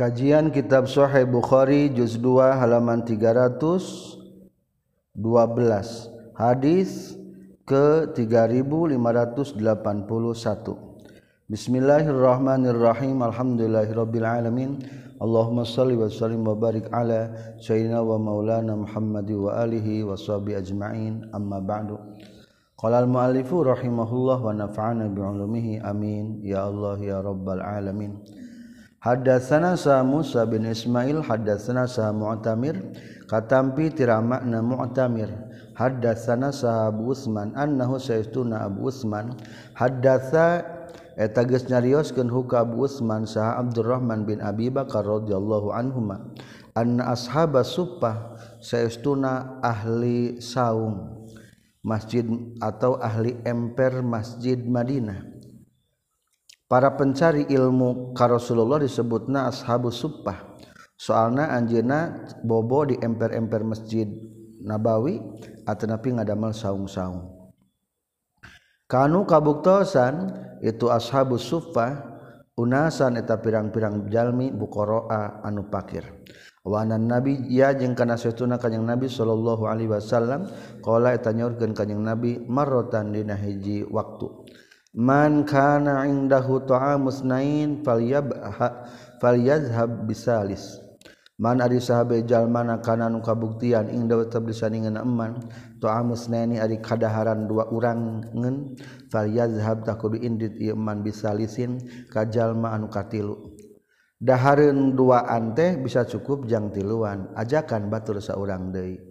Kajian Kitab Sahih Bukhari juz 2 halaman 312 hadis ke 3581 Bismillahirrahmanirrahim. Alhamdulillahirabbil alamin Allahumma shalli wa sallim wa barik ala sayyidina wa maulana Muhammad wa alihi wa sahbihi ajma'in. Amma ba'du. Qala al-mu'allifu rahimahullah wa nafa'ana bi'ulumihi amin. Ya Allah ya rabbal alamin Hadatsana sa Musa bin Ismail hadatsana sa Mu'tamir. Katampi tira makna Mu'tamir. Hadatsana sa Abu Usman annahu sayyiduna Abu Usman. Hadatsa eta geus nyarioskeun huka Abu Usman saha Abdurrahman bin Abi Bakar radhiyallahu anhuma. Anna ashabas suffah sayyiduna ahli saum masjid atau ahli emper masjid Madinah. para pencari ilmu ka Rasulullah disebutna ashabu suppah soalna anjena bobo di emper-emper masjid Nabawi atanapi ngadamel saung-saung. Kanu kabuktosan itu ashabu suffah unasan eta pirang-pirang jalmi bukoroa anu pakir. Wanan nabi ya jeung kana saestuna kanjing nabi sallallahu alaihi wasallam qala eta nyaurkeun kanjing nabi marrotan dina hiji waktu. man kana indahu ta'amus nain falyazhab bisalis. Man ari sahabe jalma kana nu kabuktian inda tablisaningan eman ta'amus naini ari kadaharan dua urang ngen falyazhab takudu indit ieu man bisalisin ka jalma anu katilu. Dahareun dua ante bisa cukup jang tiluan ajakan batur saurang deui.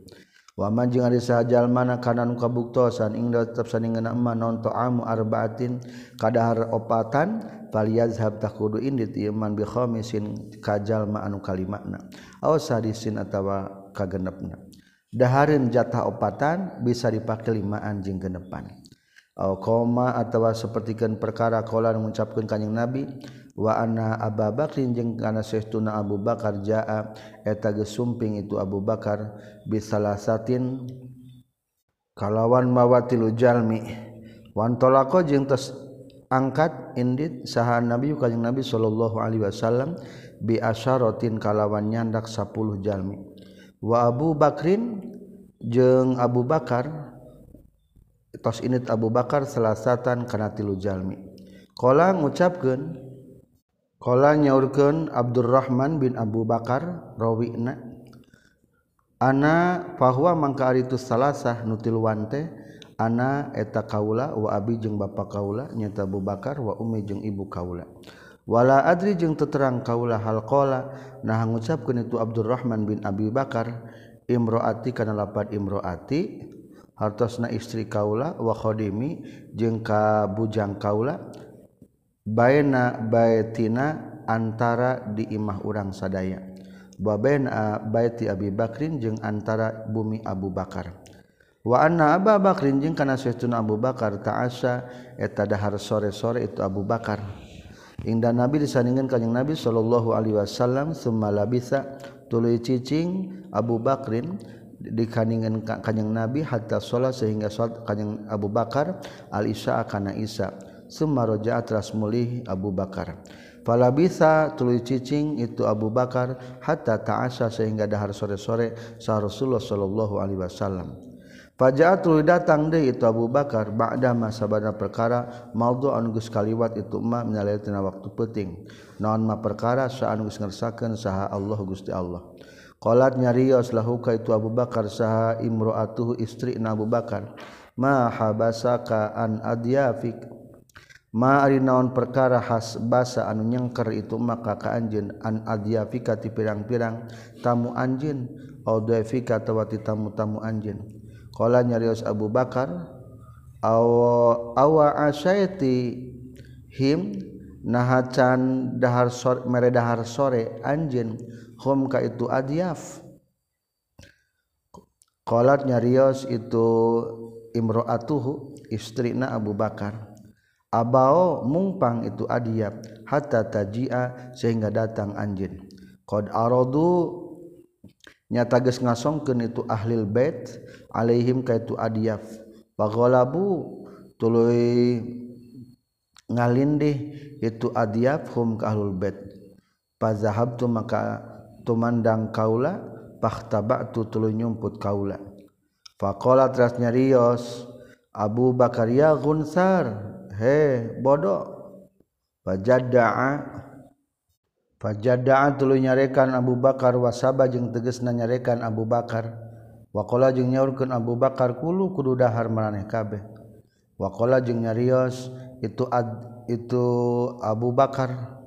waman jeung ari sahajal mana kana nu kabuktosan ing tetep saningeuna eman non ta'amu arbaatin kadahar opatan falyazhab takudu indit iman bi khamisin kajal ma anu kalimatna aw sadisin atawa kagenepna. Dahareun jatah opatan bisa dipake limaan jeung genepan. Aw koma atawa sapertikeun perkara kala ngucapkeun kanjing nabi wa anna Abu Bakrin jeung kana Syekhuna Abu Bakar jaa eta geus sumping itu Abu Bakar bisalasatin kalawan mawa jalmi. Wan talaqo jeung tes angkat indit saha Nabi kanjeng Nabi sallallahu alaihi wasallam bi asyaratin kalawan nyandak 10 jalmi. Wa Abu Bakrin jeung Abu Bakar tos init Abu Bakar salasatan kana tilu jalmi. Qala ngucapkeun Kala nyaurkeun Abdurrahman bin Abu Bakar rawina Ana fahuwa mangka ari itu salasah nutil wante ana eta kaula wa abi jeung bapa kaula nyata Abu Bakar wa ummi jeung ibu kaula. Wala adri jeung teterang kaula hal qala nah ngucapkeun itu Abdurrahman bin Abi Bakar imroati kana lapat imroati hartosna istri kaula wa khadimi jeung ka bujang kaula baina baitina antara di imah urang sadaya. Wa baina baiti Abi Bakrin jeung antara bumi Abu Bakar. Wa anna Abu Bakrin jeung kana saestuna Abu Bakar ta'asya eta dahar sore-sore itu Abu Bakar. Indah Nabi disandingkan kanjeng Nabi sallallahu alaihi wasallam summa labisa tuluy cicing. Abu Bakrin dikaningan kanjeng Nabi hatta sholat sehingga sholat kanjeng Abu Bakar al-Isya kana Isya Sumaroja atras mulih Abu Bakar. Pala bisa tulu cicing itu Abu Bakar hatta ta'asa sehingga dahar sore-sore sah Rasulullah sallallahu alaihi wasallam. Fajaat tuluy datang deui itu Abu Bakar ba'da masabana perkara maudhu anu geus kaliwat itu ma minalaitina waktu penting naon ma perkara saan geus ngersakeun saha Allah Gusti Allah. Qalat nyarios lahuka itu Abu Bakar saha imro'atuhu istri na Abu Bakar. Ma habasaka an adyafik Ma'ari naon perkara khas basa anu nyengker itu maka ka anjin an adyafika ti pirang-pirang tamu anjin au dhaifika tawati tamu-tamu anjin. Qala nyarios Abu Bakar awa awa asyaiti him nahacan dahar sore mere dahar sore anjin hum ka itu adyaf. Qalat nyarios itu imro'atuhu istrina Abu Bakar Abao mumpang itu adiab hatta tajia sehingga datang anjin. Qad aradu nyata geus ngasongkeun itu ahlil bait alaihim kaitu adiyaf bagolabu tuluy ngalindih itu adiyaf hum ka ahlul bait. Fazahabtu maka tumandang kaula fahtabatu tuluy nyumput kaula. Faqala teras nyarios Abu Bakar ya Gunsar he bodoh. Pajada pajadaan tulu nyarekan Abu Bakar. Wasaba jeung teges na nyarekan Abu Bakar. Wakola jeung nyaurkeun Abu Bakar kulu kudu dahar maraneh kabeh. Wakola jeung nyarios itu ad, itu Abu Bakar.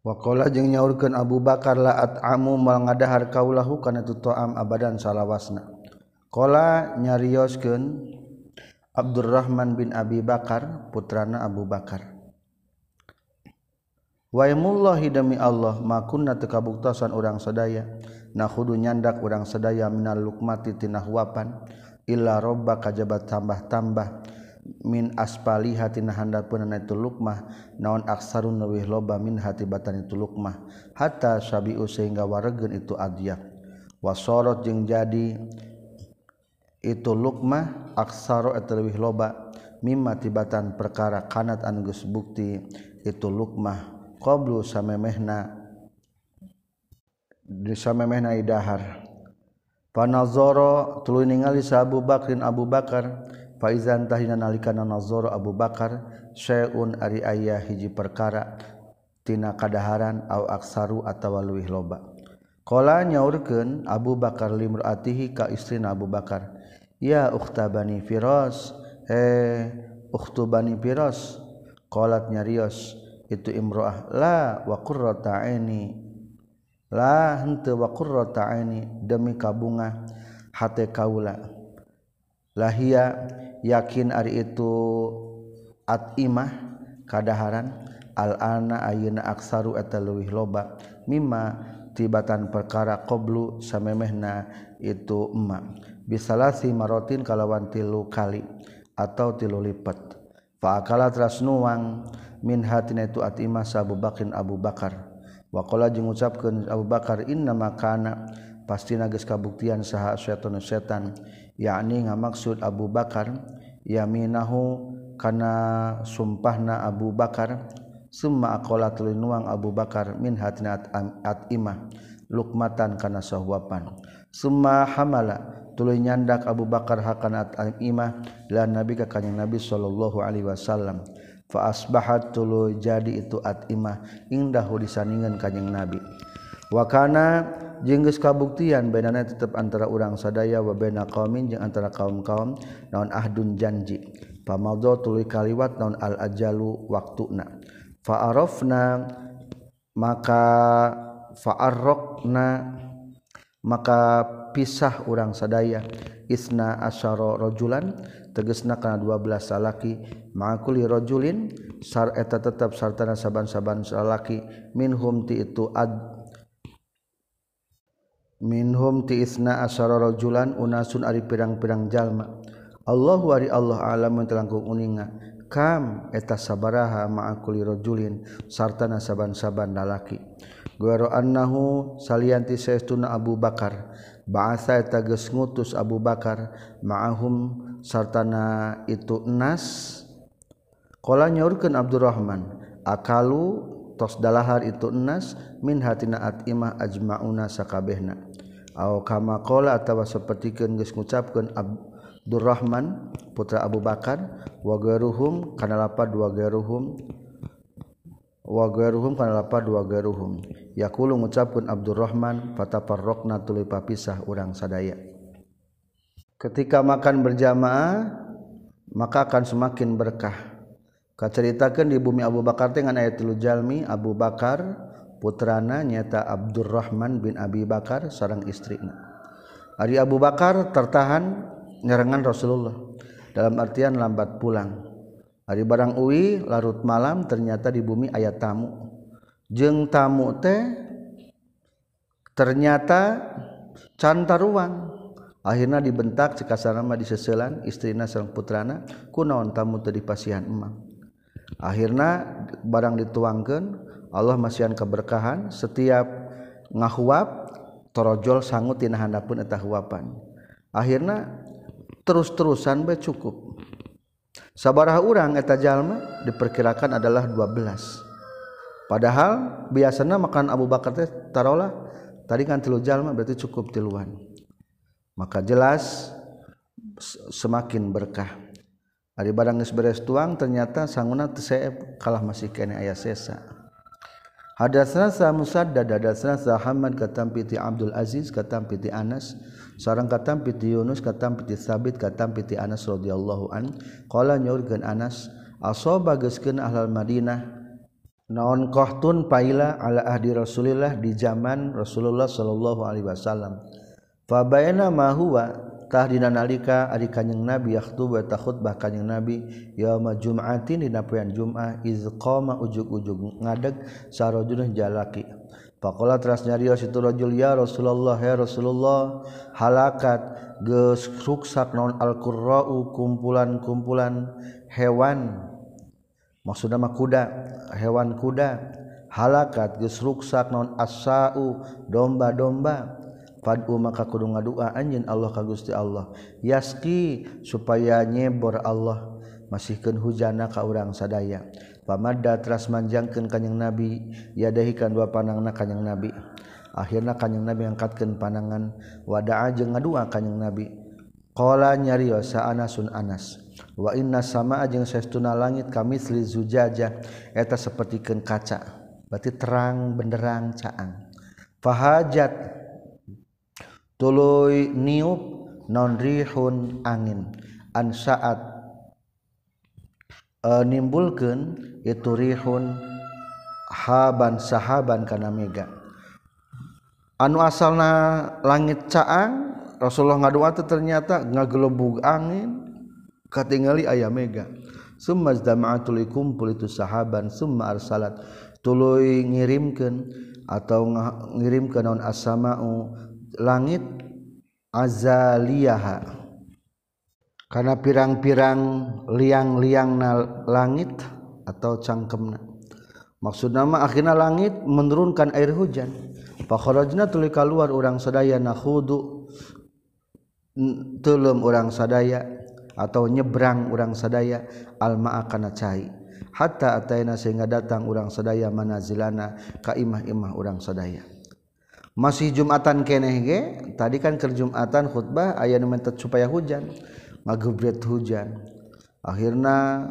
Wakola jeung nyaurkeun Abu Bakar laat amu mal ngadahar kaulahu kana tu toam abadan salawasna. Kola nyarioskeun Abdurrahman bin Abi Bakar putrana Abu Bakar. Waimullahi demi Allah makunna teu kabuktosan urang sadaya. Nakhudu nyandak urang sadaya minal lukmati tina huapan illa robba kajabat tambah-tambah. Min aspaliha tina handapeunna itu lukmah. Naon aksarun leuwih loba min hati batan itu lukmah. Hatta sabiu sehingga waregeun itu adyak. Wasorot jeung jadi itu lukmah aksaro eta leuwih loba mimma tibatan perkara kanat geus bukti itu lukmah qablu samemehna di samemehna idahar panazara tuluy ningali sa Abu Bakrin Abu Bakar Faizan tahina nalikana nazara Abu Bakar syai'un ari aya hiji perkara tina kadaharan au aksaru atawa leuwih loba. Qala nyaurkeun Abu Bakar limraatihi ka istrina Abu Bakar. Ya ukhta bani Firas, he ukhtu bani Firas. Qalat nyarios itu imro'ah la wa qurrata aini. La henteu wa qurrata aini demi kabunga hate kaula. Lahia yakin ari itu atimah kadaharan al-ana ayeuna aksaru eta leuwih loba mimma tibatan perkara qablu samemehna itu bisalah si marotin kalawan tilu kali atau tilu lipat. Faakala teras nuang min hatina itu atimah sabu bakin Abu Bakar. Wakola jeung ngucapkeun Abu Bakar inna makana pasti geus kabuktian saha setan setan. Yakni ngamaksud Abu Bakar yaminahu kana sumpahna Abu Bakar. Summa aqala tuluy nuang Abu Bakar min hatina atimah. Lukmatan kana sahwapan summa hamala tuluy nyandak Abu Bakar hakanat imah lan nabi ka kanjing nabi sallallahu alaihi wasallam. Fa asbahat tuluy jadi itu at imah indahu disandingan kanjing nabi. Wa kana jenggus kabuktian bedana tetap antara orang sadaya wa bena kaumin jeung antara kaum-kaum naon ahdun janji. Pamaldo tuluy kaliwat naon al ajalu waktuna. Fa arafna maka fa'arrokna maka pisah orang sadaya isna asyara rajulan tegesna kana 12 salaki ma'akuli rajulin sar eta tetap sartana saban-saban salaki minhum ti itu ad minhum ti isna asara rajulan unasun ari pirang-pirang jalma. Allahu ari Allah alam telangkung uninga kam eta sabaraha ma'akuli rajulin sartana saban-saban lalaki. Guero annahu salianti saestuna Abu Bakar bahasa tages ngutus Abu Bakar ma'ahum sartana itu nas Kala nyaurkeun Abdurrahman akalu tos dalahar itu enas min hatina atimah ajmauna sakabehna. Aw kama qala atawa sapertikeun geus ngucapkeun Abdurrahman putra Abu Bakar wa garuhum kana lapad wa garuhum wa garuhum kana lapad wa garuhum yaqulu ngucapkeun Abdurrahman fatafarraqna tuluy papisah urang sadaya. Ketika makan berjamaah maka akan semakin berkah. Kaceritakeun di bumi Abu Bakar teh ngan aya tilu jalmi Abu Bakar putrana nyata Abdurrahman bin Abi Bakar seorang istrina. Ari Abu Bakar tertahan nyerangan Rasulullah. Dalam artian lambat pulang hari barang Uwi larut malam ternyata di bumi ayat tamu. Jeng tamu teh ternyata cantaruan. Akhirnya dibentak cekasanama di seselan istrina sareng putrana kunaon tamu teu dipasihan emang akhirnya barang dituangkan Allah masihan keberkahan setiap ngahuap torojol sanggup tina handapun eta huapan. Akhirnya terus-terusan be cukup. sabarah orang eta jalma diperkirakan adalah 12 padahal biasanya makan Abu Bakar teh tarolah tadi kan tilu jalma berarti cukup tiluan. Maka jelas semakin berkah. Ari barang geus beres tuang ternyata sanguna teu kalah masih kene aya sesa. Hadatsana sa Musaddad hadatsana sa Hamad katam piti Abdul Aziz katam piti Anas sareng katam piti Yunus katam piti Sabit katam piti Anas radhiyallahu an. Qala nyaurkeun Anas asaba geuskeun ahlal Madinah naon qahtun paila ala ahdi Rasulillah di zaman Rasulullah sallallahu alaihi wasallam. Fa bayna ma huwa dina nalika ari kanjing nabi yakhutub wa takhutbah kanjing nabi yauma jum'atin dina poean jum'ah iz qama ujug-ujug ngadeg sarojulun jalaki. Faqala teras nyarios itu rajul ya Rasulullah ya Rasulullah halakat geus ruksak naon al-qurra'u kumpulan-kumpulan hewan. Maksudna mah kuda hewan kuda. Halakat geus ruksak naon asau domba-domba Fadu maka kudu ngadua anjin Allah ka Gusti Allah. Yaski supaya nyebor Allah masihkeun hujana ka urang sadaya. Pamadda teras manjangkeun kanjing nabi yadahikan dua panangna kanjing nabi. Akhirna kanjing nabi angkatkeun panangan wada'a jeung ngadua kanjing nabi. Qala nyariosa anasun anas wa inna samaa jeung saestuna langit kami sli zujaja eta sapertikeun kaca. Berarti terang benderang caang fahajat tuluy niup nonrihun angin. An saat eh, e, nimbulkan itu rihun haban sahaban kana mega. Anu asalna langit caang Rasulullah ngadua teh ternyata ngagelebug angin katingali aya mega. Summa jama'atul kumpul itu sahaban summa arsalat. Tuluy ngirimkeun atau ngirimkeun naon as-sama'u langit azaliyaha. Karena pirang-pirang liang-liang langit atau cangkemna. Maksud nama akhirnya langit menurunkan air hujan. Fakharajna tuluy keluar orang sadaya nakhudu tulum orang sadaya atau nyebrang orang sadaya alma kana cai. Hatta ataina sehingga datang orang sadaya manazilana ka imah-imah orang sadaya masih Jumatan keneh ge tadi kan ke Jumatan khutbah aya nu mentet supaya hujan magebret hujan. Akhirna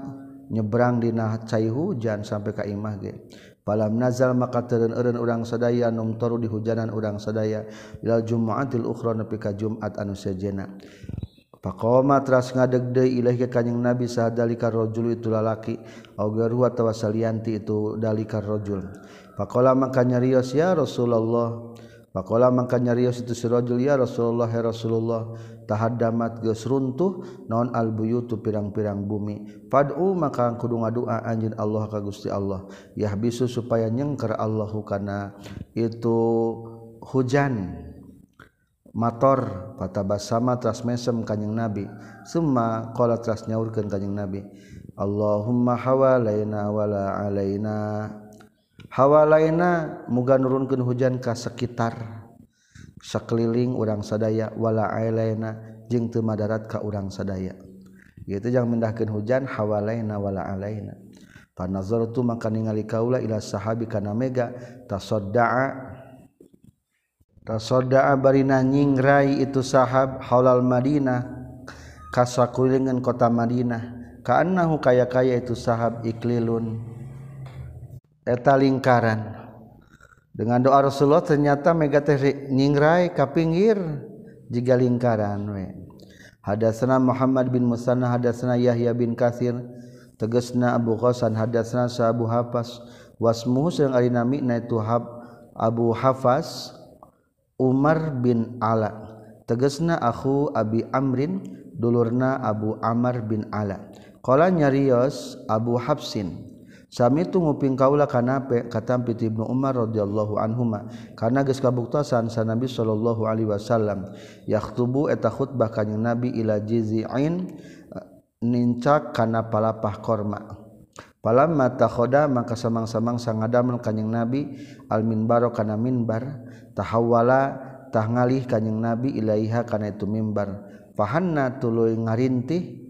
nyebrang dina cai hujan sampai ka imah ge. Palam nazal maka teureun eureun urang sadaya numtoru di hujanan urang sadaya. Ilal jumaatil ukhra nepi ka Jumat anu sejenna Pakoma teras ngadeg deui ilahi ka kanjing Nabi sahadalika rajul itu lalaki au garu atawa salianti itu dalika rajul. Pakola maka nyarios ya Rasulullah Pakola maka nyarios itu sirajul ya Rasulullah ya Rasulullah tahaddamat geus runtuh naon al buyutu pirang-pirang bumi. Fad'u maka kudu ngadua anjeun Allah ka Gusti Allah. Yahbisu supaya nyengker Allahu kana. Itu hujan motor patabasama tras mesem kanjing Nabi. Semua qala tras nyaurkeun kanjing Nabi Allahumma hawalaina wala alaina. hawa lainna muga nurunkan hujan ka sekitar. Sekeliling urang sadaya wala alaina jeung teu madarat ka urang sadaya. Gitu jangan mendahkeun hujan hawa lainna wala alaina panazartu maka ningali kaula ila sahabi kana mega tasaddaa tasaddaa barina nyingrai itu sahab haulal madinah kasakulingan kota Madinah. Kaannahu kaya-kaya itu sahab iklilun eta lingkaran. Dengan doa Rasulullah ternyata mega teh nyingrai ka pinggir jika lingkaran we. Hadatsana Muhammad bin Musanna hadatsana Yahya bin Katsir tegasna Abu Ghasan hadatsana Abu Hafas wasmuhu jeung ari nami na itu Abu Hafas Umar bin Ala. Tegasna akhu Abi Amrin dulurna Abu Amr bin Ala. Qala nyarios Abu Hafsin Sami itu nguping kaula kana katam piti Ibnu Umar radhiyallahu anhuma. Kana geus kabuktasan sa Nabi sallallahu alaihi wasallam yakhthubu eta khutbah kanjing Nabi ila jizi'in nincak kana palapah korma. Palamma takhoda maka samang-samang sangadamel kanjing Nabi al minbar kana minbar tahawala tah ngalih kanjing Nabi ilaiha kana itu mimbar fahanna tuluy ngarintih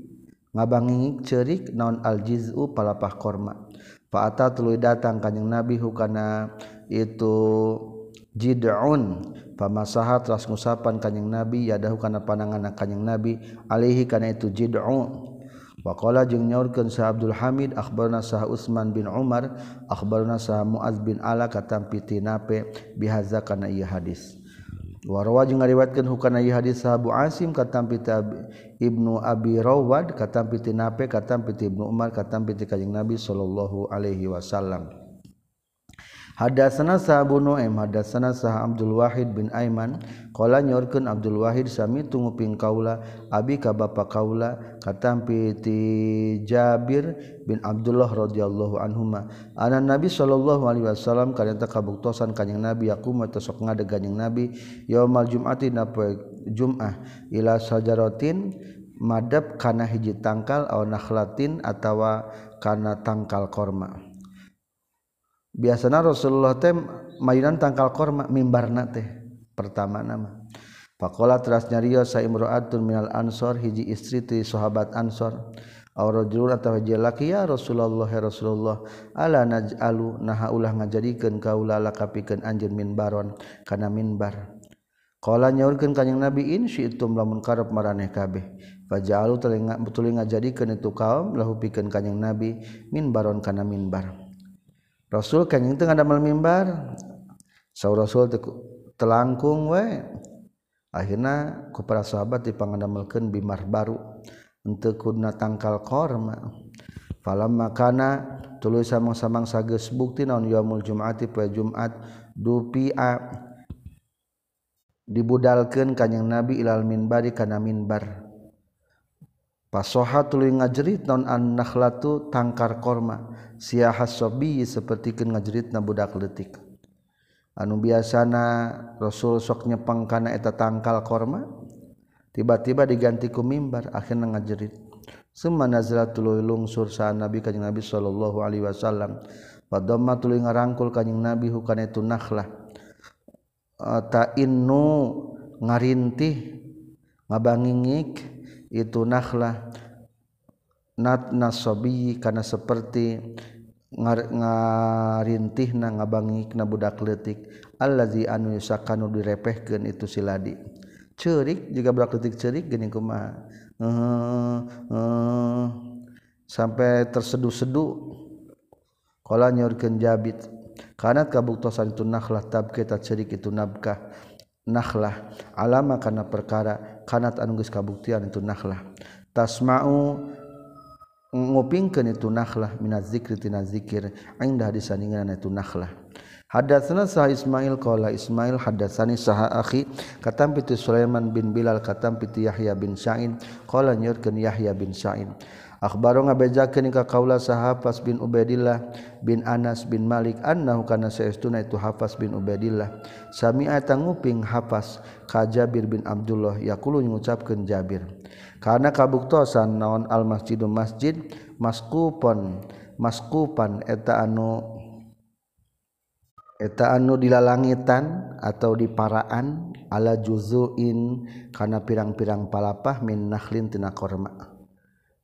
ngabangingi cerik naon al jiz'u palapah korma. Fa'ata tuluy datang kanjing Nabi hukana itu jid'un. Pamasahat teras ngusapan kanjing Nabi yadahu kana panangan kanjing Nabi alaihi kana itu jid'un. Waqala jeung nyaurkeun Sa Abdul Hamid akhbarna Sa Utsman bin Umar akhbarna Sa Muaz bin Ala katam piti nape bihaza kana ieu hadis. Warwa jeung ngariwayatkeun hukana ieu hadis sahabu Asim katam piti Ibnu Abi Rawad katam piti Nape katam piti Ibnu Umar katam piti Kanjeng Nabi sallallahu alaihi wasallam. Hadatsana Sa'bu Nu'aim hadatsana Sa' Abdul Wahid bin Aiman qala nyorkeun Abdul Wahid sami tunguping kaula abi ka bapa kaula katampi ti Jabir bin Abdullah radhiyallahu anhuma. Ana Nabi sallallahu alaihi wasallam kadanta kabuktosan kanjing Nabi aku yaqum tesok ngadeg kanjing Nabi yaumal Jum'ati na Jum'ah ila sajaratin madab kana hiji tangkal aw nakhlatin atawa kana tangkal korma. biasanya Rasulullah teh mayunan tangkal korma mimbarna teh pertama nama. Pakola teras nyario sa imro'atun minal ansor hiji istri ti sahabat ansor. Aw rajulun atawa hiji laki ya Rasulullah ya Rasulullah ala naj'alu naha ulah ngajadikeun kaula lakapikeun anjeun minbaron kana minbar. Kala nyaurkeun kanjing Nabi in syi'tum lamun karep maraneh kabeh. Faja'alu tuluy ngajadikeun itu kaum lahu pikeun kanjing Nabi minbaron kana minbar. Rasul kanjing teu ngadamel mimbar. Saur Rasul telangkung we. Akhirna ku para sahabat dipangandamelkeun bimar baru. Henteu kudna tangkal korma. Falam makana tuluy samang-samang sageus bukti naon yaumul jumati poe Jumat dupi a dibudalkeun kanjing Nabi ilal minbari kana minbar. Pasoha tuluy ngajerit non an-nakhlatu tangkar korma siahas sobi sapertikeun ngajerit na budak leutik. Anu biasana Rasul sok nyepeng kana eta tangkal korma tiba-tiba diganti ku mimbar akhirna ngajerit. Summa nazala tuluy lungsur sa Nabi kanjing Nabi sallallahu alaihi wasallam. Padamma tuluy ngarangkul kanjing Nabi hukana itu nakhlah. Eh, ta innu ngarintih ngabangingik itu nakhlah nat nasobi karena seperti ngar, ngarintih na ngabangik na budak letik allazi anu yusakanu direpehkeun itu siladi cerik juga budak letik cerik geuning kumaha? Uh, uh, sampai terseduh-seduh qala nyaurkeun jabit. Kanat kabuktosan itu nakhlah tabketa cerik itu nabkah. Nakhlah alama karena perkara. kanat anu geus kabuktian itu nakhlah. Tasma'u ngupingkeun itu nakhlah minaz zikri tina zikir indah disandingan itu nakhlah. Hadatsana sah Ismail qala Ismail hadatsani sah akhi katam pitu Sulaiman bin Bilal katam pitu Yahya bin Sa'in qala nyurkeun Yahya bin Sa'in akhbaro ngabejakeun ka kaula sahabat bin Ubaidillah bin Anas bin Malik annahu kana saestuna itu Hafas bin Ubaidillah. Sami'a tanguping Hafas ka Jabir bin Abdullah yaqulu ngucapkeun Jabir. Kana kabuktosan naon al masjidu masjid? Maskupon maskupan eta anu eta anu dilalangitan atau di paraan ala juzuin kana pirang-pirang palapah min nakhlin tina korma.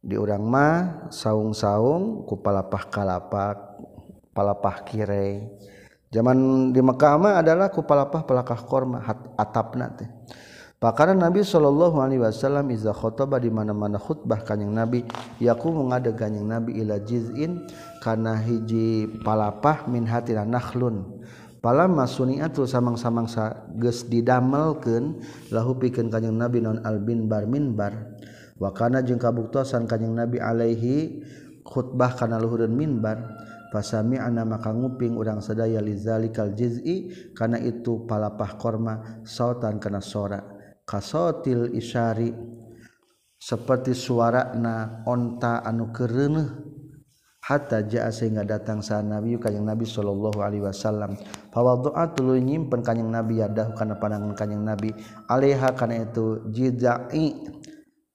Di urang mah saung-saung ku palapah kalapak palapah kire zaman di Mekkahma adalah ku palapah pelakah korma atap nanti Pakaran Nabi Shallallahu Alaihi Wasallam iza khotbah di mana mana khutbah kanyang Nabi yaku mengada kanyang Nabi ila jizin karena hiji palapah min hatina nakhlun. Palama suniatul samang-samang sa sages didamelkan lahu pikeun kanyang Nabi non albin bar minbar. Wakana jeung kabuktosan kanyang Nabi alaihi khutbah kana luhureun minbar. Fasami ana maka nguping urang sadaya lizalikal jiz'i kana itu palapah korma sautan kana sora. Kasotil isyari seperti suara na onta anu kereuneuh hatta jaa sehingga datang sa nabi kanjing nabi sallallahu alaihi wasallam. Fawadha'a tuluy nyimpen kanjing nabi yadah kana pandangan kanjing nabi. Alaiha kana itu jiz'i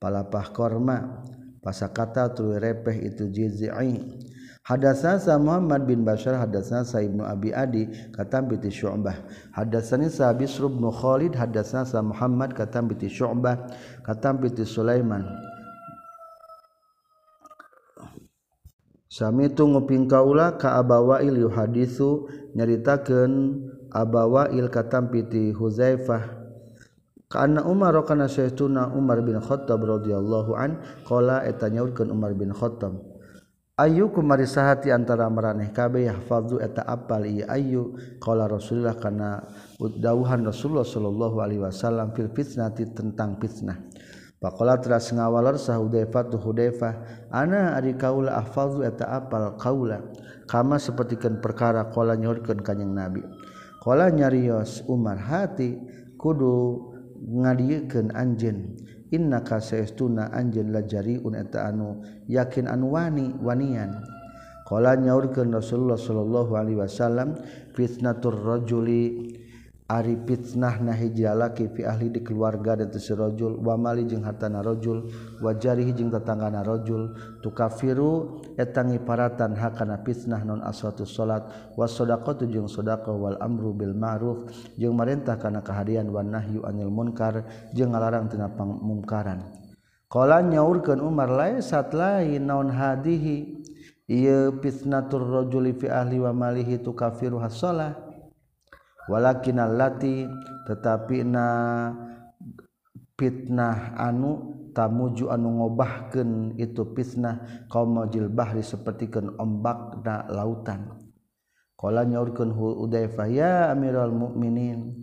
palapah korma. Pasakata tuluy repeh itu jiz'i. Hadatsana Muhammad bin Bashar hadatsana Sa Ibnu Abi Adi katam bi Syu'bah. Hadatsani Sa Bisr bin Khalid hadatsana Sa Muhammad katam bi Syu'bah katam bi Sulaiman. Sami itu nguping kaula ka abawail yu hadisu nyaritakeun abawail katampiti Huzaifah. Karena Umar kana sayyiduna Umar bin Khattab radhiyallahu an qala eta nyaurkeun Umar bin Khattab Ayu kumarihati antara meraneh kabeh yahfadzu eta apal ieu ayu. Qala Rasulullah kana dawuhan Rasulullah sallallahu alaihi wasallam fil fitnati tentang fitnah. Pakola teras ngawalar sah Hudayfah tu Hudayfah ana ari kaula ahfazu eta apal kaula kama sapertikeun perkara qala nyorkeun ka Nabi. Qala nyarios Umar hati kudu ngadiekeun anjeun. inna kaseestuna anjeun lajariun eta anu yakin anu wani wanian. Qala nyaurkeun Rasulullah sallallahu alaihi wasallam fitnatur rajuli Ari fitnah na fi ahli di keluarga dan tu sirojul wa mali jeung hartana rojul wa jarihi jeung tetanggana rojul. Tukafiru etangi paratan hakana fitnah non aswatu salat wa shadaqatu jeung shadaqah wal amru bil ma'ruf. Jeung marintah kana kaharian wan nahyu anil munkar. Jeung ngalarang tina pamungkaran qala nyaurkeun Umar laisat lain naon hadihi? Ieu fitnatur rajuli fi ahli wa malihi tukafiru hasalah walakin allati tetapi na fitnah anu tamuju anu ngobahkeun itu fitnah kaum majil bahri sapertikeun ombak na lautan. Qala nyaurkeun Hudzaifah ya amirul mukminin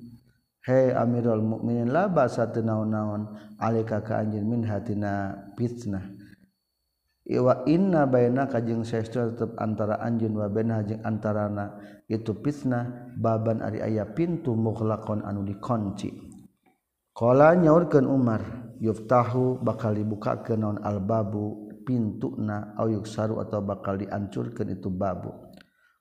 Hei amirul mukminin la basa teu naon-naon alika ka anjeun min hatina fitnah. Iwa inna bainaka jeung saestu tetep antara anjeun wa bainaha jeung antarana itu fitnah baban ari aya pintu mukhlakon anu dikonci kala nyaurkeun Umar yuftahu bakal dibuka ke non albabu pintu na au yuksaru atau bakal diancurkan itu babu.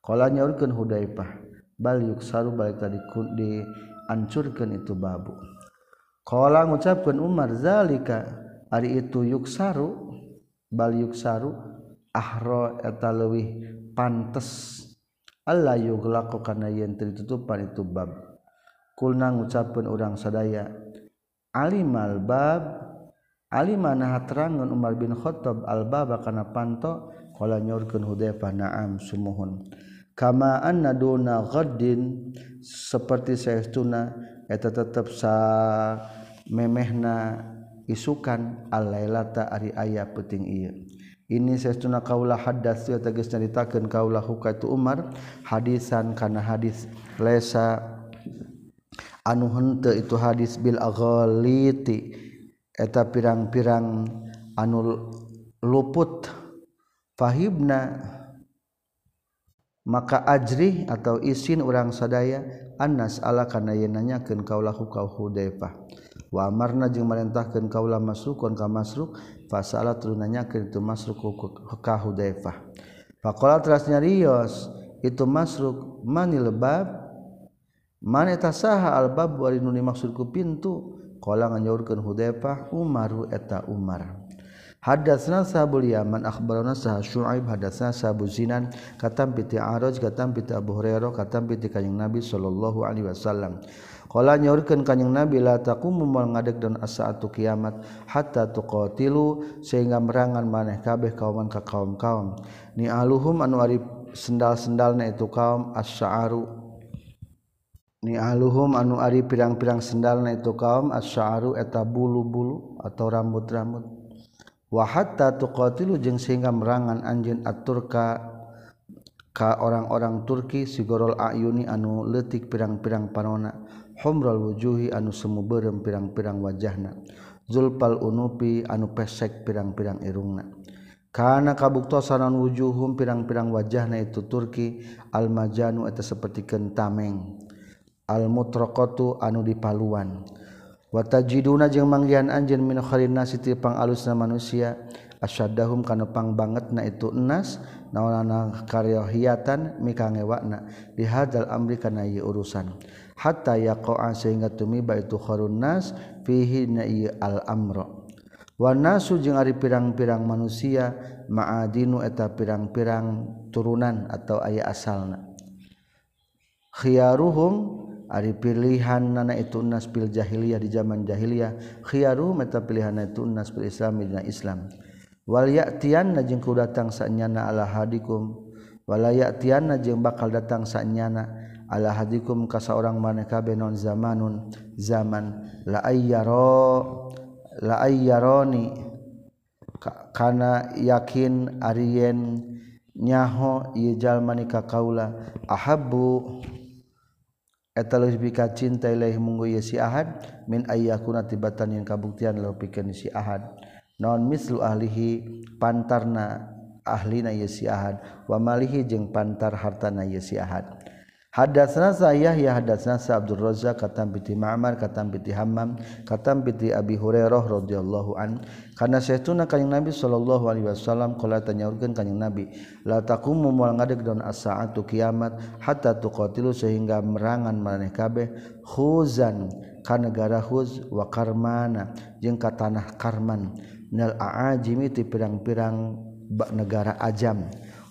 Kala nyaurkeun Hudaifah bal yuksaru balik tadi diancurkan itu babu. Kala ngucapkeun Umar zalika ari itu yuksaru bal yuksaru ahra eta leuwih pantes Allah yughlaqu kana yen ditutupan itu bab. Kulna ngucapkeun urang sadaya alimal bab Alimana nah Umar bin Khattab al baba kana panto qala nyorkeun Hudzaifah na'am sumuhun. Kama anna duna ghaddin seperti saestuna eta tetep sa memehna isukan al-lailata ari aya penting ieu. ini seuna kaula hadas tegas ceritakan kaula hukatu Umar. Hadisan karena hadis lesa anu hente itu hadis bil aghaliti. Eta pirang-pirang anu luput. Fahibna maka ajri atau isin orang sadaya annas ala kana nanyakeun kaulah huka Hudaifah. Wa amarna jeung marintahkeun kaula masukon ka masruk fasalah turunannya ke itu masruk ka Hudaifah faqala terasnya rios itu masruk mani lebab? Man eta saha albab bari nu dimaksudku pintu? Qala nganyaurkeun Hudaifah Umaru eta Umar. Hadatsna sahabul Yaman akhbarana sah Syuaib hadatsna sahabu Zinan katam piti Araj katam piti Abu Hurairah katam piti Kanjeng Nabi sallallahu alaihi wasallam. Kala nyaurkeun kanjing Nabi la taqumu mal dan asaatu kiamat hatta tuqatilu sehingga merangan maneh kabeh kauman ka kaum-kaum. Ni aluhum anu ari sendal-sendalna itu kaum asy'aru Ni aluhum anu ari pirang-pirang sendalna itu kaum asy'aru eta bulu-bulu atau rambut-rambut. Wa hatta tuqatilu jeung sehingga merangan anjeun aturka ka orang-orang Turki sigorol ayuni anu letik pirang-pirang panona humral wujuhi anu semu berem pirang-pirang wajahna. Zulpal unupi anu pesek pirang-pirang irungna. Karena kabuktosanan wujuhum pirang-pirang wajahna itu Turki almajanu eta seperti kentameng almutrokotu anu dipaluan. Watajiduna jeung manggihan anjeun min khairin nasi ti pangalusna manusia asyadahum kana pang banget na itu enas naonana karyohiatan mikangewakna di hadzal amri kana ieu urusan. hatta yaqa'a sehingga tumiba itu kharun nas fihi na al amra wanasu jeung ari pirang-pirang manusia ma'adinu eta pirang-pirang turunan atau aya asalna. Khiyaruhum ari pilihan nana itu nas pil jahiliyah di zaman jahiliyah khiyaruhum eta pilihan itu nas pil islam dina islam. Wal ya'tiyanna jeung ku datang sanyana ala hadikum wala ya'tiyanna jeung bakal datang sanyana ala hadikum ka saorang maneh kabeh non zamanun zaman. La ayyaro la ayyaroni. Kana yakin ariyen nyaho ieu jalma ka kaula. Ahabbu eta leuwih bika cinta ilaahi munggu ieu si ahad min ayyakuna tibatan yang kabuktian leuwih pikeun si ahad. Non mislu ahlihi pantarna ahlina ieu si ahad. Wa malihi jeung pantar hartana ieu si ahad. Hadatsna Sa'yah Yahya hadatsna Sa Abdul Razzaq katam piti Ma'mar katam piti Hammam katam piti Abi Hurairah radhiyallahu an. Kana saytuna kanjing Nabi sallallahu alaihi wasallam qala tanyaurkeun kanjing Nabi la taqumu moal ngadeg daun as-sa'atu kiamat hatta tuqatilu sehingga merangan maneh kabeh khuzan ka negara khuz wa karmana jeung ka tanah karman minal aajimi ti pirang-pirang negara ajam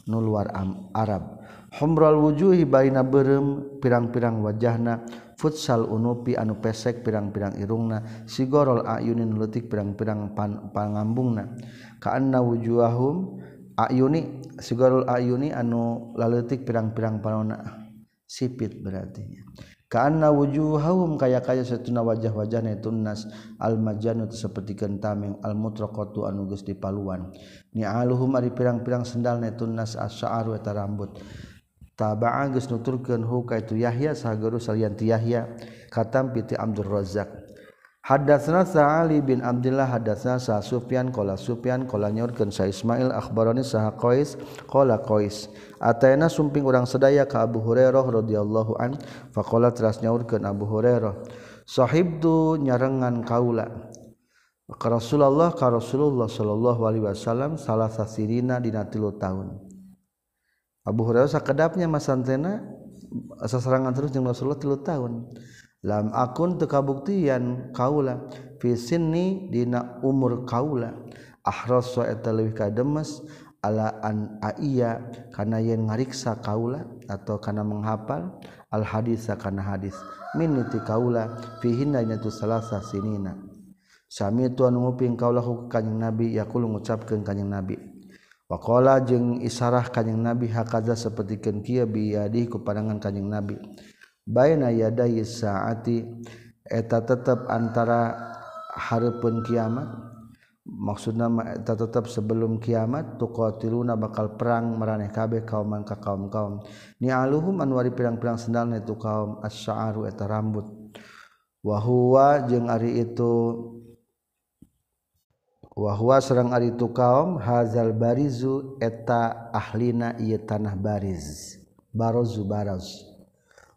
nu luar Arab. humral wujuhi baina berem pirang-pirang wajahna futsal unupi anu pesek pirang-pirang irungna sigorol ayunin letik pirang-pirang pan pangambungna. Kaanna wujuhahum ayuni sigorol ayuni anu laletik pirang-pirang panona sipit berarti. Kaanna wujuhahum kaya kaya setuna wajah-wajahna itu nas al majanut seperti kentaming al mutraqatu anu geus dipaluan. Ni aluhum ari pirang-pirang sendalna itu nas asy'aru eta rambut. taba'a geus nuturkeun hu ka itu Yahya saguru salian ti Yahya katam piti Abdul Razzaq. Hadatsna Sa'ali bin Abdullah hadatsna Sa Sufyan qala Sufyan qala nyorkeun Sa Ismail akhbarani Sa Qais qala Qais ataina sumping urang sedaya ka Abu Hurairah radhiyallahu an? Faqala teras nyaurkeun Abu Hurairah sahibtu nyarengan kaula. Rasulullah ka Rasulullah sallallahu alaihi wasallam salah sasirina dina 3 tahun. Abu Hurairah sakedapnya mas santena asa serangan terus jeung Rasulullah tilu tahun. Lam akun teu kabuktian kaula fi sinni dina umur kaula. Ahras wa eta leuwih kademes ala an aiya kana yen ngariksa kaula atau kana menghafal al hadis kana hadis. Miniti kaula fihinna dina tu salasa sinina. Sami tuan nguping kaula ku kanjing nabi yaqul ngucapkeun kanjing nabi. Wakola jeung isarah kanyeng nabi hakaza sapertikeun kieu biyadi ku pandangan kanyang nabi. Baina yadayi saati eta tetep antara hareupeun kiamat maksudna eta tetep sebelum kiamat tuqatiluna bakal perang maraneh kabeh kaum ka kaum-kaum. Ni aluhum anwari pirang-pirang sendalna itu kaum as-sya'ru eta rambut. Wa huwa jeung ari itu wahwa serrang ari itu kaum hazal barizu eta ahlina ieu tanah bariz. Barozu baroz.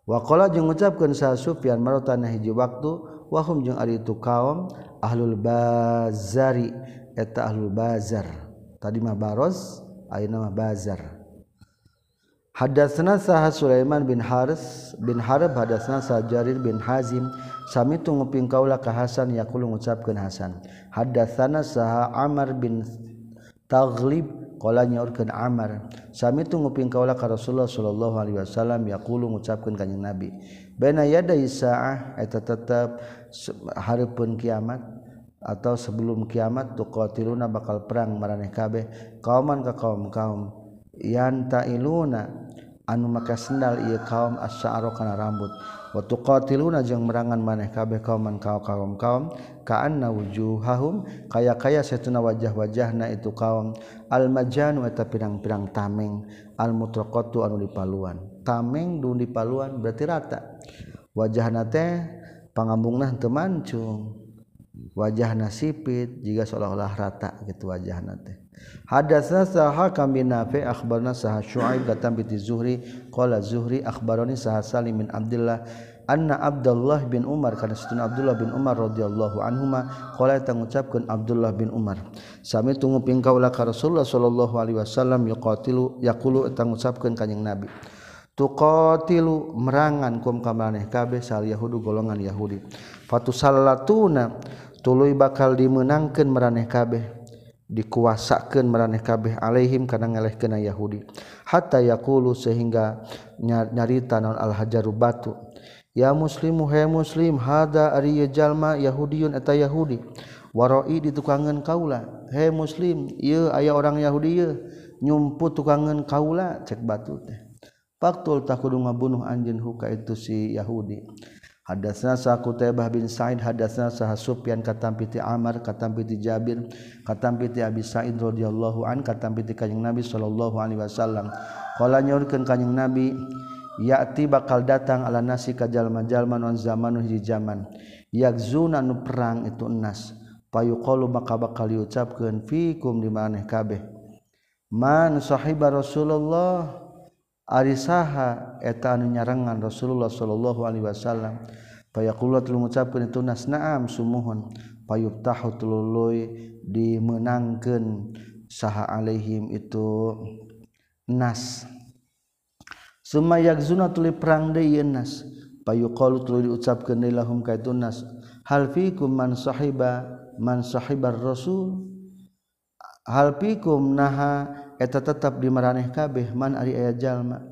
Wakola jeung ngucapkeun sa Sufyan tanah hiji waktu wahum jeung ari itu kaum ahlul bazari eta ahlul bazar. Tadi mah baroz ayeuna mah bazar. Hadatsna saha Sulaiman bin Haris bin Harb hadatsna saha Jarir bin Hazim. Sami tunguping kaula ka Hasan yaqulu ngucapkeun Hasan. Hadatsana saha Amr bin Taghlib qala nyaurkeun Amr sami tunguping kaula ka Rasulullah sallallahu alaihi wasallam yaqulu ngucapkeun kanjing Nabi. Baina yadai saah eta tetep hareupeun kiamat atau sebelum kiamat tuqatiluna bakal perang maraneh kabeh. Kauman ka kaum-kaum. Yanta iluna anu maka sendal ia kaum asyaaro kana rambut. Waktu qatiluna jeung merangan maneh kabeh kauman kaum kaum kaum ka'anna wujuhahum kaya kaya setuna wajah-wajahna itu kaum. Al majanu eta pirang-pirang tameng al mutraqatu anu dipaluan. Tameng du dipaluan berarti rata. Wajahna teh pangambungna teu mancung. Wajahna sipit jika seolah-olah rata gitu wajahna teh. Hadasna saha kami nafi akhbarna saha Syuaib datang bi Zuhri. Qala Zuhri akhbarani saha Salim bin Abdullah. Anna Abdullah bin Umar kana satuna Abdullah bin Umar radhiyallahu anhuma qala tangucapkeun Abdullah bin Umar. Sami tunggu pingkaula ka Rasulullah sallallahu alaihi wasallam yaqatilu yaqulu tangucapkeun kanjing Nabi. Tuqatilu merangan kum kamaneh kabeh sal yahudu golongan Yahudi. Fatusallatuna tuluy bakal dimenangkeun meraneh kabeh dikuasakan meraneh kabeh alaihim karena ngeleh kena Yahudi. Hatta yakulu sehingga nyarita non al hajaru batu ya muslimu he muslim hada ari jalma yahudiyun eta yahudi. Waroi ditukangan kaula. He muslim iya ayah orang yahudi ieu nyumput tukangan kaula. Cek batu teh. Faktul tak kudu ngabunuh anjeun huka itu si yahudi. Hadatsna sa Qutaibah bin Sa'id hadatsna sa Sufyan katampi ti Amr katampi ti Jabir katampi ti Abi Sa'id radhiyallahu an katampi ti Kanjeng Nabi sallallahu alaihi wasallam. Qala nyaurkeun Kanjeng Nabi ya'ti bakal datang ala nasi ka jalma-jalma non zaman hiji zaman. Yakzuna nu perang itu enas. Payuqalu maka bakal diucapkeun fikum di maneh kabeh. Man sahiba Rasulullah Arisaha eta anu nyarangan Rasulullah sallallahu Alaihi Wasallam payakula telu ngucapkeun itu nas naam sumuhun payub tahu telului dimenangkan saha alaihim itu nas. Summa yakzuna tuli perang deui nas payuqalu tuluy diucapkeun deui lahum ka itu nas. Hal fikum man sahiba man sahibar rasul? Hal fikum naha eta tetap di meraneh kabeh man ari aya jalma.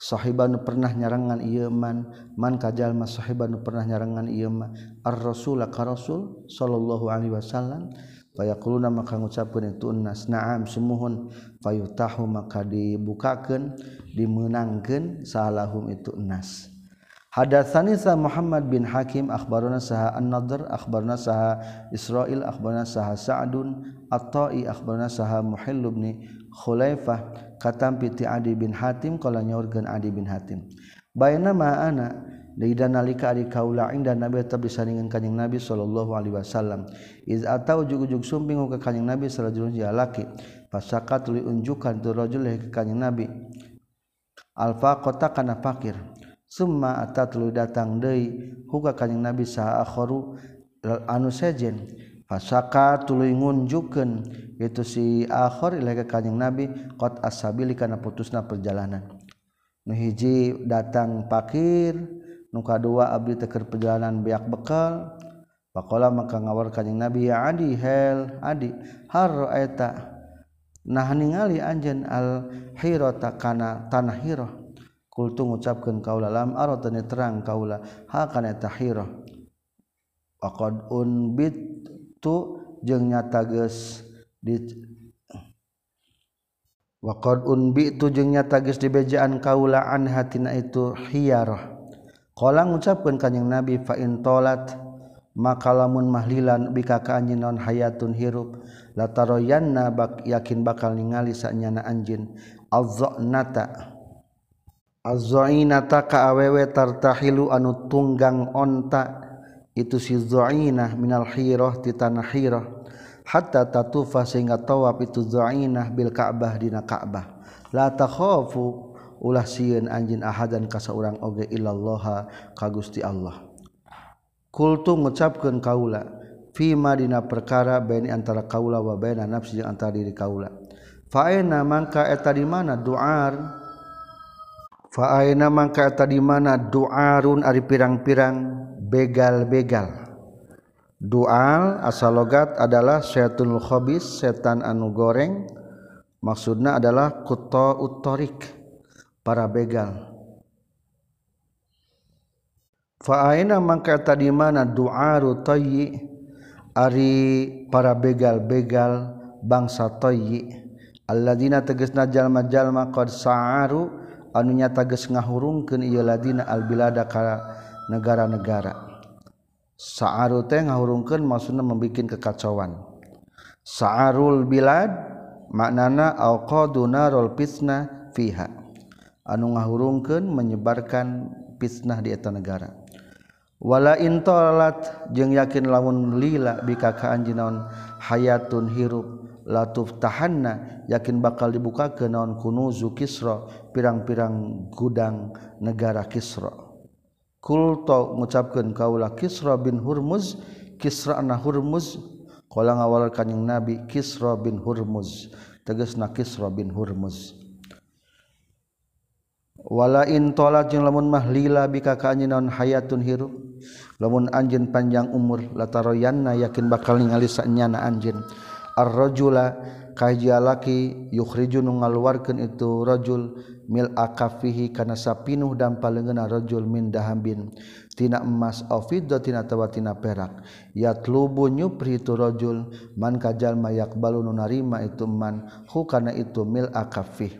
Sahibanu pernah nyarengan ieu man man ka jalma sahibanu pernah nyarengan ieu man ar rasul ka rasul sallallahu alaihi wasallam fayaquluna maka ngucapkeun itu nas na'am sumuhun fayutahu maka dibukakeun dimenangkeun salahum itu nas. Hadatsani sa Muhammad bin Hakim akhbarana saha An-Nadr akhbarana saha Israil akhbarana saha Sa'dun at-Ta'i akhbarna saha Muhill bin Khulaifah katampi ti Adi bin Hatim kala nyaurkeun Adi bin Hatim bayana ma ana Lidah nalika ari kaula inda Nabi tetap disandingan kanjeng Nabi sallallahu alaihi wasallam. Iz atau ujug-ujug sumping ke kanjeng Nabi sallallahu alaihi laki. Pasaka tuli unjukan tu rajul ke kanjeng Nabi. Alfa kota kana fakir. Summa ata tuluy datang deui huka kanjing Nabi saha akharu anu sejen fasaka tuluy ngunjukeun itu si akhir ilahi kanjing Nabi qad asabili kana putusna perjalanan. Nu hiji datang pakir nu kadua abdi teker perjalanan biak bekal Pakola maka ngawar kanjing Nabi ya adi hel adi har eta nah ningali anjeun al hirata kana tanah hirah? Kultu ngucapkeun kaula lam aratani terang kaula hakana tahira waqad unbit tu jeung nyata geus di waqad unbi tu jeung nyata geus dibejaan kaula an hatina itu hiyarah qala ngucapkeun kanjing nabi fa in tolat maka lamun mahlilan bika ka anjeun non hayatun hirup lataroyanna bak yakin bakal ningali sanyana anjeun azzanata azzainata ka awewe tartahilu anu tunggang onta itu sizoinah minal hiroh ti tanah hiroh hatta tatufa sehingga tawaf itu zoinah bil Ka'bah dina Ka'bah. La takhofu ulah sieun anjin ahadan ka saurang oge illallah ka Gusti Allah. Kultu ngucapkeun kaula fima dina perkara baini antara kaula wa baina nafsi jeung antara diri kaula. Fa aina mangka eta di mana duar? Faina mangka tadi mana doarun ari pirang-pirang begal-begal. Dual asal logat adalah syaitunul khobis, setan anu goreng. Maksudna adalah kuto utorik, para begal. Fa'aina mangka tadi mana du'aru toyi ari para begal-begal bangsa toyi. Alladina tegesna jalma-jalma qad sa'aru anunya tages ngahurungkeun ieu ladina albilada ka negara-negara. Sa'aru teh ngahurungkeun maksudna membikin kekacauan. Sa'arul bilad maknana alqaduna rol fitnah fiha. Anu ngahurungkeun menyebarkan fitnah di eta negara. Wala intolat jeung yakin lamun lila bika ka anjinaon hayatun hirup latuf tahanna yakin bakal dibuka ke naon kunuzu kisra pirang-pirang gudang negara Kisra. Kulto ngucapkan kaulah Kisra bin Hurmuz Kisra na Hurmuz. Kala ngawal kanjing Nabi Kisra bin Hurmuz tegasna Kisra bin Hurmuz. Wala in tolat jeung lamun mah lila bika ka anjeun naon hayatun hirup lamun anjeun panjang umur lataroyanna yakin bakal ningali sanyana anjeun. Ar-rajula kajjalaki yukhriju nu ngaluarkeun itu rajul mil akafihi kana sapinuh dan palengena rajul min dahambin tina emas au fiddatin atawa tina perak. Yatlubu nyupri itu rajul man kajal mayak balu nu narima itu man hu kana itu mil akafih.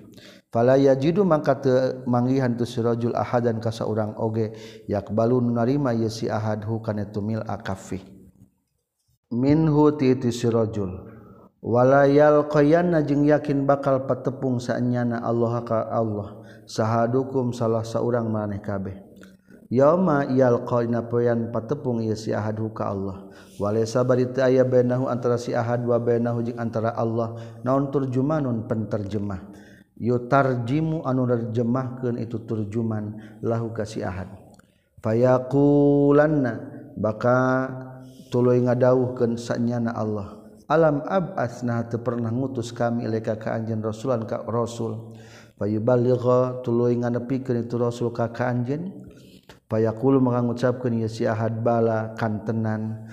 Fala yajidu mangka teu manggihan tu si rajul ahadan ka saurang oge yakbalu nu narima ye si ahad hu kana tu mil akafih. Minhu ti ti sirajul walayal qoyana jeung yakin bakal patepung saanyana Allah ka Allah. Sahadukum salah seorang maneh kabeh. Yauma yalqaina poyan patepung ieu si ahad ka Allah. Walaysa bari teu aya bainahu antara si ahad wa bainahu jeung antara Allah. Naon turjumanun? Penterjemah. Yutarjimu anu nerjemahkeun itu turjuman lahu ka si ahad. Fayaqulanna baka tuluy ngadawuhkeun sa'nyana Allah. alam abasna teu pernah ngutus kami ilaika ka anjeun rasulan ka rasul. Fayuballigha tuluy nganepikeun itu rasul ka ka anjeun fayaqulu maka ngucapkeun ieu si ahad bala kantenan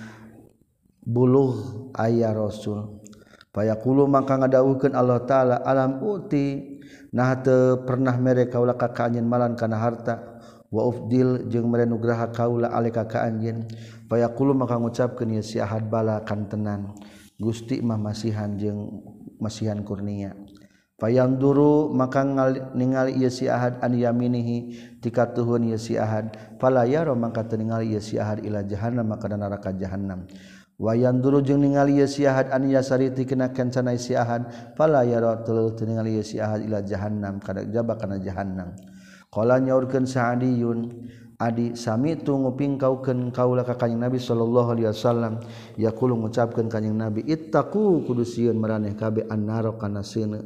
buluh aya rasul. Fayaqulu maka ngadawuhkeun Allah taala alam uti. Nah teu pernah mere kaula ka ka anjeun malan kana harta. Wa ufdil jeung mere nugraha kaula alaika ka anjeun fayaqulu maka ngucapkeun ieu si ahad bala kantenan. Gusti mah masihan jeung masihan kurnia. Fayang duru maka ningali ieu si Ahad an yaminihi tika tuhun ieu si Ahad. Fala yaro maka teu ningali ieu si Ahad ila jahannam maka kana neraka jahannam. Wayan duru jeung ningali ieu si Ahad an yasari tikna kencana si Ahad. Fala yaro teu ningali ieu si Ahad ila jahannam kana jaba kana jahannam. Qala nyaurkeun Sa'diyun Adi sami itu nguping kauken kaulah ka kanjing Nabi Shallallahu alaihi wasallam. Yaqulu mengucapkan kanjing Nabi Itaku kudu meraneh kabe anaro annaro kana sieuna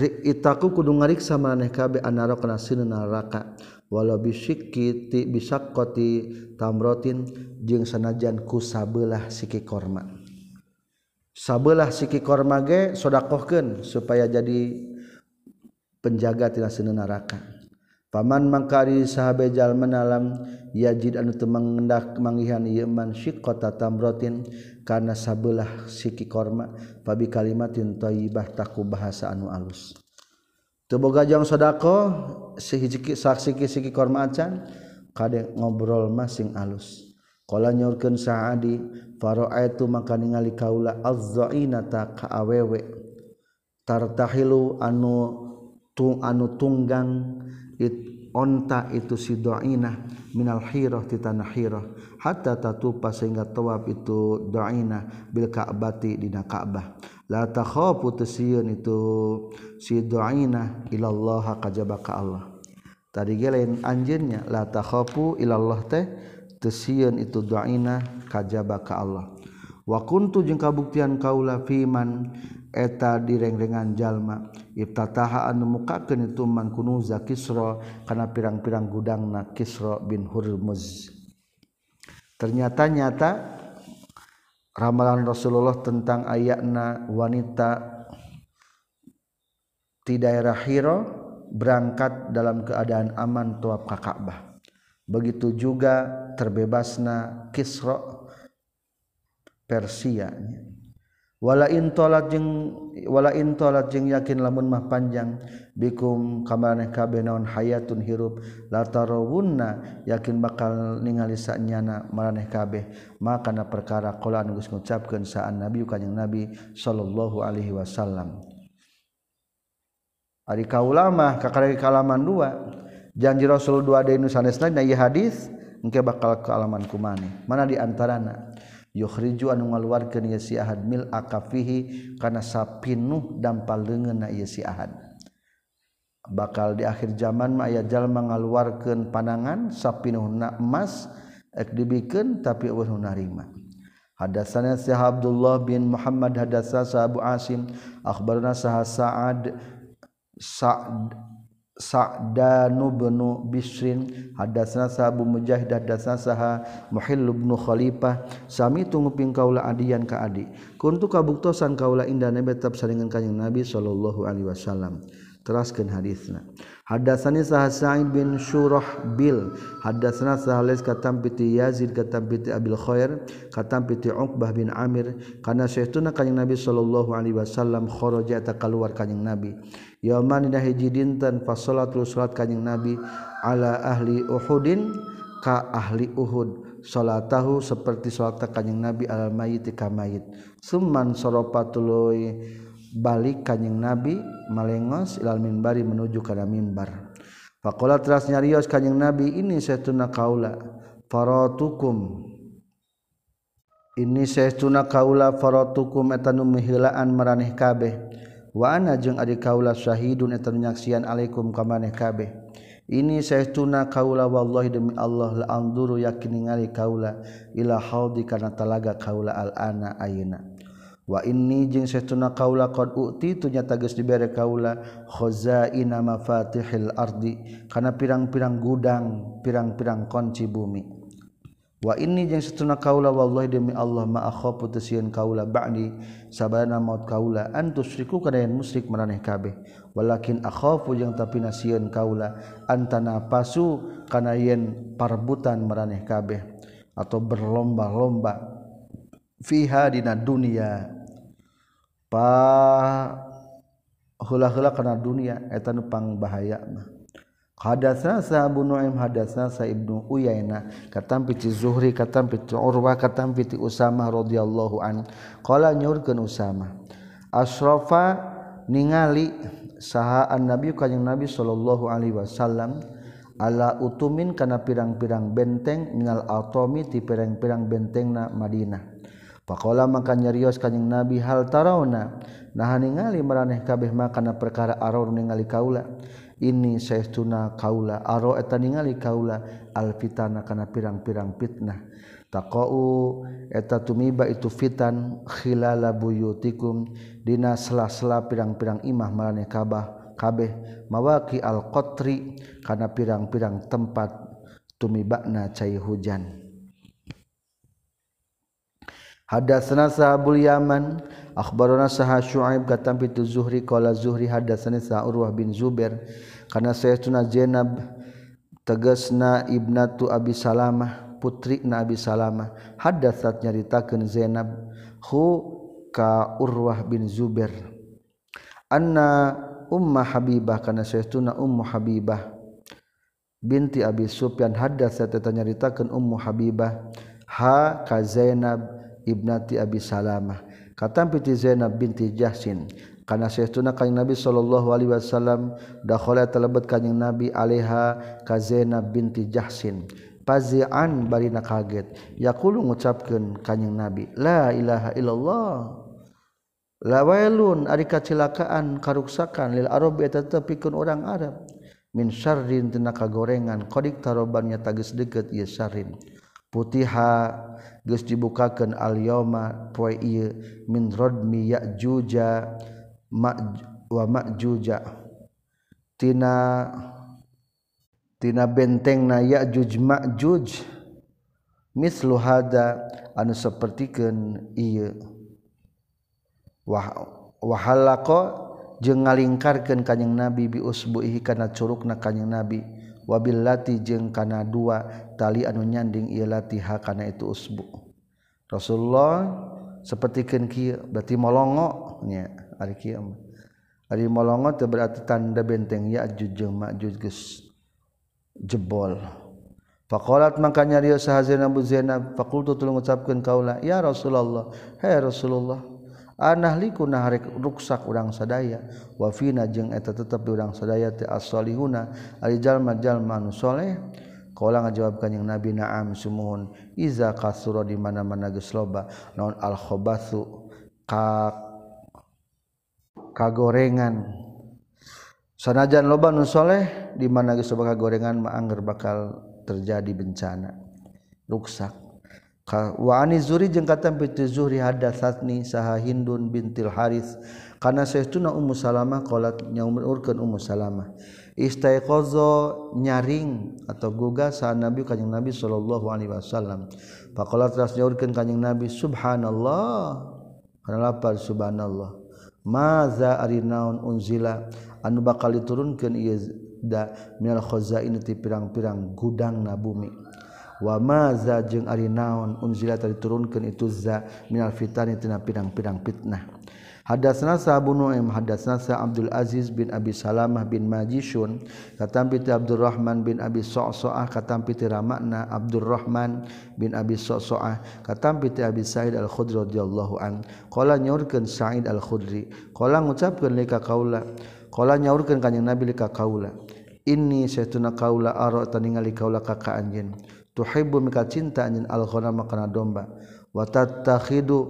ittaqu kudu ngariksa maraneh kabe anaro kana sieuna neraka. Walau bisyikki ti bisaqqati tamrotin jeung sanajan ku sabelah siki korma. Sabelah siki korma ge sodakohkeun supaya jadi penjaga tina sieuna neraka. Paman mangkari sahabjal menalam yajid anu temang ngendak mangihan yeman syikota tamrotin karena sabelah siki korma pabi kalimatin toyibah taku bahasa anu alus. Teboga jong sodako sihijiki saksiki siki korma acan kadek ngobrol masing alus. Kala nyurkeun Sa'adi fara'aitu maka ningali kaula az-za'inata ka awewe tartahilu anu tung anu tunggang it onta itu si doinah minal hiroh ti tanah hiroh hatta tatupa sehingga tawaf itu doinah bil ka'bati dina ka'bah. La takhafu tusiyun itu si doinah ilallah kajaba ka Allah. Tadi ge lain anjeunnya la takhafu ilallah teh tusiyun itu doinah kajaba ka Allah. Wa kuntu jeung kabuktian kaula fiman eta direngrengan jalma. Ibtataha anu mukakeun itu man kunuza Kisra kana pirang-pirang gudangna Kisra bin Hurmuz. Ternyata nyata ramalan Rasulullah tentang ayatna wanita di daerah Hiro berangkat dalam keadaan aman tuap ka Ka'bah. Begitu juga terbebasna Kisra Persiawala intolawala intolat wala intolat jeung yakin lamun mah panjang bikum kamareh kabe naon hayatun hirup. Latarawunna yakin bakal ningali sanyana maraneh kabeh. Maka na perkara qala anu geus ngucapkeun saan nabi kanjing nabi sallallahu alaihi wasallam. Ari kaula mah kakarek kalaman dua. Janji rasul dua deui nu sanesna ieu hadis engke bakal ke alaman kumane. Mana di antarana? yukhriju anu ngaluarkeun ieu si Ahad mil akafihi kana sapinuh dampal leungeun na ieu si Ahad. Bakal di akhir zaman mah aya jalma ngaluarkeun panangan sapinuhna emas ek dibikeun tapi eueuh nu narima. Hadatsana Syekh Abdullah bin Muhammad hadatsa Abu Asim akhbarana Sa'ad Sa'd Sa'danu bin Bisrin hadatsna Abu Mujahid hadatsna saha Muhil bin Khalifah. Sami tunguping kaula adian ka adi. Kuntu kabuktosan kaula inda nabi tetap saringan kanjing nabi sallallahu alaihi wasallam. Teraskeun hadisna. Hadatsani saha Sa'id bin Syurah bil. Hadatsna saha Lais katam piti Yazid katam piti Abil Khair katam piti Uqbah bin Amir. Kana syehtuna kanjing nabi sallallahu alaihi wasallam kharaja ta keluar kanjing nabi. Yauman dina hiji dinten fa salatul salat kanjing Nabi ala ahli Uhudin ka ahli Uhud. Salatahu seperti salat kanjing Nabi al mayit ka mayit. Summan sarapatul balik Kanyeng nabi malengos ilal minbari menuju ke mimbar fakola terasnya Rios Kanyeng nabi ini saya tuna kaula farotukum. Ini saya tuna kaula farotukum etanu mihilaan meraneh kabeh Wana jeung adik kaula syahidun eta nyaksian alaikum ka maneh kabeh. Ini saestuna kaula wallahi demi Allah la anduru yakin ningali kaula ila haudi kana talaga kaula al ana ayeuna. Wa inni jeung saestuna kaula qad uti tu nyata geus dibere kaula khazaina mafatihil ardi kana pirang-pirang gudang, pirang-pirang kunci bumi. wa ini jeung setuna kaula wallahi demi Allah ma akhafu tasyian kaula ba'di sabana maut kaula antusriku kana yen musyrik maraneh kabeh. Walakin akhafu jeung tapi nasieun kaula antana pasu kana yen parbutan maraneh kabeh atau berlomba-lomba fiha dina dunia. Pa hula-hula kana dunia eta nu pangbahaya mah. Hadatsna Abu Nu'aim hadatsna sa Ibnu Uyainah katampi ti Zuhri katampi ti Urwah katampi ti Usama radhiyallahu an qala nyurkeun Usama Asrafa ningali saha annabi kanjing Nabi sallallahu alaihi wasallam ala utumin kana pirang-pirang benteng minal atomi ti pirang-pirang bentengna Madinah. Pakola maka nyarios kanjing Nabi hal tarauna? Nah ningali maraneh kabeh maka kana perkara aror ningali kaula. ini sayauna kaula. Aro eta ningali kaula alfitana kana pirang-pirang fitnah. Taqau eta tumiba itu fitan khilala buyutikum. Dina sela-sela pirang-pirang imah maraneh Ka'bah kabeh mawaki alqatri kana pirang-pirang tempat tumibana cai hujan. Hadatsana Sahabul Yaman Akbarona saha Syuaib katam pitu Zuhri qala Zuhri hadatsani sa Urwah bin Zubair. Kana sayyiduna Zainab tegasna ibnatu Abi Salamah putri na Abi Salamah hadatsat nyaritakeun Zainab hu ka Urwah bin Zubair anna Umma Habibah kana sayyiduna Ummu Habibah binti Abi Sufyan hadatsat nyaritakeun Ummu Habibah ha ka Zainab ibnati Abi Salamah. katam piti Zainab binti Jahsin karena saytuna kanjing Nabi sallallahu alaihi wasallam dakhala talabat kanjing Nabi alaiha ka Zainab binti Jahsin pazian bari na kaget. Yaqulu ngucapkeun kanjing Nabi la ilaha illallah. La wailun ari kacilakaan karuksakan lil arab eta tepikeun urang Arab. Min syarrin tina kagorengan qadik tarobannya tagis deukeut ieu syarrin. Putiha geus dibukakeun al yauma poe ieu min radmi ya'juja ma'j wa ma'juja. Tina tina bentengna ya'juj ma'juj. Mislu hada anu sapertikeun ieu. Wah wahalaqa jeung ngalingkarkeun kanjing nabi bi usbuhi kana curugna kanjing nabi. wabil lati jeung kana dua tali anu nyanding ieu latiha kana itu usbu Rasulullah sapertikeun kieu berarti molongo nya ari kieu mah ari molongo teh berarti tanda benteng Ya'juj jeung Ma'juj geus jebol Fakolat makanya Rio sahaja Abu Zainab. Fakultu tulung ucapkan kaulah. Ya Rasulullah. Hei Rasulullah. anahliku naharek ruksak urang sadaya. Wafina jeng eta tetap di urang sadaya ti as-solihuna ari jalma-jalma anu saleh qala ngajawabkan yang nabi na'am sumuhun. Iza kasura di mana-mana geus loba. Naon al khabathu ka kagorengan. Sanajan loba nu soleh di mana geus loba kagorengan mah angger bakal terjadi bencana. Ruksak. Waani Zuri jeung kata piti Zuhri hadatsatni saha Hindun bintil Haris kana saestuna Ummu Salamah qalat nyaumurkeun Ummu Salamah. Istaiqaza nyaring atau gugasa Nabi kanjing Nabi sallallahu alaihi wasallam. Faqalat ras nyaurkeun kanjing Nabi subhanallah. Kana lapar subhanallah. Maza ari arinaun unzila? Anu bakal diturunkeun ieu da minal khazain ti pirang-pirang gudang na bumi. wamaza jeung ari naon unzila tadi turunkan itu za minal fitani tina pirang-pirang fitnah. Hadatsna Abu Nu'aim hadatsna Abdul Aziz bin Abi Salamah bin Majishun katampi ti Abdurrahman bin Abi Sa'sa'ah katampi ti Ramakna Abdurrahman bin Abi Sa'sa'ah katampi ti Abi Sa'id Al-Khudri radhiyallahu an. Qala nyaurkeun Sa'id Al-Khudri qala ngucapkeun li ka kaula qala nyaurkeun kanjing Nabi li ka kaula inni saytuna kaula ara taningali kaula ka ka anjeun. tuhibbu mika cinta anjeun al-ghanama kana domba. Wa tatakhidu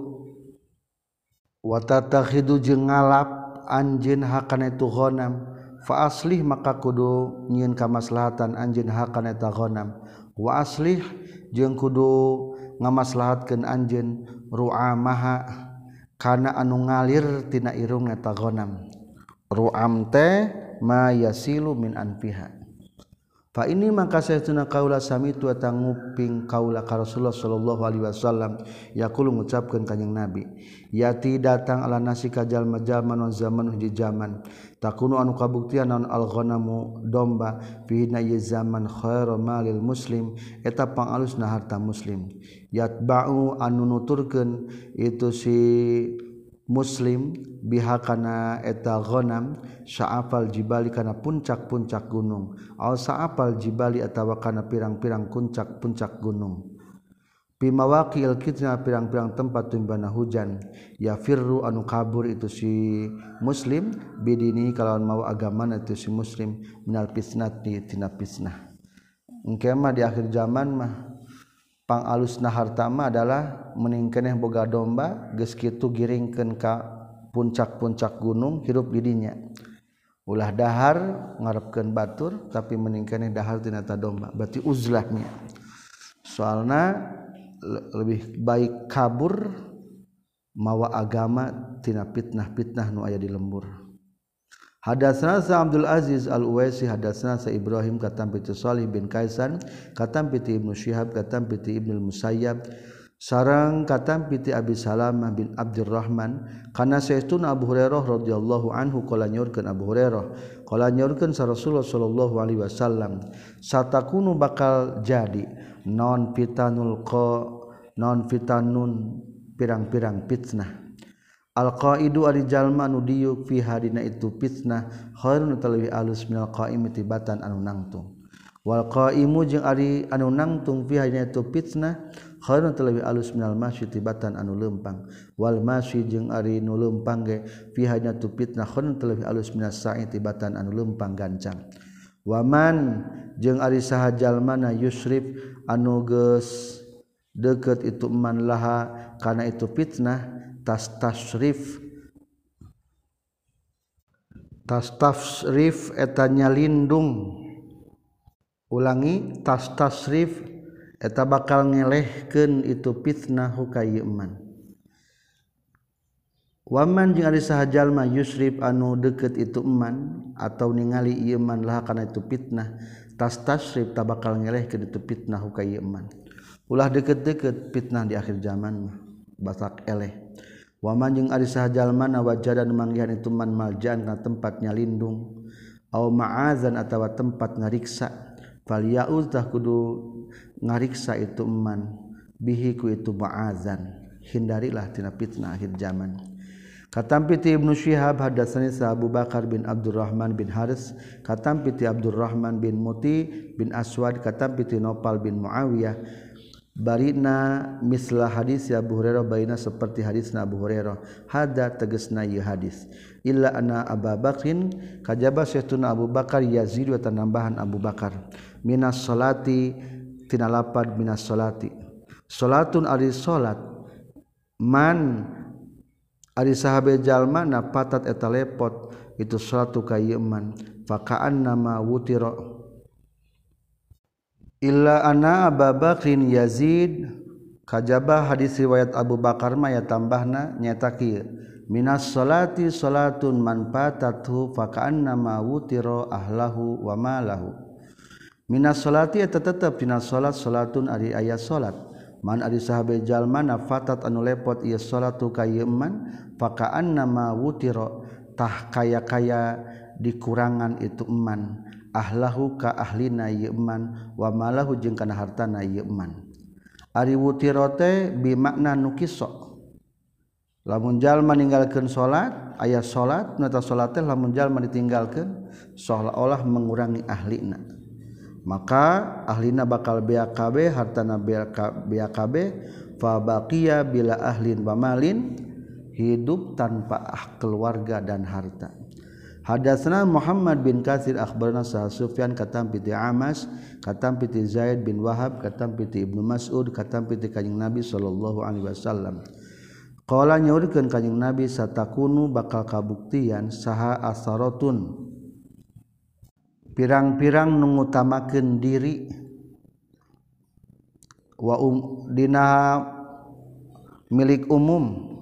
wa tatakhidu jeung ngalap anjeun hakana itu ghanam. Fa aslih maka kudu nyieun kamaslahatan anjeun hakana eta ghanam. Wa aslih jeung kudu ngamaslahatkeun anjeun ru'amaha kana anu ngalir tina irung eta ghanam. Ru'am teh ma yasilu min anfiha. Fa ini maka saytuna kaula sami tu tanguping kaula ka Rasulullah sallallahu alaihi wasallam. Yaqulu ngucapkeun kanjing Nabi yati datang ala nasi kajal majalma non zaman hiji zaman. Takunu anu kabuktian non al ghanamu domba fi na zaman khairu malil muslim. Eta pangalusna harta muslim. Yatba'u anu nuturkeun itu si muslim bihakana eta ghonam sya'afal jibali kana puncak-puncak gunung. Aw sa'afal jibali atawa kana pirang-pirang puncak-puncak gunung. Pimawaqil kitna pirang-pirang tempat timbana hujan ya firru anu kabur itu si muslim bidini kalawan mau agama itu si muslim minal pisnati tina pisnah. Engke mah di akhir zaman mah pangalusna harta hartama adalah meningkeneh boga domba geus kitu giringkeun ka puncak-puncak gunung hirup didinya ulah dahar ngarepkan batur tapi meningkeneh dahar tinata domba berarti uzlahnya. Soalnya lebih baik kabur mawa agama tina fitnah-fitnah nu aya di lembur. Hadatsana sa Abdul Aziz Al-Uwaisi hadatsana sa Ibrahim katam piti Salih bin Kaisan katam piti Ibnu Syihab katam piti Ibnu Musayyab sarang katam piti Abi Salamah bin Abdurrahman. Kana saestuna Abu Hurairah radhiyallahu anhu qala nyorkeun Abu Hurairah qala nyorkeun sa Rasulullah sallallahu alaihi wasallam satakunu bakal jadi non fitanul qa non fitanun pirang-pirang fitnah. Alqaidu ari jalma nu diuk fi hadina itu fitnah khairun talawi alus minal qaimi tibatan anu nangtung. Wal qaimu jeung ari anu nangtung fi hadina itu fitnah khairun talawi alus minal masyi tibatan anu lempang. Wal masyi jeung ari nu lempang ge fi hadina itu fitnah khairun talawi alus minas sa'i tibatan anu lempang gancang. Waman jeung ari saha jalma na yusrif anu geus deukeut itu man laha kana itu fitnah tas tasrif tas tasrif etanya lindung ulangi tas tasrif eta bakal ngelehkeun itu fitnah hukayman waman jeung ari sahajalma yusrif anu deket itu eman atau ningali ieu man lah kana itu fitnah tas tasrif ta bakal ngelehkeun itu fitnah hukayman ulah deket-deket fitnah di akhir zaman mah basak eleh. wamanjing ari sahajal mana wajadan manggihan itu man maljan na tempatnya lindung. A ma'azan atawa tempat ngariksa. Fal kudu ngariksa itu eman bihiku itu ma'azan. Hindarilah tina fitnah akhir zaman. Katampiti Ibnu Syihab hadatsani Abu Bakar bin Abdurrahman bin Haris. Katampiti Abdurrahman bin Muti bin Aswad. Katampiti Nopal bin Muawiyah. Barina mislah hadis ya Abu Hurairah baina seperti hadis na Abu Hurairah. Hada tegesna ieu hadis. Illa anna Abu Bakrin kajaba Syekhuna Abu Bakar yazid wa tambahan Abu Bakar. Minas salati tina lapad minas salati. Salatun ari salat. Man ari sahabe jalma na patat eta lepot itu salatu ka ieu man. Faqa'an nama wutira Illa ana Abu Bakrin Yazid kajaba hadis riwayat Abu Bakar ma ya tambahna nyata kieu. Minas salati salatun manfaatatu faka'anna ma wutiro ahlahu wa malahu. Minas salati eta tetep dina salat salatun ari aya salat. Man ari sahabe jalma nafatat anu lepot ieu salatu ka ieu man faka'anna ma wutira tah kaya-kaya dikurangan itu eman. ahlahu ka ahlina yeman wa malahu jeung kana hartana yeman. Ari wutirote bi makna nu lamun jalma meninggalkan salat ayat salat nata salat teh lamun jalma ditinggalkeun seolah-olah mengurangi ahlina. Maka ahlina bakal BKB hartana BKB fa baqiya bila ahlin wa malin hidup tanpa ah keluarga dan harta. Hadatsana Muhammad bin Katsir akhbarana Sa'ad Sufyan katam piti Amas katam piti Zaid bin Wahab katam piti Ibnu Mas'ud katam piti Kanjeng Nabi sallallahu alaihi wasallam. Qala nyaurkeun Kanjeng Nabi satakunu bakal kabuktian saha asaratun. Pirang-pirang nungutamakeun diri wa um, dina milik umum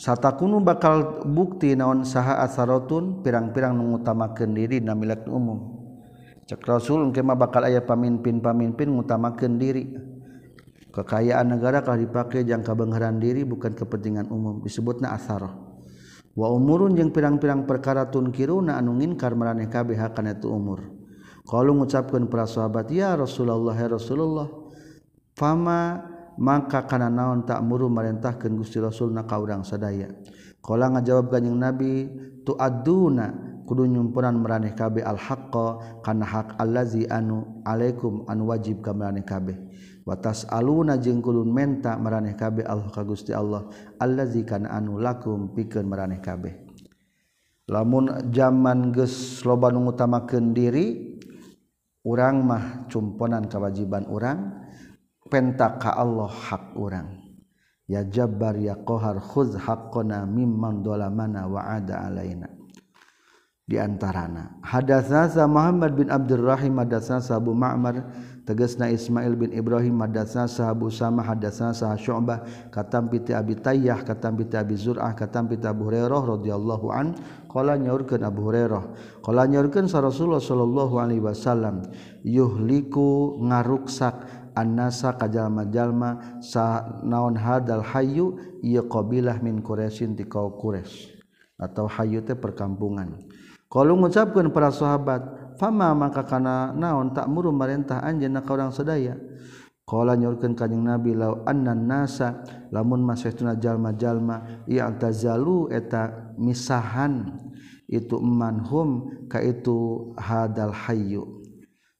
Sata kuno bakal bukti naon saha asarotun pirang-pirang mengutamakan diri na milat umum. Cek Rasul kema bakal ayah pamimpin-pamimpin mengutamakan diri. Kekayaan negara kalau dipakai jangka bengheran diri bukan kepentingan umum disebutnya asaroh. Wa umurun yang pirang-pirang perkara tunkiruna anu ngingkar maraneh kabeh kana itu umur. Kalau mengucapkan para sahabat ya Rasulullah ya Rasulullah fama maka kana naon tak muru merintahkan Gusti Rasul na kaurang sadaya? Kala ngajawab kanjing Nabi tu aduna kudu nyumpuran meraneh kabeh al haqqa kana hak allazi anu alaikum anu wajib ka meraneh kabeh. Wa tas'aluna jeung kudu menta meraneh kabeh Allah ka Gusti Allah allazi kana anu lakum pikeun meraneh kabeh. Lamun zaman geus loba nu ngutamakeun diri urang mah cumponan kewajiban urang pentaka Allah hak orang ya jabbar ya qahar khudz haqqana mimman dolamana wa ada alaina. Di antarana. Hadatsana Muhammad bin Abdurrahim hadatsana Abu Ma'mar tegasna Ismail bin Ibrahim hadatsana Abu Sama hadatsana Syu'bah katam piti Abi Tayyah katam piti Abi Zur'ah katam piti Abu Hurairah radhiyallahu an qala nyaurkeun Abu Hurairah qala nyaurkeun sa Rasulullah sallallahu alaihi wasallam yuhliku ngaruksak annasa kajallma-jalma sa naon hadal hayu ia qabilah min Quraisyin ti kaum Quraisy atau hayu teh perkampungan. Kalau mengucapkan para sahabat, fama maka kana naon tak muru marentah anjeunna ka urang sadaya. Qala nyorkeun kanjing Nabi lau annan nasa lamun masaytuna jalma-jalma ia antazalu eta misahan itu manhum ka itu hadal hayu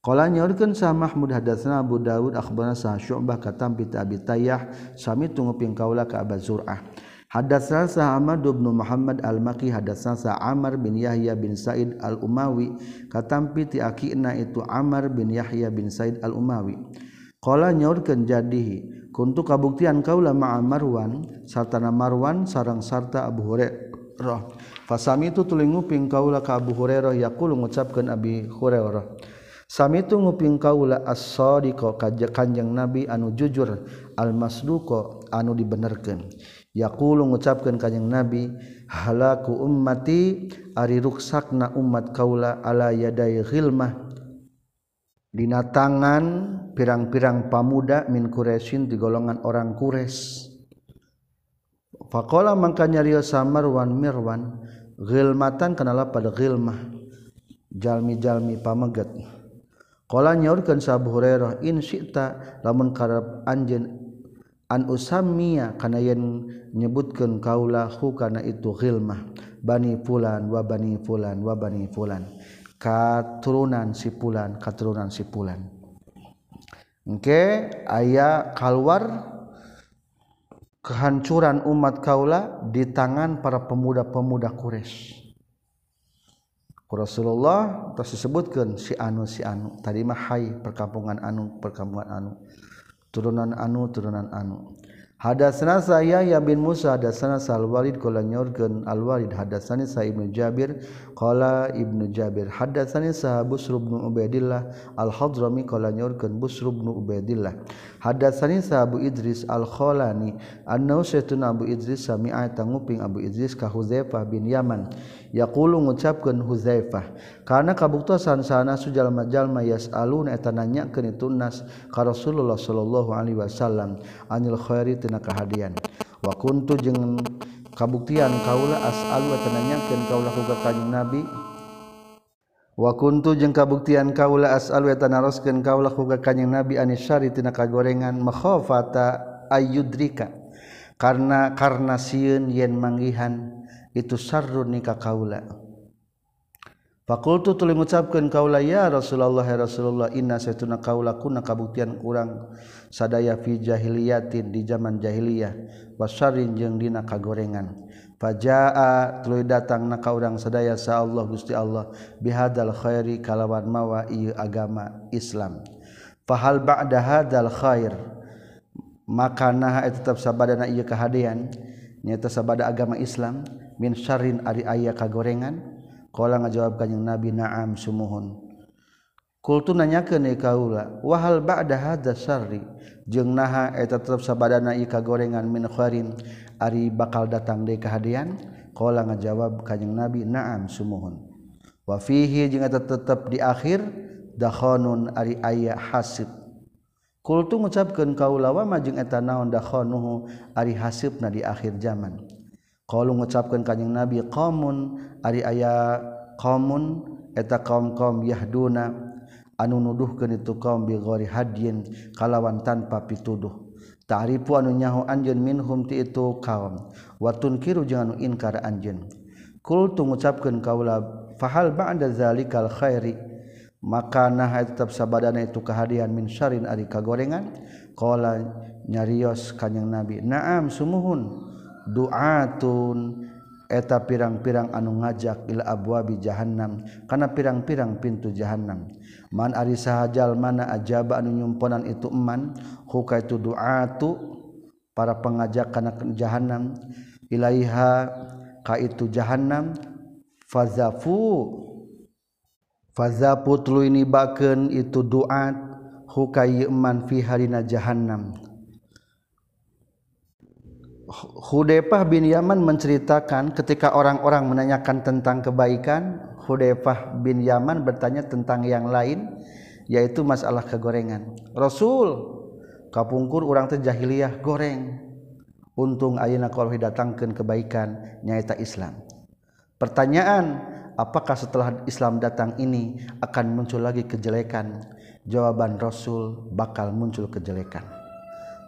hayyu nyakan sah Mahmud hadasna Abu Dawud Akbar sah sy'bah katam Abi tayah Sami tungguping kaula ke Aba Zur'ah. Hadas rasa Ahmad dubnu Muhammad Al-maki hadas sasa Amar bin Yahya bin Said Al-Umawi katampiti akina itu Amar bin Yahya bin Said Al-Umawi. Kala nyaurkeun jadihi kuntu kabuktian kaula ma'a Marwan sartana Marwan sarang sarta Abu Hurairah. Fasami itu tuling nguping kaula ka Abu Hurairah yaqulu ngucapkeun Abi Hurairah Sami itu nguping kaula as-sadiqa kanjeng Nabi anu jujur al-masduqa anu dibenerkeun. Yaqulu ngucapkeun kanjeng Nabi halaku ummati ari ruksakna umat kaula ala yadai ghilmah dina tangan pirang-pirang pamuda min Quraisyin di golongan orang Quraisy. Faqala mangka nyarios Samarwan Mirwan ghilmatan kenala pada ghilmah jalmi-jalmi pameget nyakan sabrah inta lamun karab anjen an usamia kana yen nyebutkeun kaula hu kana itu ghilmah bani fulan wa bani fulan wa bani fulan katurunan si fulan katurunan si fulan. Engke aya keluar kehancuran umat kaula di tangan para pemuda-pemuda Quraisy Rasulullah terus disebutkan si anu si anu. Tadi mah hai perkampungan anu perkampungan anu. Turunan anu turunan anu. Hadatsana saya ya bin Musa hadatsana Al Walid qala nyorkeun Al Walid hadatsani sa Ibnu Jabir qala Ibnu Jabir. Hadatsani sahabu Busr bin Ubaidillah Al Hadrami qala nyorkeun Busr bin Ubaidillah. Hadatsani Abu Idris Al-Khalani annahu saytuna Abu Idris sami'a tanguping Abu Idris ka Hudzaifah bin Yaman. Yaqulu ngucapkeun Hudzaifah kana kabuktosan sana sujalma jalma yasalun eta nanyakeun itu nas ka Rasulullah sallallahu alaihi wasallam anil khairi tina kahadian. Wa kuntu jeung kabuktian kaula as'alu eta nanyakeun kaula ku kanjing Nabi wakuntu jeung kabuktian kaula asal wetanaroskeun kaula ku kanjing nabi anis syari tina kagorengan makhafata ayudrika. Karena karena sieun yen manggihan itu sarrun nikah kaula Fakultu tuli mengucapkan kaula ya Rasulullah ya Rasulullah inna saytuna kaula kuna kabuktian kurang. Sadaya fi jahiliyatin di zaman jahiliyah. Wasarin jeung dina kagorengan. Pajaa tuluy datang na ka urang sadaya sa Allah Gusti Allah. Bihadal khairi kalawan mawa ieu agama Islam. Fahal ba'da hadal khair? Maka nah eta tetap sabadana ieu kahadean nyata sabada agama Islam min syarrin ari aya kagorengan. Qala ngajawab kanjing Nabi na'am sumuhun. Kultu nanya ke kaula, wahal ba'da hadza syarri? Jeung naha eta tetep sabadana ika gorengan min khairin ari bakal datang deui kahadean? Qala ngajawab kanjing Nabi, "Na'am, sumuhun." Wa fihi jeung eta tetep di akhir dakhanun ari ayah hasib. Kultu ngucapkeun kaula wa ma jeung eta naon dakhanuhu ari hasibna di akhir zaman. Qalu ngucapkeun kanjing Nabi, "Qamun ari aya qamun eta kaum-kaum yahduna anu nuduhkeun itu kaum bi bighairi hadyin kalawan tanpa pituduh. Ta'rifu anu nyaho anjeun minhum ti itu kaum. Wa tunkiru jeung anu inkar anjeun. Kul tu ngucapkeun kaula fahal ba'da zalikal khairi? Maka nah tetap sabadana itu kehadian min syarin ari kagorengan. Qala nyarios kanjing nabi na'am sumuhun. Du'atun. Eta pirang-pirang anu ngajak ila abwabi jahannam kana pirang-pirang pintu jahannam. Man ari sahajal mana ajaba anu nyumponan itu eman huka itu duatu para pengajak kana jahannam ilaiha ka itu jahannam fazafu fazafu tuluy nibakeun itu duat hukai eman fi harina jahannam. Hudefah bin Yaman menceritakan ketika orang-orang menanyakan tentang kebaikan, Hudefah bin Yaman bertanya tentang yang lain, yaitu masalah kegorengan. Rasul kapungkur orang terjahiliyah goreng. Untung ayana kalau datangkan kebaikan nyaita Islam. Pertanyaan, apakah setelah Islam datang ini akan muncul lagi kejelekan? Jawaban Rasul bakal muncul kejelekan.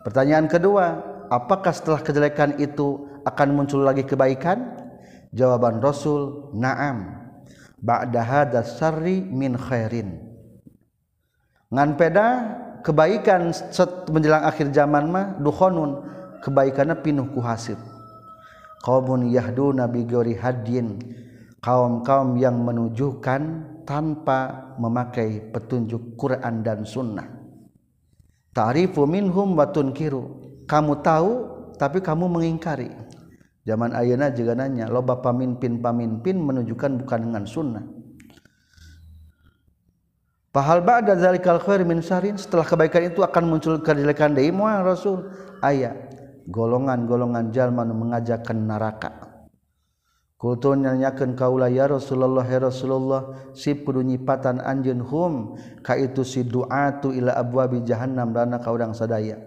Pertanyaan kedua, apakah setelah kejelekan itu akan muncul lagi kebaikan jawaban Rasul na'am ba'da hadas syarri min khairin. Ngan peda kebaikan menjelang akhir zaman mah dukhonun kebaikannya pinuh ku hasib qaumun yahduna bi ghairi hadin kaum-kaum yang menunjukkan tanpa memakai petunjuk Quran dan sunnah. Ta'rifu minhum wa tunkiru. Kamu tahu tapi kamu mengingkari zaman Ayeuna juga nanya loba pamimpin-pamimpin menunjukkan bukan dengan sunnah. Pahal ba'da zalikal khair min sarin setelah kebaikan itu akan muncul kejelekan deui moal Rasul. Aya golongan-golongan jalma nu mengajakkan neraka. Kultu nyanyakeun kaula ya Rasulullah ya Rasulullah si kudu nyipatan anjeun hum ka itu si du'atu ila abwabi jahannam dana ka urang sadaya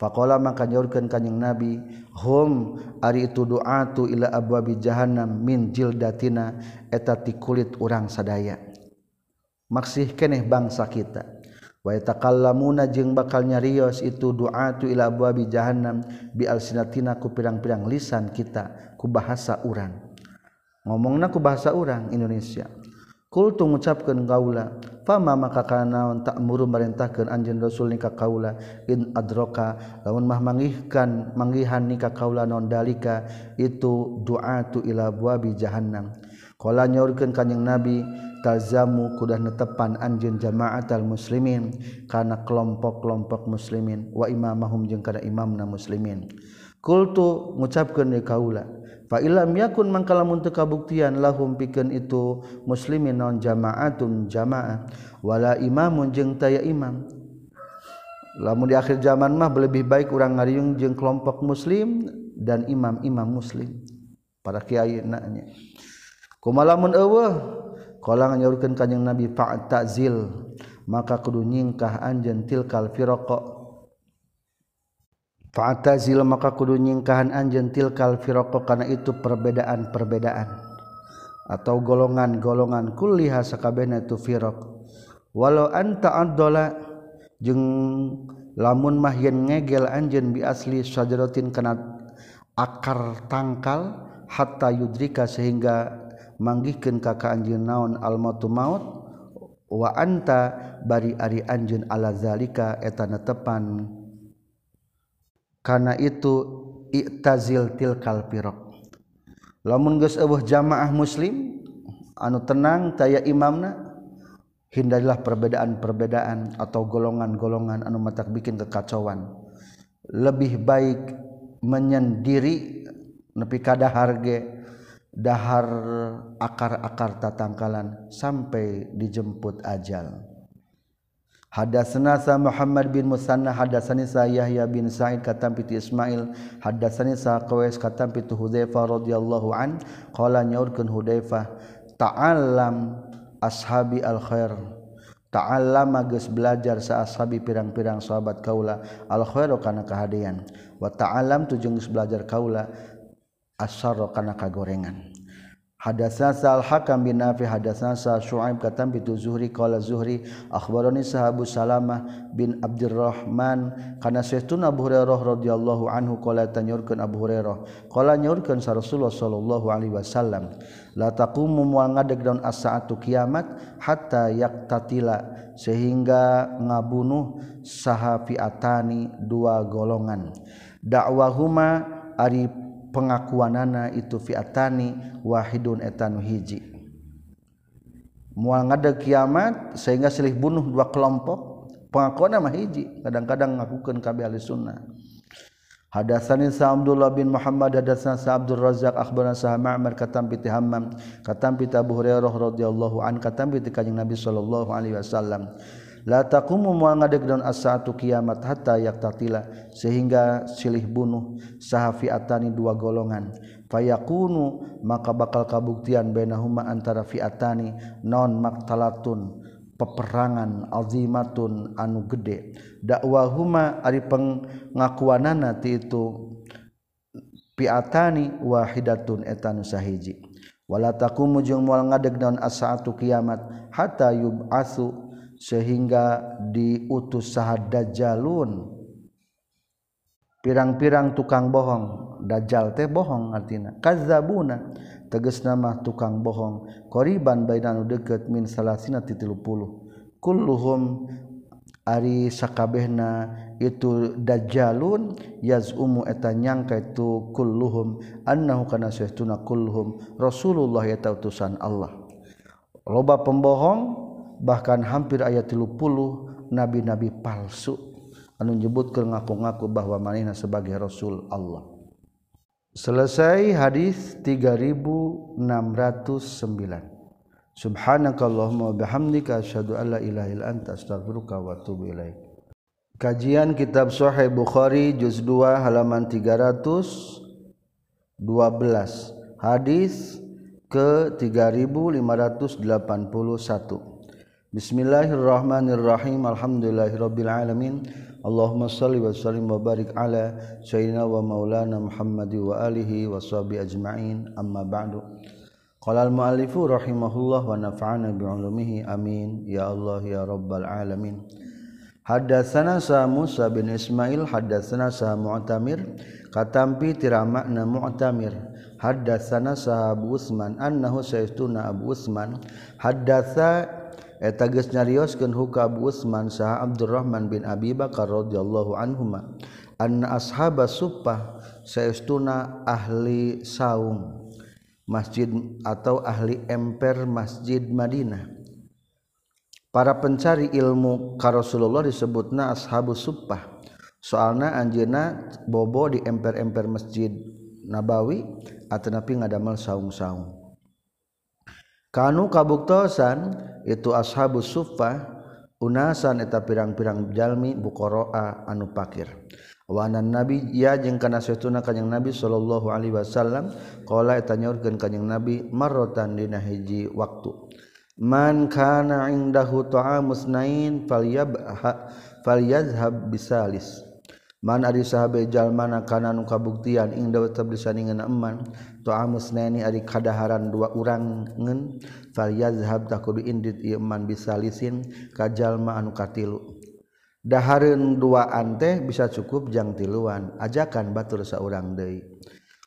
Pakola maka nyorkan kanyang Nabi, Hum ari itu doatu ila abwabi jahannam min jildatina eta ti kulit urang sadaya. Maksih keneh bangsa kita. Wa yatakallamuna jeung bakal nyarios itu doatu ila abwabi jahannam bi alsinatina ku pirang-pirang lisan kita ku bahasa urang. Ngomongna ku bahasa urang Indonesia. Kul tu ngucapkeun gaula fama maka kanaon tak muru merintahkan anjen rasul nikah kaula in adroka lawan mah mangihkan manggihan nikah kaula non dalika itu doa tu ila buabi jahannam Kala nyaurkeun kanjing Nabi talzamu kudah netepan anjeun jama'atal muslimin kana kelompok-kelompok muslimin wa imamahum jeung kana imamna muslimin. Kultu ngucapkeun deui kaula Falam yakun mangkala mangkalamun kabuktian lahum pikeun itu muslimin non jamaatun jamaah wala imamun jeung taya imam. Lamun di akhir zaman mah lebih baik orang ngariung jeung kelompok muslim dan imam-imam muslim. Para kiai nanya Kumalamun eueuh kala nyaurkeun kanjing Nabi fa ta'zil maka kudu nyingkah anjeun tilkal firaqa. Fa'tazil maka kudu nyingkahan anjeun tilkal firaqo kana itu perbedaan-perbedaan atau golongan-golongan kulliha sakabehna tu firaq. Walau anta adalla jeung lamun mah yen ngegel anjeun bi asli sajaratin kana akar tangkal hatta yudrika sehingga manggihkeun ka ka anjeun naon almatu maut wa anta bari ari anjeun ala zalika eta netepan karena itu iktazil tilkal pirok. Lamun geus eueuh jamaah muslim anu tenang taya imamna hindarilah perbedaan-perbedaan atau golongan-golongan anu matak bikin kekacauan. Lebih baik menyendiri nepi kada harge dahar akar-akar tatangkalan sampai dijemput ajal. Hadatsana sa Muhammad bin Musanna hadatsani sa Yahya bin Sa'id katam piti Ismail. Hadatsani sa Qawais katam piti Hudzaifah radhiyallahu an. Qala nyaurkeun Hudzaifah ta'allam ashabi al khair ta'allama geus belajar sa ashabi pirang-pirang sahabat kaula. Al khairu kana kahadean wa ta'allam tu jeung geus belajar kaula. Asyarra kana kagorengan. Hadatsana Sa'al Hakam bin Nafi hadatsana Sa'al Syu'aib katam bitu Zuhri qala Zuhri akhbarani sahabu Salamah bin Abdurrahman kana sayyiduna Abu Hurairah radhiyallahu anhu qala tanyurkeun Abu Hurairah qala nyurkeun sa Rasulullah sallallahu alaihi wasallam la taqumu moal ngadeg daun as-saatu kiamat hatta yaqtatila sehingga ngabunuh sahafiatani dua golongan. Dakwahuma ari pengakuanana itu fiatani wahidun etanu hiji. Mual ngada kiamat sehingga silih bunuh dua kelompok pengakuan mah hiji. Kadang-kadang ngakukeun kabeh ahli sunnah. Hadatsani Sa Abdullah bin Muhammad hadatsana Sa Abdul Razzaq akhbarana Sa Ma'mar katam bi Hammam katam bi Abu Hurairah radhiyallahu an katam bi Kanjeng Nabi sallallahu alaihi wasallam. la taqumu mual ngadegdeun as-saatu kiamat hatta yaqtatila sehingga silih bunuh sahafiatani dua golongan. Fayakunu maka bakal kabuktian bainahuma antara fiatani non maktalatun peperangan azimatun anu gede. Dakwahuma ari pengakuanana ti itu piatani wahidatun etanu sahiji. Wala taqumu jeung moal ngadeg naon as-saatu kiamat hatta yub'atsu sehingga diutus sahad dajalun pirang-pirang tukang bohong dajjal teh bohong artinya kazabuna teges nama tukang bohong. Koriban bainanu deket min salasina ti puluh kulluhum ari sakabehna itu dajjalun yazumu eta nyangka itu kulluhum. Annahu kana sahtuna kulluhum. Rasulullah eta utusan Allah. Loba pembohong bahkan hampir ayat 30 nabi-nabi palsu anu nyebut ke ngaku-ngaku bahwa manehna sebagai rasul Allah. Selesai hadis 3609. Subhanakallahumma wa bihamdika asyhadu an la ilaha illa anta astaghfiruka wa atubu ilaik. Kajian Kitab Sahih Bukhari juz 2 halaman 312. Hadis ke 3581. Bismillahirrahmanirrahim. Alhamdulillahirabbil alamin. Allahumma shalli wa sallim wa barik ala sayyidina wa maulana Muhammad wa alihi wa sahbi ajma'in. Amma ba'du. Qala al muallifu rahimahullah wa nafa'ana bi ulumihi amin. Ya Allah ya rabbal alamin. Hadatsana sa Musa bin Ismail hadatsana sa Mu'tamir. Katampi tiramakna Mu'tamir. Hadatsana sa Abu Utsman annahu sayyiduna Abu Utsman hadatsa eta geus nyarioskeun hukab Utsman saha Abdurrahman bin Abi Bakar radhiyallahu anhuma anna ashaba suppah saestuna ahli saum masjid atau ahli emper masjid Madinah. Para pencari ilmu ka Rasulullah disebutna ashabu suppah soalna anjeuna bobo di emper-emper masjid Nabawi atanapi ngadamel saung-saung. kanu kabuktosan itu ashabus suffah unasan eta pirang-pirang jalmi bukoroa anu pakir. Wanan nabi ya jeung kana saestuna kanjing nabi sallallahu alaihi wasallam qala eta nyaurkeun kanjing nabi marrotan dina hiji waktu. Man kana indahu ta'amus nain falyabha falyazhab bisalis. Man ari sahabe jalmana kana nu kabuktian ing dawa tablis eman doa musnaini ari kadaharan dua urang ngen fal yazhab takudu indit ieu man bisalisin ka anu katilu. Dahareun duaan teh bisa cukup jang tiluan ajakan batur saurang deui.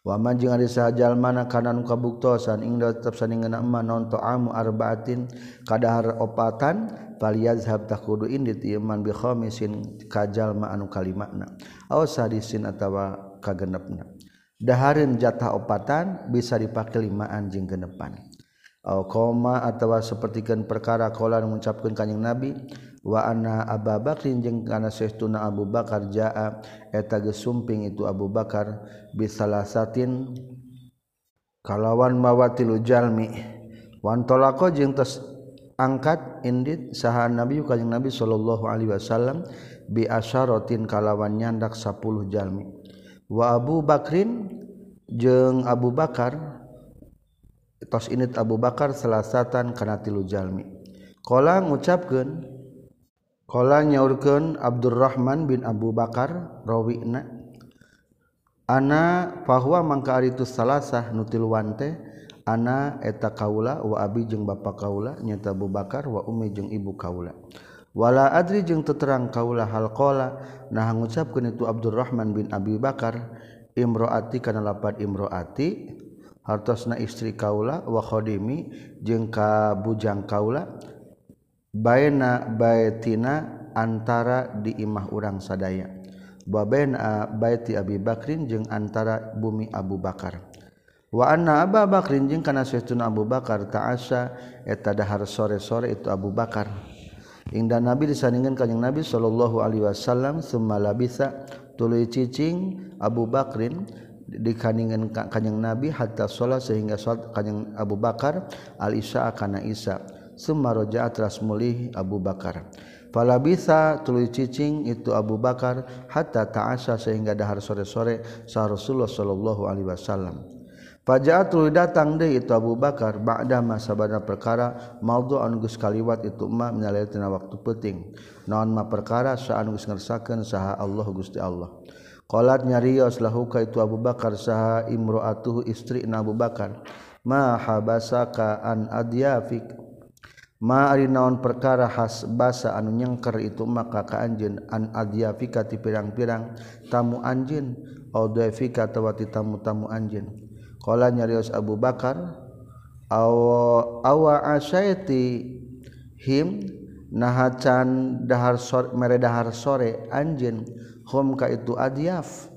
Waman jeung ari sajal mana kana nu kabuktosan ing tetep saningna man non toamu arbaatin kadahar opatan fal yazhab takudu indit ieu man bi khamisin ka anu kalimakna aw sadisin atawa kagenepna. daharin jatah opatan bisa dipakai limaan jeung genepan koma atau sepertikan perkara kolan mengucapkan kanyang nabi wa anna Abu Bakrin jeung kana Syekhuna Abu Bakar jaa eta geus sumping itu Abu Bakar bisalasatin kalawan mawa tilu jalmi. Wan talaqo jeung tos angkat indit saha nabi kanjing nabi sallallahu alaihi wasallam bi asyaratin kalawan nyandak 10 jalmi. wa Abu Bakrin jeung Abu Bakar tos ini Abu Bakar selasatan karena tilu jalmi. Qala ngucapkeun qala nyaurkeun Abdurrahman bin Abu Bakar rawina ana fahuwa mangka ari tu salasah nutil wante ana eta kaula wa abi jeung bapa kaula nyata Abu Bakar wa ummi jeung ibu kaula. wala adri jeung teterang kaulah halqala nah ngucapkeun itu Abdurrahman bin Abi Bakar imroati kana lapat imroati hartosna istri kaula wa khadimi jeung ka bujang kaula baina baitina antara di imah urang sadaya. Wa baina baiti Abi Bakrin jeung antara bumi Abu Bakar. Wa anna Abu Bakrin jeung kana saestuna Abu Bakar ta'asa eta dahar sore-sore itu Abu Bakar. Indah Nabi disandingkan kanjeng Nabi sallallahu Alaihi Wasallam semala bisa tuluy cicing Abu Bakrin dikaningan kanjeng Nabi hatta sholat sehingga sholat kanjeng Abu Bakar al Isya karena Isa semaroja atras mulih Abu Bakar. Fala bisa tulu cicing itu Abu Bakar hatta ta'asa sehingga dahar sore-sore sah Rasulullah sallallahu Alaihi Wasallam. Fajaat tuluy datang deh itu Abu Bakar ba'da masa bana perkara maudhu anu geus kaliwat itu mah minalaitina waktu penting naon mah perkara saanu geus ngersakeun saha Allah Gusti Allah. Qalat nyarios lahu ka itu Abu Bakar saha imro'atuhu istri Abu Bakar. Ma habasaka an adyafik naon perkara khas basa anu nyengker itu maka ke anjin an adiafikati pirang-pirang tamu anjin audufika tawati tamu-tamu anjin Kala nyarios Abu Bakar awa asyaiti him nahacan dahar sore mere dahar sore anjin hum ka itu adiaf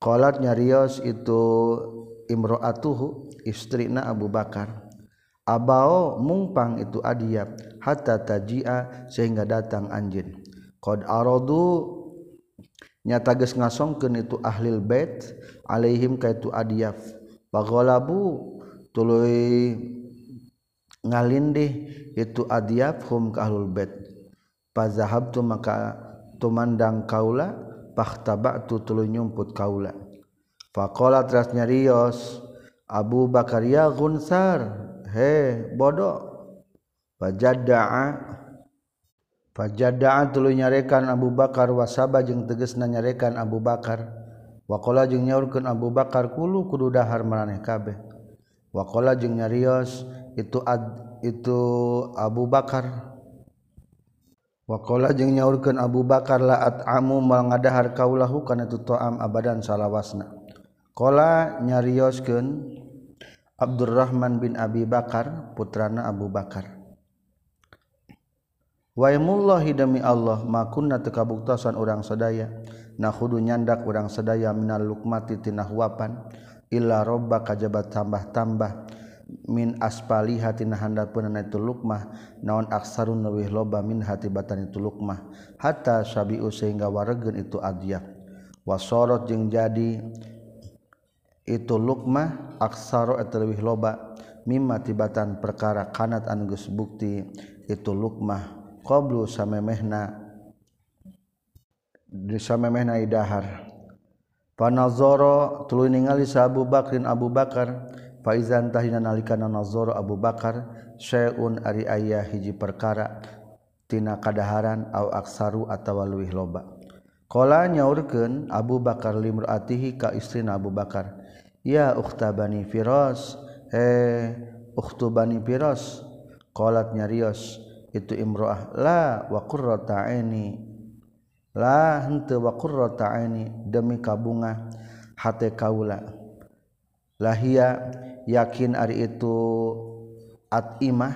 Qalat nyarios itu imro'atuhu istrina Abu Bakar Abao mungpang itu adiab hatta tajia sehingga datang anjin. Qad aradu nyata geus ngasongkeun itu ahlil bait alaihim ka itu adiab. Bagolabu tuluy ngalindih itu adiab hum ka ahlul bait. Pazahabtu maka tumandang kaula fahtabatu tuluy nyumput kaula. Faqala teras nyarios Abu Bakar ya Gunsar he bodoh fajada'a fajada'a tuluy nyarekan Abu Bakar wasaba jeung tegesna nyarekan Abu Bakar wakola jeung nyaurkeun Abu Bakar kulu kudu dahar maraneh kabeh. Wakola jeung nyarios itu ad, itu Abu Bakar. Wakola jeung nyaurkeun Abu Bakar laat amu mal ngadahar kaulahu kana itu toam abadan salawasna. Kola nyarioskeun Abdurrahman bin Abi Bakar putrana Abu Bakar. Waimullahi demi Allah makunna tekabuktasan orang sadaya. nahudu nyandak urang sedaya minal lukmati tina huapan illa robba kajabat tambah-tambah min aspaliha tina handa punana itu lukmah naon aksarun leuwih loba min hati batan itu lukmah hatta sabiu sehingga waregen itu adyak wasorot jeung jadi itu lukmah aksaro eta loba mimma tibatan perkara kanat anu bukti itu lukmah qoblu samemehna bisa memeh naidahar panazoro tulu ningali sa Abu Bakrin Abu Bakar faizan tahina nalikana nazoro Abu Bakar syai'un ari ayah hiji perkara tina kadaharan au aksaru atawa leuwih loba. Qala nyaurkeun Abu Bakar limraatihi ka istri Abu Bakar ya uktabani firas eh ukhtubani firas qalat nyarios itu imroah la wa qurrata la henteu wa qurrata aini demi kabunga hate kaula. Lahia yakin ari itu atimah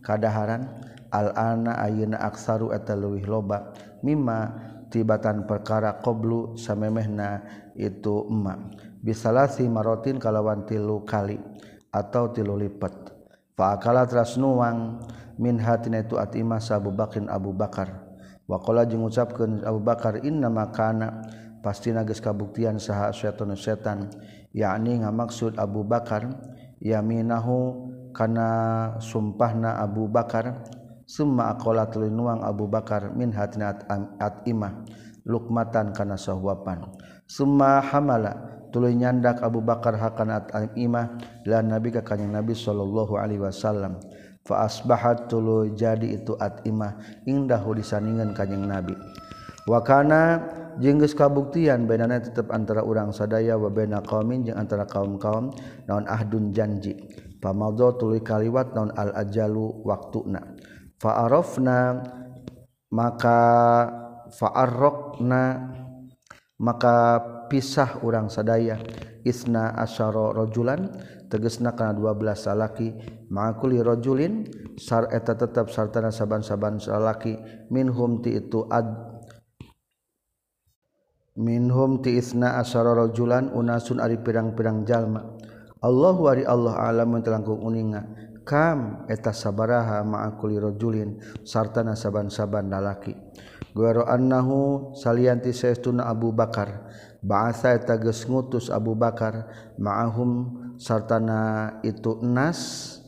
kadaharan al ana ayeuna aksaru eta leuwih loba mimma tibatan perkara qoblu samemehna itu emma. Bisalasi marotin kalawan tilu kali atau tilu lipat fa akala trasnuang min hatina itu atimah sabubakin Abu Bakar. wakola jeung ucapkan Abu Bakar inna makana pasti nages kabuktian saha setan setan. Yakni ngamaksud Abu Bakar yaminahu kana sumpahna Abu Bakar summa akola telinuang Abu Bakar min hatina at imah lukmatan kana sahwapan summa hamala tuluy nyandak Abu Bakar hakana at imah lan nabi ka kanjing Nabi sallallahu alaihi wasallam. fa asbahat tuluy jadi itu atimah. Indahu disandingan kanjing nabi. Wa wakana jenggus kabuktian benana tetap antara urang sadaya wa bena kaumin jeung antara kaum-kaum naon ahdun janji. Pamaldo tuluy kaliwat naon al ajalu waktuna. Fa arafna maka fa'arrokna maka pisah urang sadaya. Isna asyara rajulan tegesna kana 12 salaki. Ma'akuli rajulin sar eta tetap sartana saban-saban salaki. Minhum ti itu ad minhum ti isna asyara rajulan unasun ari pirang-pirang jalma. Allah wari Allah alam telangkung uninga. Kam eta sabaraha ma'akuli rajulin sartana saban-saban lalaki Guero annahu salianti saestuna Abu Bakar. Bahasa eta geus ngutus Abu Bakar. Ma'ahum sartana itu nas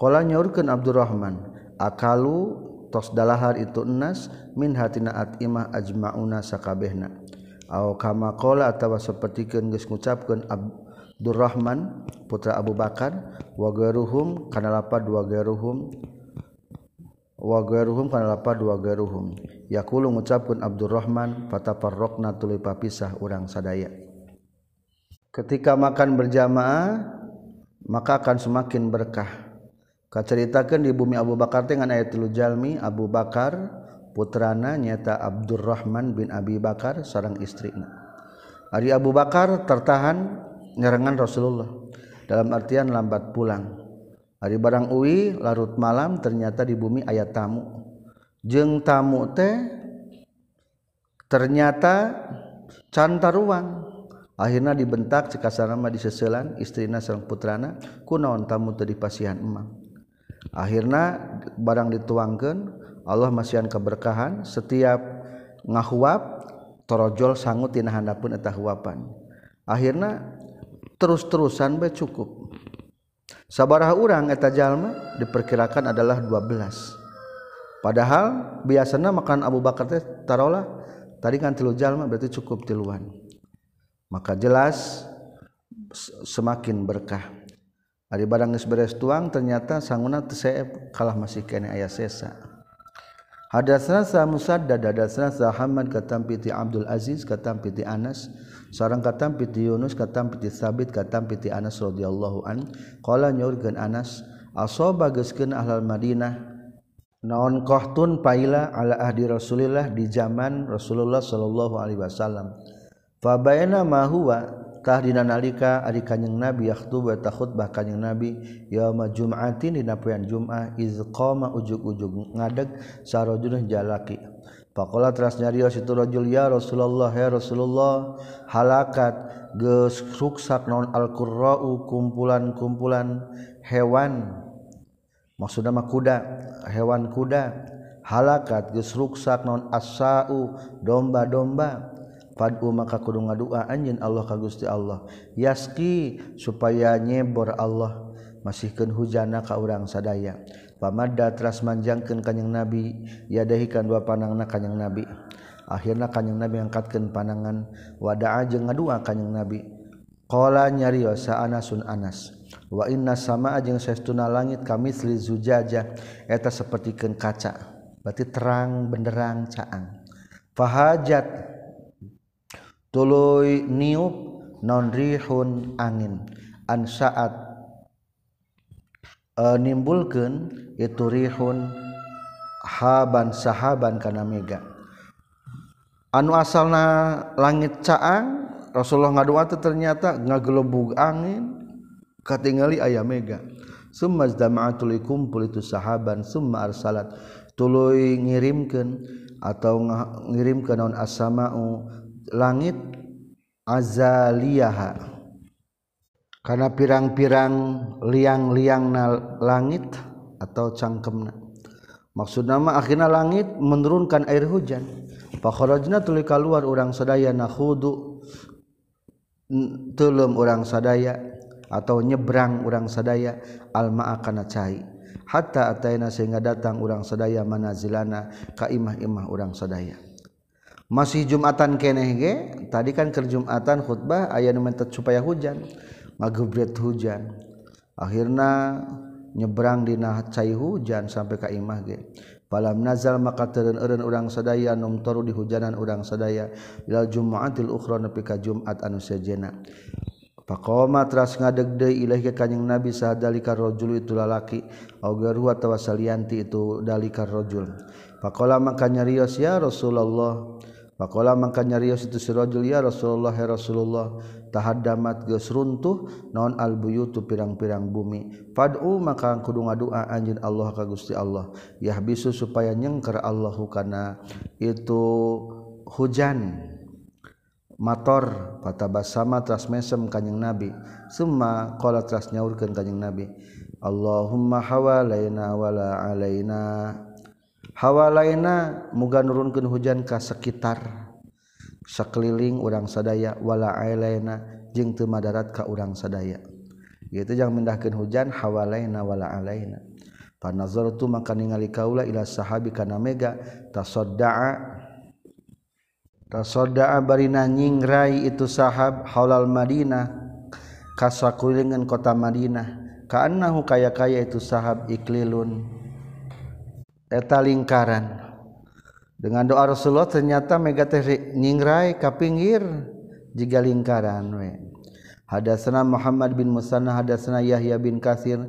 Kala nyaurkeun Abdurrahman akalu tos dalahar itu enas min hatina atimah ajmauna sakabehna. Aw kama qala atawa sapertikeun geus ngucapkeun Abdurrahman putra Abu Bakar wa garuhum kana lapad wa garuhum wa garuhum kana lapad wa garuhum yaqulu ngucapkeun Abdurrahman fatafarraqna tuluy papisah urang sadaya. Ketika makan berjamaah maka akan semakin berkah. Ceritakan di bumi Abu Bakar dengan ayat Jalmi Abu Bakar putrana nyata Abdurrahman bin Abi Bakar seorang istrinya Ari Abu Bakar tertahan nyerangan Rasulullah. Dalam artian lambat pulang. Hari barang Uwi larut malam ternyata di bumi ayat tamu. Jeng tamu teh ternyata cantar ruang akhirnya dibentak cekasanama diseselan istrina sareng putrana kunaon tamu teu dipasihan emang akhirnya barang dituangkan Allah masihan keberkahan setiap ngahuap torojol sangut tina handapun eta huapan. Akhirnya terus-terusan be cukup. Sabaraha urang eta jalma diperkirakan adalah 12 padahal biasanya makan Abu Bakar teh tarolah tadi kan tilu jalma berarti cukup tiluan. Maka jelas semakin berkah. Barang beres tuang ternyata sanguna TCF kalah masih ke ayah sesa. Ada serasa musad dada serasa Hamad katampiti Abdul Aziz katampiti Anas seorang katampiti Yunus katampiti sabit katampiti Anas radhiyallahu an qala nyurgan Anas asoba geuskeun ahlal Madinah naon qahtun paila ala ahdi Rasulillah di zaman Rasulullah sallallahu alaihi wasallam fa bayna ma huwa dina nalika adik kanyeng nabi yakhtu wa takhutbah kanyeng nabi yauma jum'atin dina poean jum'ah iz qama ujug-ujug ngadeg sarojulun jalaki. Faqala teras nyarios itu rajul ya Rasulullah ya Rasulullah halakat geus ruksak naon al-qurra'u kumpulan-kumpulan hewan. Maksudna mah kuda hewan kuda. Halakat geus ruksak naon asau domba-domba Fad'u maka kudu ngadua anjin Allah ka Gusti Allah. Yaski supaya nyebor Allah masihkeun hujana ka urang sadaya. Pamadda teras manjangkeun kanjing Nabi yadahikan dua panangna kanjing Nabi. Akhirna kanjing Nabi angkatkeun panangan wada'a jeung ngadua kanjing Nabi. Qala nyarios sa Anasun Anas. Wa inna sama jeung saestuna langit kamisli zujaja eta sapertikeun kaca. Berarti terang benderang caang. Fahajat tuluy niup nonrihun angin. An saat eh, e, nimbulkan itu rihun haban sahaban kana mega. Anu asalna langit caang Rasulullah ngadua teh ternyata ngagelebug angin katingali aya mega. Summa zdama'atul kumpul itu sahaban summa arsalat. Tuluy ngirimkeun atau ngirimkeun naon as-sama'u langit azaliyaha. Karena pirang-pirang liang-liang na langit atau cangkemna. Maksud nama akhirnya langit menurunkan air hujan. Pakhrajna tuluy keluar orang sadaya nakhudu tulum orang sadaya atau nyebrang orang sadaya alma akan cai. Hatta ataina sehingga datang orang sadaya manazilana ka imah-imah orang sadaya masih Jumatan kenehge tadi kan ke Jumatan khutbah aya nu supaya hujan magubret hujan. Akhirnya nyebrang di cai hujan sampai ke imah ge. Palam nazal maka teureun urang sadaya numtoru di hujanan urang sadaya. Ilal jumu'atil ukhra nepi ka Jumat anu sejena Pakoma teras ngadeg deui ilahi ke kanyang Nabi sadalika rojul itu lalaki. Au garu atawa salianti itu dalika rojul. Pakola maka nyarios ya Rasulullah Pakola mangka nyarios itu si rajul ya Rasulullah ya Rasulullah tahaddamat geus runtuh naon al buyutu pirang-pirang bumi. Fad'u maka kudu ngadua anjeun Allah ka Gusti Allah. Yahbisu supaya nyengker Allahu kana. Itu hujan motor patabasama tras mesem kanjing Nabi. Semua qala tras nyaurkeun kanjing Nabi Allahumma hawalaina wala alaina hawa lainna muga nurunkan hujan ka sekitar. Sekeliling urang sadaya wala alaina jeung teu madarat ka urang sadaya. Gitu jangan mindahkeun hujan hawalaina wala alaina panazartu maka ningali kaula ila sahabi kana mega tasaddaa tasaddaa barina nyingrai itu sahab haulal madinah kasakulingan kota madinah. Kaannahu kaya-kaya itu sahab iklilun eta lingkaran. Dengan doa Rasulullah ternyata mega teh nyingrai ka pinggir jiga lingkaran we. Hadasna Muhammad bin Musanna hadasna Yahya bin Katsir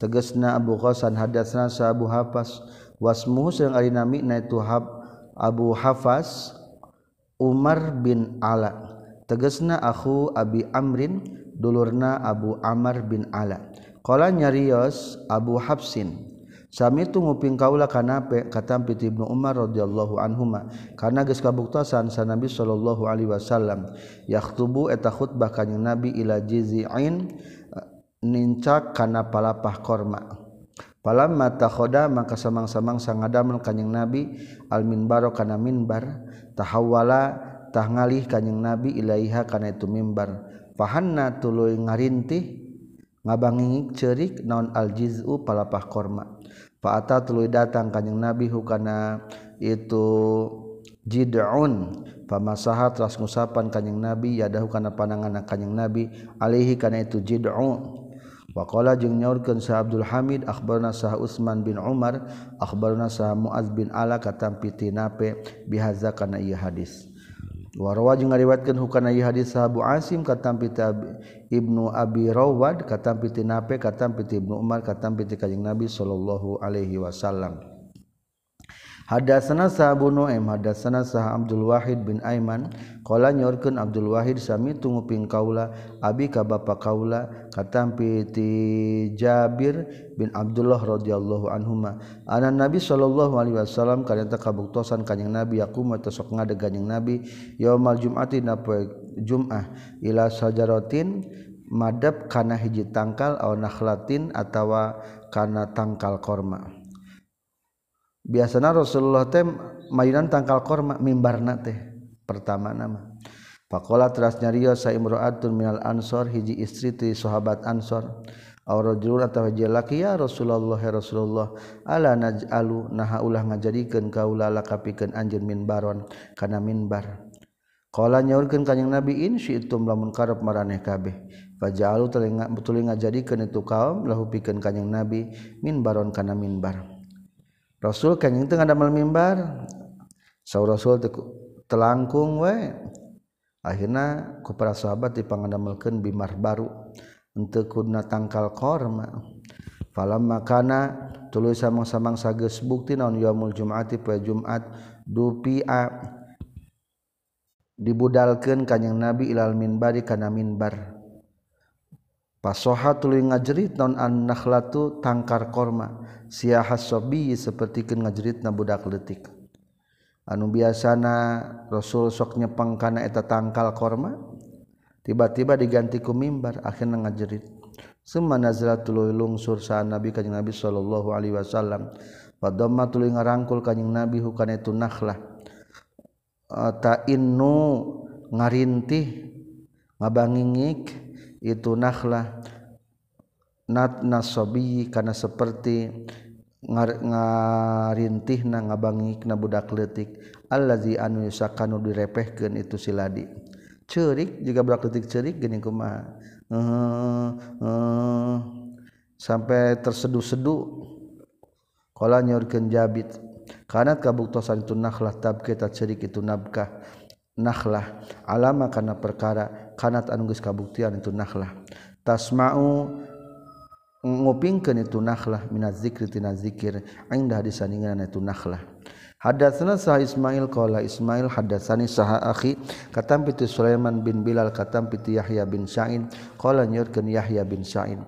tegasna Abu Ghassan hadasna Sa Abu Hafas wasmu sareng ari nami na itu Hab Abu Hafas Umar bin Ala. Tegasna aku Abi Amrin dulurna Abu Amr bin Ala. Qala nyarios Abu Hafsin. Sami itu nguping kaula kanape kata piti Ibnu Umar radhiyallahu anhuma. Karena geus kabuktasan sa Nabi sallallahu alaihi wasallam yakhthubu eta khutbah kanjing Nabi ila jizi'in eh, nincak kana palapah korma. Palamma takhoda maka samang-samang sangadamel kanjing Nabi al minbaro kana minbar tahawala tah ngalih kanjing Nabi ilaiha kana itu mimbar fahanna tuluy ngarintih ngabangingik cerik naon al jiz'u palapah korma. Fa'ata tuluy datang kanjing Nabi hukana itu jid'un pamasahat ras ngusapan kanjing Nabi yadahu kana panangan kanjing Nabi alihi kana itu jid'un Waqala jeung nyaurkeun Sa Abdul Hamid akhbarna Sa Utsman bin Umar akhbarna Sa Muaz bin Ala katampi tinape bihaza kana ieu hadis. Warwa jeung ngariwayatkeun hukana ieu hadis Sa Abu Asim katam katampi Ibnu Abi Rawad katam piti Nape katam piti Ibnu Umar katam piti Kanjeng Nabi sallallahu alaihi wasallam. Hadatsana sahabu Nu'aim hadasana sah Abdul Wahid bin Aiman qala nyorkeun Abdul Wahid sami tunguping kaula abi ka bapa kaula katampi ti Jabir bin Abdullah radhiyallahu anhuma. Ana Nabi sallallahu alaihi wasallam kareta kabuktosan kanjing Nabi aku teu sok ngadeg kanjing Nabi yaumal jum'ati na Jum'ah ila sajaratin madab kana hiji tangkal aw nakhlatin atawa kana tangkal korma. biasanya Rasulullah teh mainan tangkal korma mimbarna teh pertama nama. Pakola teras nyario sa imro'atun minal ansor hiji istri ti sahabat ansor. Aw rajulun atawa hiji laki ya Rasulullah ya Rasulullah ala naj'alu? Naha ulah ngajadikeun kaula lakapikeun anjeun minbaron kana minbar. Kala nyaurkeun ka Kanjeng Nabi in syi'tum lamun karep maraneh kabeh. Faja'alu telinga betul ngajadikeun itu kaum lahu pikeun Kanjeng Nabi minbaron kana minbar. Rasul kanjing tengah damel mimbar. Saur Rasul telangkung we akhirna ku para sahabat dipangandamelkeun bimar baru. Henteu kuna tangkal korma falam makana tuluy samang-samang sages bukti naon yaumul jumati poe Jumat dupia. Dibudalkeun kanjing Nabi ilal minbari kana minbar. Pasoha tuluy ngajerit non an nakhlatu tangkar korma siahas sobi sepertikan ngajerit na budak letik Anu biasana Rasul sok nyepang kana eta tangkal korma tiba-tiba diganti ku mimbar akhirna ngajerit. Summa nazala tuluy lungsur sa Nabi kanjing Nabi sallallahu alaihi wasallam. Padamma tuluy ngarangkul kanjing Nabi hukana itu nakhlah. Ta innu ngarintih ngabangingik itu nakhlah nat nasobi karena seperti ngarintih na ngabangik na budak letik allazi anu yusakanu direpehkeun itu siladi cerik juga budak letik cerik gini kumaha? Uh, uh, sampai terseduh-seduh qala nyorkeun jabit. Kanat kabuktosan itu nakhlah tab kita cerik itu nabkah. Nakhlah alama karena perkara kanat anunggus kabuktian itu nakhlah. Tasma'u ngupingkeun itu nakhlah minaz zikri tina zikir indah disandingan itu nakhlah. Hadatsana sah Ismail qala Ismail hadatsani sah akhi katam piti Sulaiman bin Bilal katam piti Yahya bin Sa'in qala nyurkeun Yahya bin Sa'in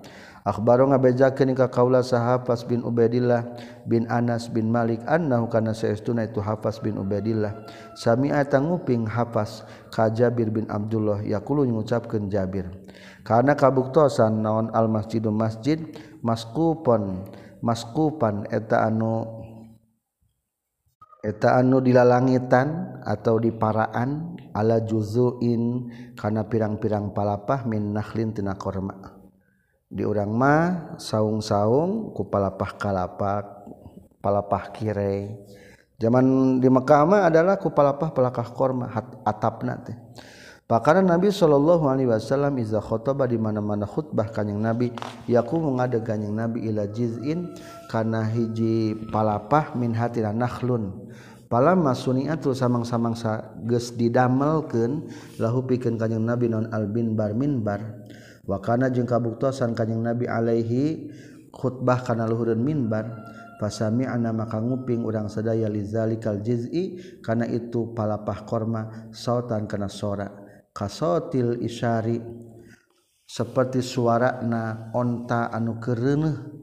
Akbar ngabejakeun ka kaula sahafas bin Ubaidillah bin Anas bin Malik annahu kana saestuna itu hafas bin Ubaidillah. Sami'a tanguping hafas ka Jabir bin Abdullah yaqulu ngucapkeun Jabir. Kana kabuktosan naon al masjidu masjid? Maskupon maskupan eta anu eta anu dilalangitan atau di paraan ala juzuin kana pirang-pirang palapah min nakhlin tina korma' di urang mah saung-saung ku palapah kalapak palapah kirei zaman di Mekah mah adalah ku palapah palakah korma atap teh Pakara Nabi Shallallahu Alaihi Wasallam izah khotbah di mana-mana khutbah kanyang Nabi. Yaku mengada kanyang Nabi ila jizin karena hiji palapah min hatina nakhlun. Pala masuniatul samang-samang sa ges didamelkan lahu pikan kanyang Nabi non albin bar min bar wakana jeung kabuktosan kanjing Nabi Alaihi khutbah kana luhurun minbar fasami ana maka nguping urang sadaya lizalikal jiz'i kana itu palapah korma sautan kana sora. Kasotil isyari seperti suara na onta anu kereuneuh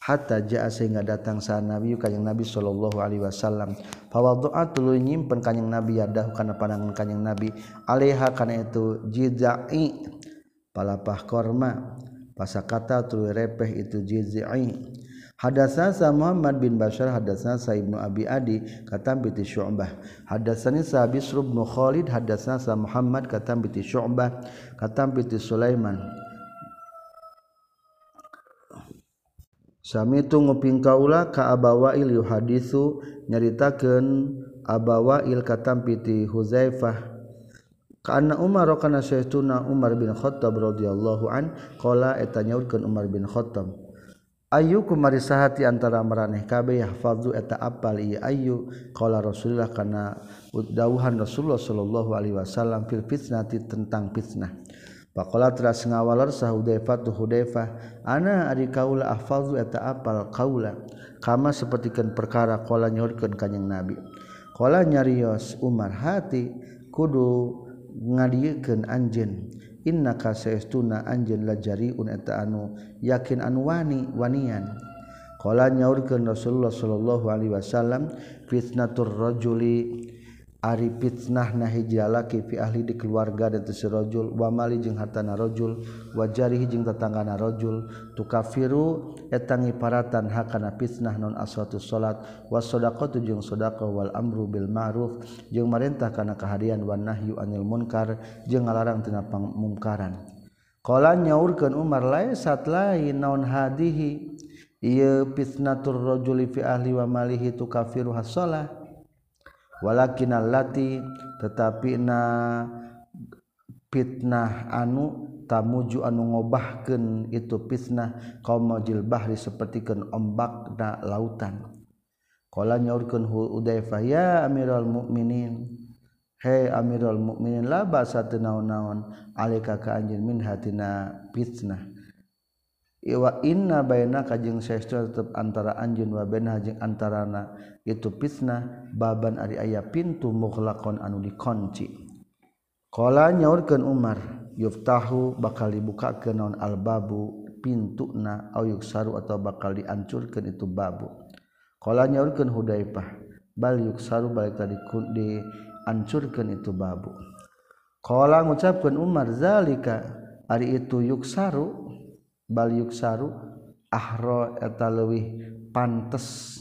hatta jaa sehingga datang sa nabi kanjing nabi sallallahu alaihi wasallam. Fawadha'a tuluy nyimpen kanjing nabi yadah kana pandangan kanjing nabi alaiha kana itu jiz'i. Palapah korma pasakata tuluy repeh itu jizai Hadatsana Muhammad bin Bashar hadatsana Sa Ibnu Abi Adi katam bi Syu'bah. Hadatsani Sa Bisr bin Khalid hadatsana Sa Muhammad katam bi Syu'bah katam bi Sulaiman. Sami tu nguping kaula ka Abawail yuhaditsu nyaritakeun Abawail katam bi Huzaifah Karena Umar kana Syekhuna Umar bin Khattab radhiyallahu an qala eta nyaurkeun Umar bin Khattab Ayu mari sahati antara maraneh kabeh yahfazu eta apal ieu ayu qala Rasulullah kana dawuhan Rasulullah sallallahu alaihi wasallam fil fitnati tentang fitnah. Pakola teras ngawalar sah Hudaifah tu Hudaifah ana ari kaula ahfazu eta apal kaula kama sapertikeun perkara qala nyaurkeun kanjing Nabi Qala nyarios Umar hati kudu ngadiyken anjen inna kaseestuna anjen lajariun uneta anu yakin anu wani wanian. Kala nyaurkeun Rasulullah sallallahu alaihi wasallam fitnatur rajuli Ari fitnah na nahhijalaki fi ahli di keluarga dan tu sirajul wa mali jeung hartana rajul wa jarihi jeung tetangganarojul tukafiru etangi paratan hakana fitnah non aswatu salat wa sadaqatu jeung sedekah wal amru bil ma'ruf. Jeung marintah kana kahadian wan nahyu anil munkar. Jeung ngalarang tina pangmungkaran qala nyaurkeun Umar laisat lain naon hadihi? Ieu fitnatur rajuli fi ahli wa malihi tukafiru hasalah walakin allati tetapi na fitnah anu tamuju anu ngobahkeun itu fitnah kaum majil bahri sapertikeun ombak na lautan. Qala nyaurkeun Hudzaifah ya amiral mukminin Hey Amirul mukminin la basa teu naon-naon alika ka anjeun min hatina fitnah. Iwa inna baina kajeng saestu tetep antara anjeun wa baina jeung antarana itu fitnah baban ari aya pintu mughlaqon anu dikunci. Qala nyaurkeun Umar yuftahu bakal dibukakeun naon albabu pintuna au yuksaru atau bakal diancurkeun itu babu. Qala nyaurkeun Hudaifah bal yuksaru balik tadi di ancurkeun itu babu. Qala ngucapkeun Umar zalika ari itu yuksaru balik saru ahro eta leuwih pantes.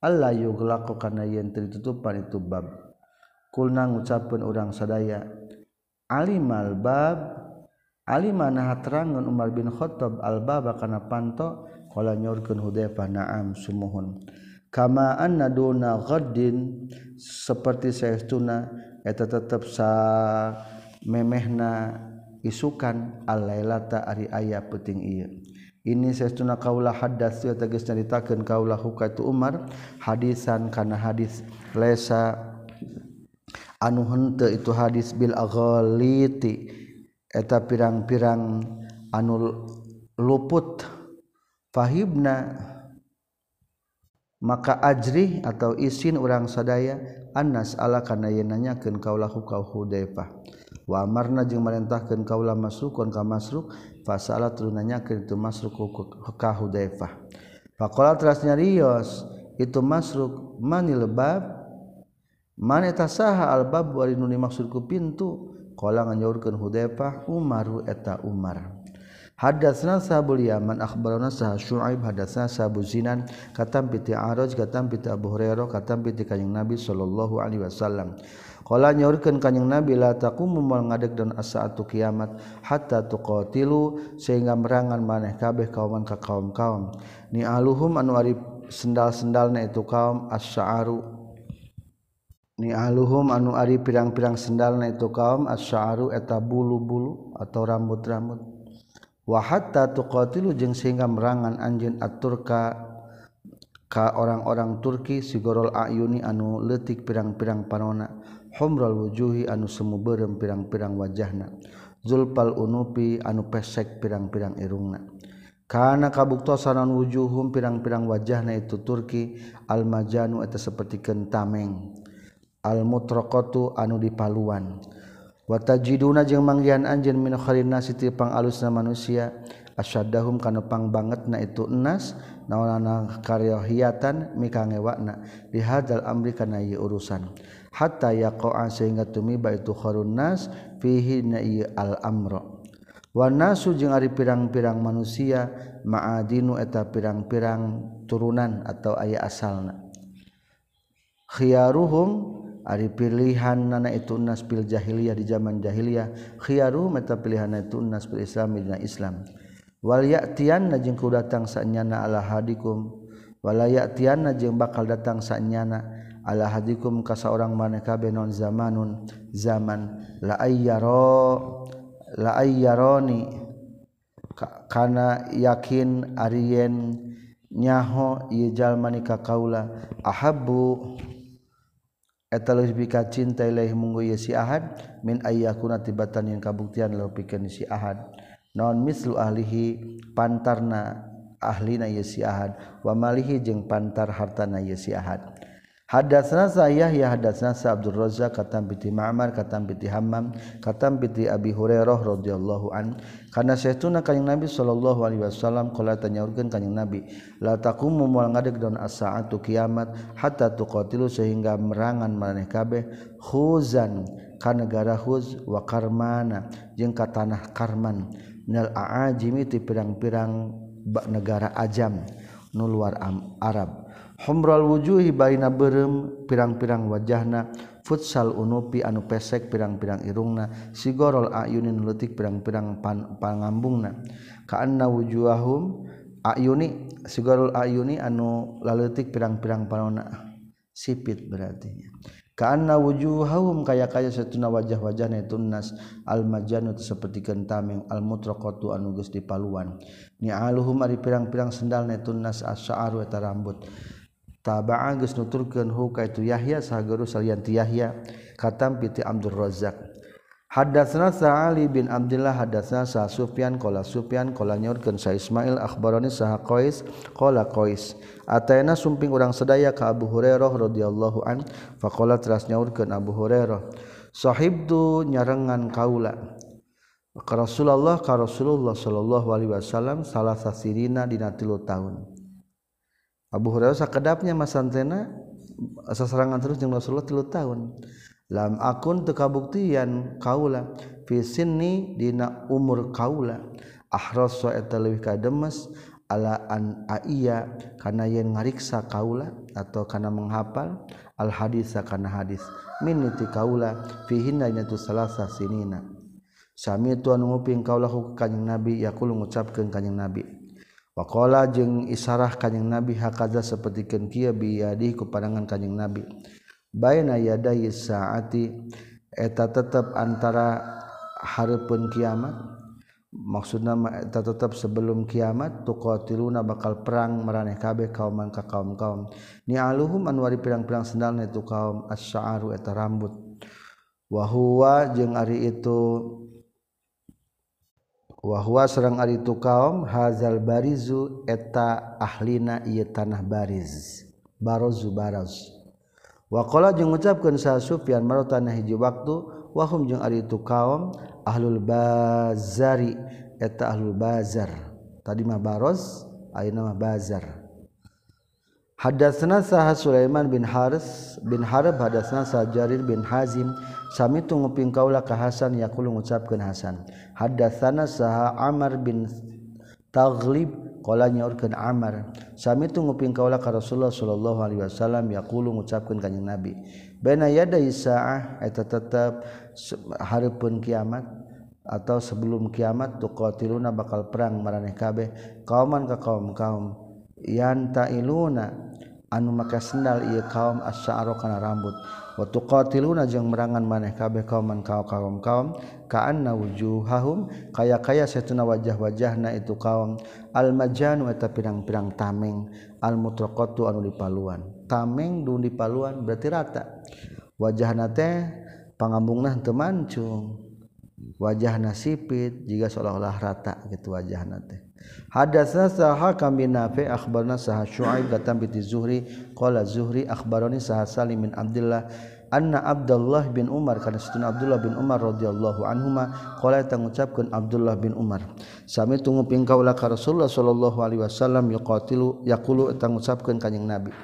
Allah yughlaqu kana yen ditutupan itu bab. Kulna ngucapkeun urang sadaya alimal bab alimana terangan Umar bin Khattab al bab kana panto qala nyorkeun Hudzaifah na'am sumuhun. Kama anna duna ghaddin seperti saestuna eta tetep sa memehna isukan allailata ari aya penting ieu. Ini seuna kaula hadas teges nyaritakan nyaritakeun kaula hukatu Umar hadisan kana hadis lesa anu henteu itu hadis bil aghaliti. Eta pirang-pirang anu luput. Fahibna maka ajri atau isin orang sadaya anas ala kana yen nanyakeun kaulah huka Hudzaifah. wa amarna jeung marentahkeun kaula masrukun ka masruk fasalah turunannya ke itu masruk ka hudaifah faqala terasnya rios itu masruk mani lebab? Mana al bab wari nu dimaksudku pintu? Qala nganyaurkeun hudaifah umaru eta umar. Hadatsna sahabul Yaman akhbarana sah Syuaib hadatsna sahabu Zinan katam piti Araj katam piti Abu Hurairah katam piti kanjeng Nabi sallallahu alaihi wasallam. Kala nyaurkeun Kanjeng Nabi la taqumu moal ngadegdeun as-saatu kiamat hatta tuqatilu sehingga merangan maneh kabeh kauman ka kaum-kaum. Ni aluhum anu ari sendal-sendalna itu kaum as-sya'aru. Ni aluhum anu ari pirang-pirang sendalna itu kaum as-sya'aru eta bulu-bulu atau rambut-rambut. Wa hatta tuqatilu jeung sehingga merangan anjeun aturka ka orang-orang Turki sigorol ayuni anu letik pirang-pirang panona. humral wujuhi anu semu berem pirang-pirang wajahna. Zulpal unupi anu pesek pirang-pirang irungna. Kana kabuktosanan wujuhum pirang-pirang wajahna itu Turki Almajanu eta sapertikeun tameng Almutraqatu anu dipaluan. Watajiduna jeung manggihan anjeun min khairin nasi ti pangalusna manusia. Asyadahum kana pang banget na itu enas naonana karyohiatan mikangewana. Di hadal amri kana ieu urusan. hatta yaqa'a sehingga tumiba itu kharun nas fihi na al amra wa nasu jeung ari pirang-pirang manusia ma'adinu eta pirang-pirang turunan atau aya asalna. Khiyaruhum ari pilihan nana itu nas pil jahiliyah di zaman jahiliyah khiyaruhum meta pilihan itu nas pil islam dina islam. Wal ya'tiyanna jeung kudatang sanyana ala hadikum. Wala ya'tiyanna jeung bakal datang sanyana ala hadikum ka saorang maneh kabeh non zamanun zaman la ayyaro la ayyaroni. Kana yakin ariyen nyaho ieu jalma ka kaula ahabbu. Eta leuwih bika cinta ilaih munggu ieu si ahad min ayyakuna tibatan yang kabuktian leuwih pikeun si ahad. Non mislu ahlihi pantarna ahlina ieu si ahad wa malihi jeung pantar hartana ieu si ahad. Hadatsna Sa'yah ya hadatsna Sa Abdul Razzaq katam piti Ma'mar katam piti Hammam katam piti Abi Hurairah radhiyallahu an. Kana saytuna kanjing Nabi sallallahu alaihi wasallam qala tanyaurkeun kanjing Nabi la taqumu moal ngadeg daun as-sa'atu kiamat hatta tuqatilu sehingga merangan maneh kabeh khuzan ka negara khuz wa karmana. Jeung ka tanah karman minal aajimi ti pirang-pirang negara ajam nu luar Arab. Humral wujuhi baina berem pirang-pirang wajahna futsal unupi anu pesek pirang-pirang irungna sigorol ayunin letik pirang-pirang pan pangambungna. Kaanna wujuhahum ayuni sigorol ayuni anu laletik pirang-pirang panona. Sipit berarti. Kaanna wujuhahum kaya kaya setuna wajah-wajahna itu nas al almajanut seperti kentaming mutraqatu anu geus dipaluan. Ni aluhum ari pirang-pirang sendalna itu nas asyaru eta rambut. taba geus nuturkeun hu ka itu Yahya saguru salian ti Yahya katam piti Abdul Razzaq. Hadatsna Sa'ali bin Abdullah hadatsna Sa Sufyan qala Sufyan qala nyorkeun Sa Ismail akhbarani Sa Qais qala Qais ataina sumping urang sedaya ka Abu Hurairah radhiyallahu an? Faqala teras nyaurkeun Abu Hurairah sahibtu nyarengan kaula. Rasulullah ka Rasulullah sallallahu alaihi wasallam salah sasirina dina 3 tahun. Abu Hurairah sakedapnya masantena sasarangan terus jeung Rasulullah tilu tahun. Lam akun teu kabuktian kaula fi sinni dina umur kaula. Ahras wa eta leuwih kademes ala an aiya kana yen ngariksa kaula atau kana menghafal al hadis kana hadis. Min ti kaula fihinna nyatu salasa sinina. Sami tuan nguping kaula ku kanjing nabi yaqulu ngucapkeun kanjing nabi. Wakola jeung isarah kanyeng nabi hakaza sapertikeun kieu biyadi ku pandangan kanyeng nabi. Baina yadai saati eta tetap antara harapun kiamat Maksud nama eta tetap sebelum kiamat tuqatiluna bakal perang meraneh kabeh kaum ka kaum-kaum. Ni aluhum anwari pirang-pirang sendalna itu kaum asyaru eta rambut. Wa huwa jeung ari itu wahwa serang ari itu kaum hazal barizu eta ahlina ieu tanah bariz. Barozu baroz. Waqala jeung ngucapkeun sa Sufyan marotan hiji waktu wahum jeung ari itu kaum ahlul bazari eta ahlul bazar. Tadi mah baroz ayeuna mah bazar. Hadatsna saha Sulaiman bin Haris bin Harb hadatsna saha Jarir bin Hazim. Sami tu nguping kaula ka Hasan yaqulu ngucapkeun Hasan. Hadatsana saha Amr bin Taghlib qala nyaurkeun Amr sami tunguping kaula ka Rasulullah sallallahu alaihi wasallam yaqul ngucapkeun kanjing Nabi. Baina yadai saah eta tetep hareupeun kiamat atau sebelum kiamat tuqatiluna bakal perang maraneh kabeh. Kauman ka kaum-kaum. Yanta iluna anu maka sendal ia kaum asy'aro kana rambut. Waktu qatiluna jeung merangan maneh kabeh kauman kaum kaum kaum ka'anna wujuhahum kaya-kaya satuna wajah-wajahna itu kaum. Al majanu eta pirang-pirang tameng al mutraqatu anu dipaluan. Tameng dun dipaluan berarti rata. Wajahna teh pangambungna teu mancung. Wajahna sipit jiga seolah-olah rata gitu wajahna teh. Hadasna saha kami nafi akhbarna saha Syuaib katam bi Zuhri. Qala Zuhri akhbarani saha Salim bin Abdullah anna Abdullah bin Umar kana satuna Abdullah bin Umar radhiyallahu anhuma qala tangucapkeun Abdullah bin Umar sami tunggu pingkaula ka Rasulullah sallallahu alaihi wasallam yuqatilu yaqulu tangucapkeun kanjing Nabi.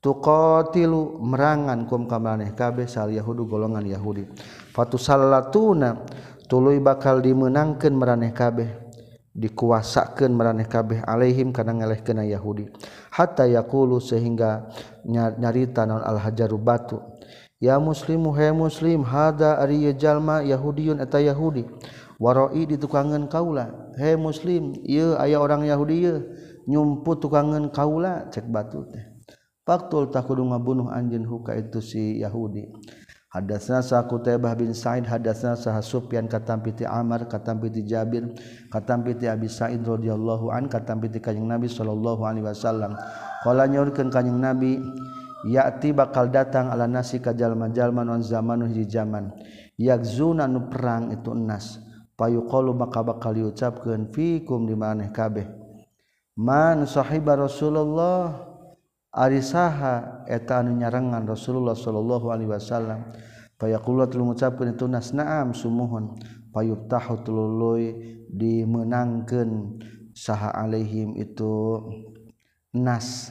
Tuqatilu merangan kum kamaneh kabeh sal yahudu golongan Yahudi. Fatusallatuna tuluy bakal dimenangkeun maraneh kabeh. dikuasakan meraneh kabeh alaihim karena ngeleh kena Yahudi. Hatta yakulu sehingga nyarita non al hajaru batu ya muslimu he muslim hada ari jalma yahudiyun eta yahudi. Waroi ditukangan kaula. He muslim ieu aya orang yahudi ieu nyumput tukangan kaula cek batu teh. Faktul tak kudu ngabunuh anjeun huka itu si yahudi. Hadatsna sa Qutaibah bin Sa'id hadatsna sa Sufyan katampi ti Amr katampi ti Jabir katampi ti Abi Sa'id radhiyallahu an katampi ti Kanjeng Nabi sallallahu alaihi wasallam. Qala nyaurkeun Kanjeng Nabi ya'ti bakal datang ala nasi ka jalma-jalma non zamanu hiji zaman yakzuna nu perang itu enas payuqalu maka bakal diucapkeun fikum di maneh kabeh. Man sahiba Rasulullah arisaha eta anu nyarengan Rasulullah sallallahu Alaihi Wasallam payakula tulu ngucapkeun itu nasnaam sumuhun. Payubtahu tululoy dimenangkeun saha alaihim itu nas.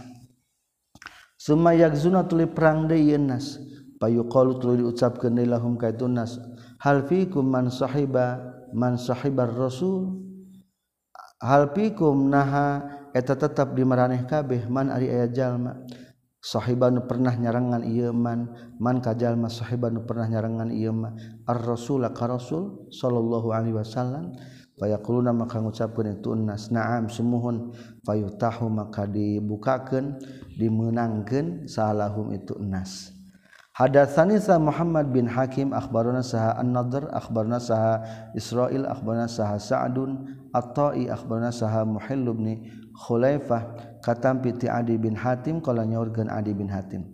Summa yakzuna tuli perang deui nas. Payuqalu tuluy diucapkeun deui lahum ka itu nas. Hal fikum man sahiba man sahibar rasul? Hal fikum naha eta tetap dimeraneh kabeh man ari aya jalma. Sahiban pernah nyarangan ieu man man ka jalma sahiban pernah nyarangan ieu ma ar rasul ka rasul sallallahu alaihi wasallam fayaquluna maka ngucapkeun itu nas na'am sumuhun. Fayutahu maka dibukakeun dimenangkeun salahum itu nas. Hadatsani sa Muhammad bin Hakim akhbarana saha An-Nadr akhbarana saha Israil akhbarana saha Sa'dun. At-Ta'i akhbarna saha Muhill bin Khulaifah katampi ti Adi bin Hatim qala nyaurkeun Adi bin Hatim.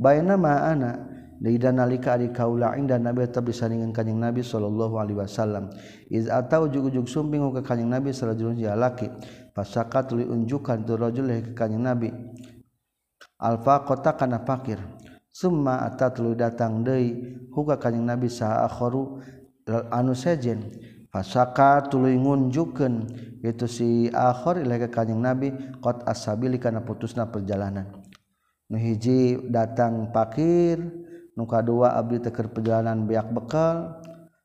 Bayna ma ana Lidan nalika ari kaula inda Nabi tabisaningan kanjing Nabi sallallahu alaihi wasallam. Iz atau ujug-ujug sumping ka kanjing Nabi sallallahu alaihi laki. Fasakat li unjukan tu rajul ke kanjing Nabi. Alfa kota kana fakir. Summa atat lu datang deui huka kanjing Nabi saha akharu anu sejen. Fasaka tuluy ngunjukeun itu si akhir ilaika kanjing Nabi qad asabili kana putusna perjalanan. Nu hiji datang pakir, nu kadua abdi teker perjalanan beak bekal.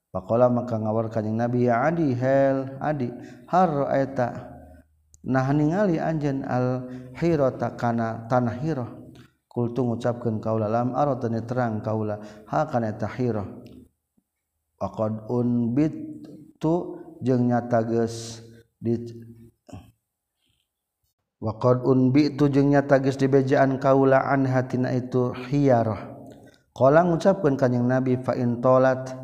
Pakola maka ngawar kanjing Nabi ya Adi hel Adi har eta nah ningali anjen al hirata kana tanah hirah. Kultu ngucapkeun kaula lam aratani terang kaula ha kana tahirah. Waqad unbit tu jeung nyata geus di waqad unbi itu jeung nyata di bejaan kaula an hatina itu hiyarah. Qala ngucapkeun kanjing nabi fa in tolat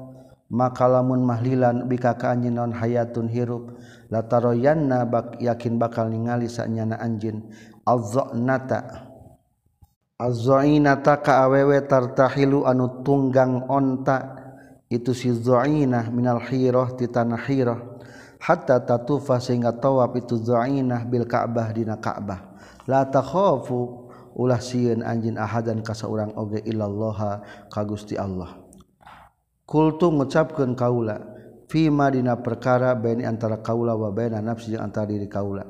maka lamun mahlilan bika ka anjeun naon hayatun hirup lataroyanna bak yakin bakal ningali sanyana anjeun azzanata azzainata ka awewe tartahilu anu tunggang onta itu si zainah minal hirah ti tanah hirah. Hatta tatufa sehingga tawaf itu zainah bil ka'bah dina ka'bah. La takhafu ulah siun anjin ahadan ka seorang oge illallah ka Gusti Allah. Kultu ngucapkeun kaula fima dina perkara baini antara kaula wa baina nafsi jeung antara diri kaula.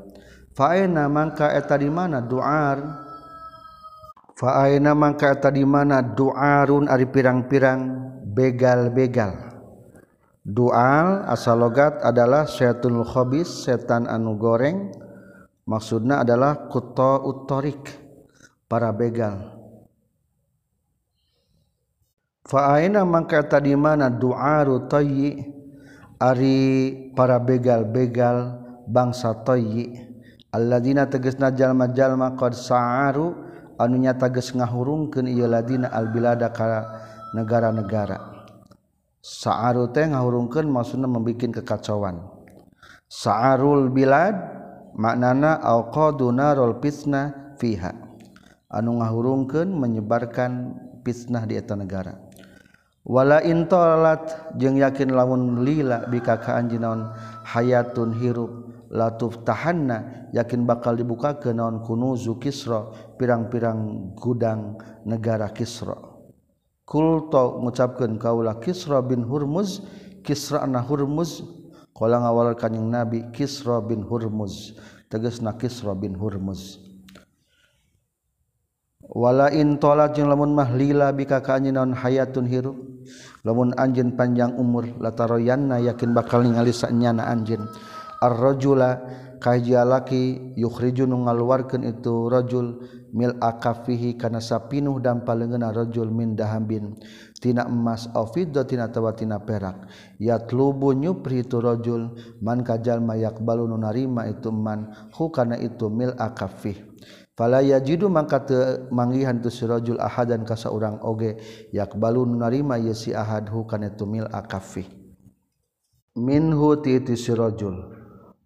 Fa aina mangka eta di mana duar? Fa aina mangka eta di mana duarun ari pirang-pirang begal-begal. Dual asal logat adalah syaitul khobis setan anu goreng. Maksudnya adalah kuto utorik para begal. Fa'aina mangka tadi mana du'aru tayyi ari para begal-begal bangsa tayyi. Alladzina tegasna jalma-jalma qad sa'aru anu nyata geus ngahurungkeun ieu ladina albilada ka negara-negara Sa'aru teh ngahurungkeun maksudna membikin kekacauan. Sa'arul bilad maknana auqaduna rol fitnah fiha. Anu ngahurungkeun menyebarkan fitnah di eta negara. Wala intolat jeung yakin lamun lila bika ka anjinaon hayatun hirup latuf tahanna yakin bakal dibuka ke naon kunuzu Kisra pirang-pirang gudang negara Kisra. kulto ngucapkan kaula Kisra bin Hurmuz Kisra na Hurmuz. Kalau ngawal kanyang Nabi Kisra bin Hurmuz. Tegas na Kisra bin Hurmuz. Wala intola jeung lamun mah lila bika ka anjeun hayatun hirup. Lamun anjeun panjang umur lataroyanna yakin bakal ningali sanyana anjeun. arrojula yukhriju nu ngaluarkeun itu rajul mil akafihi kana sapinuh dan palengeuna rajul min dahambin tina emas au fiddah tina tawa tina perak. Yatlubu nyupri itu rajul man kajal mayakbalu nu narima itu man hu kana itu mil akafih. Fala yajidu mangka manggihan tu sirajul ahadan ka saurang oge yakbalu nu narima yesi ahad hu kana tumil akafih. Minhu ti itu sirajul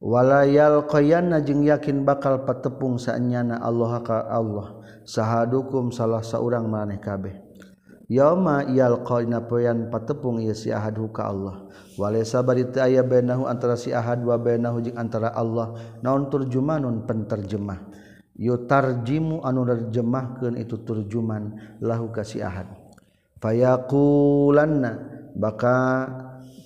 walayal qoyana jeung yakin bakal patepung saanyana Allah ka Allah. Sahadukum salah seorang maneh kabeh. Yoma iyal qoina poyan patepung ieu si ahad ka Allah. Walaysa bari teu aya bainahu antara si ahad wa bainahu jeung antara Allah. Naon turjumanun penterjemah? Yutarjimu anu nerjemahkeun itu turjuman lahu kasih si ahad. Fayaqulanna baka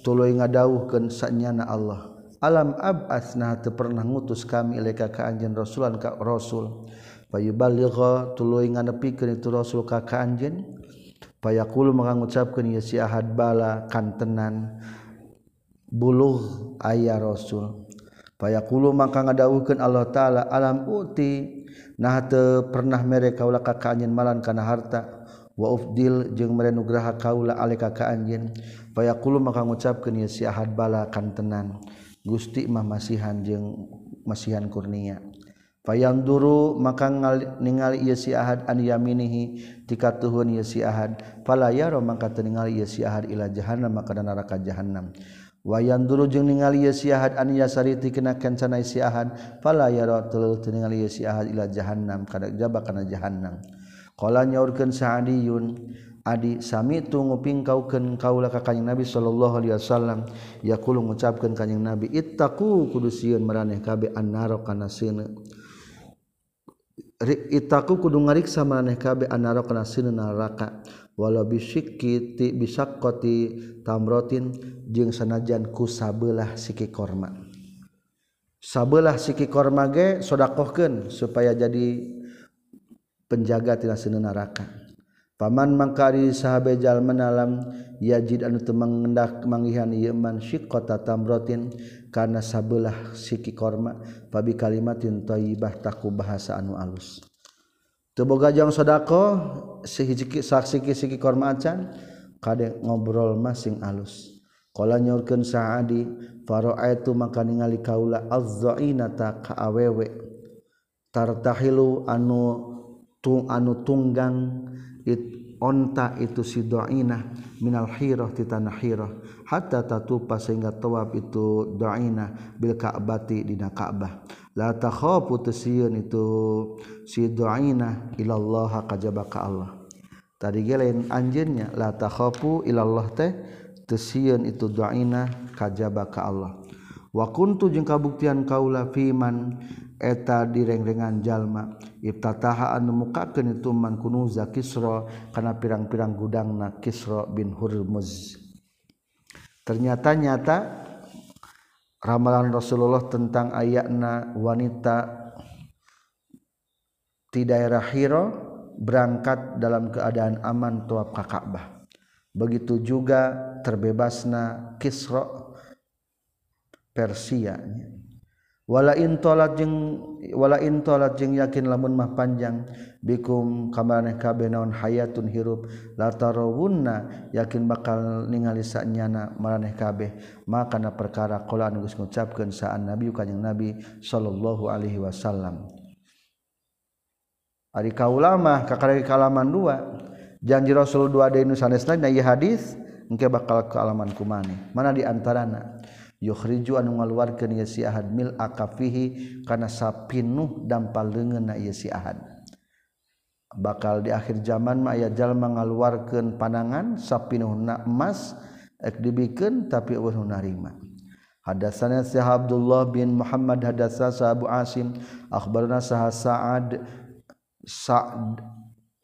tuluy ngadawuhkeun sanyana Allah. alam abasna teu pernah ngutus kami ilaika ka anjeun rasulan ka rasul. Fayuballigha tuluy nganepikeun itu rasul ka ka anjeun fayaqulu mangucapkeun ieu si ahad bala kantenan buluh aya rasul. Fayaqulu maka ngadawuhkeun Allah taala alam uti nah teu pernah mere kaula ka ka anjeun malan kana harta. Wa ufdil jeung mere nugraha kaula alaika ka anjeun fayaqulu maka ngucapkeun ieu si ahad bala kantenan. Gusti mah masihan jeung masihan kurnia. Payang duru maka ningali ieu si Ahad an yaminihi tika tuhun ieu si Ahad. Fala yaro maka teu ningali ieu si Ahad ila jahannam maka kana neraka jahannam. Wayan duru jeung ningali ieu si Ahad an yasari tikna kencana si Ahad. Fala yaro teu ningali ieu si Ahad ila jahannam kada jaba kana jahannam. Qala nyaurkeun Sa'diyun Adi sami itu nguping kauken kaulah ka kanjing Nabi sallallahu alaihi wasallam. Yaqulu ngucapkeun kanjing Nabi ittaqu kudu sieun maraneh kabe annara kana sieuna ittaqu kudu ngariksa maraneh kabe annara kana sieuna neraka. Walau bisyikki ti bisaqqati tamrotin jeung sanajan ku sabelah siki korma. Sabelah siki korma ge sodakohkeun supaya jadi penjaga tina sieuna neraka. Paman mangkari sahabejal menalam yajid anu teu mangendak manggihan ieu man syiqqata tamrotin kana sabelah siki korma pabi kalimatin thayyibah taku bahasa anu alus. Teu boga jang sedekah sihiji saksi siki korma acan kade ngobrol masing alus. Qala nyorkeun Sa'adi fara'aitu maka ningali kaula az-zainata ka awewe tartahilu anu tung anu tunggang onta itu si doina minal hiroh ti tanah hiroh hatta tatupa sehingga tawaf itu doina bil ka'bati dina ka'bah. La takhafu tasiyun itu si doina ilallah kajaba ka Allah. Tadi gelain anjeunnya la takhafu ilallah teh tasiyun itu doina kajaba ka Allah. Wa kuntu jeung kabuktian kaula fiman eta direng-rengan jalma ibtataha anu mukakeun itu man kunuza kisra kana pirang-pirang gudangna kisra bin hurmuz. Ternyata nyata ramalan Rasulullah tentang ayatna wanita di daerah Hiro berangkat dalam keadaan aman tuap ka Ka'bah. Begitu juga terbebasna Kisra Persia wala intolat jeung wala intolat jeung yakin lamun mah panjang bikum kamaneh kabeh naon hayatun hirup. Latarawunna yakin bakal ningali sanyana maraneh kabeh. Maka na perkara qala anu geus ngucapkeun saan nabi kanjing nabi sallallahu alaihi wasallam. Ari kaula mah kakarek kalaman dua. Janji rasul dua deui nu sanesna ieu hadis engke bakal ke alaman kumane. Mana di antarana? yukhriju anu ngaluarkeun ieu si Ahad mil akafihi kana sapinuh dampal leungeun na ieu si Ahad. Bakal di akhir zaman mah aya jalma ngaluarkeun panangan sapinuhna emas ek dibikeun tapi eueuh narima. Hadatsana Syekh Abdullah bin Muhammad hadatsa Abu Asim. Akhbarana Sa'ad Sa'd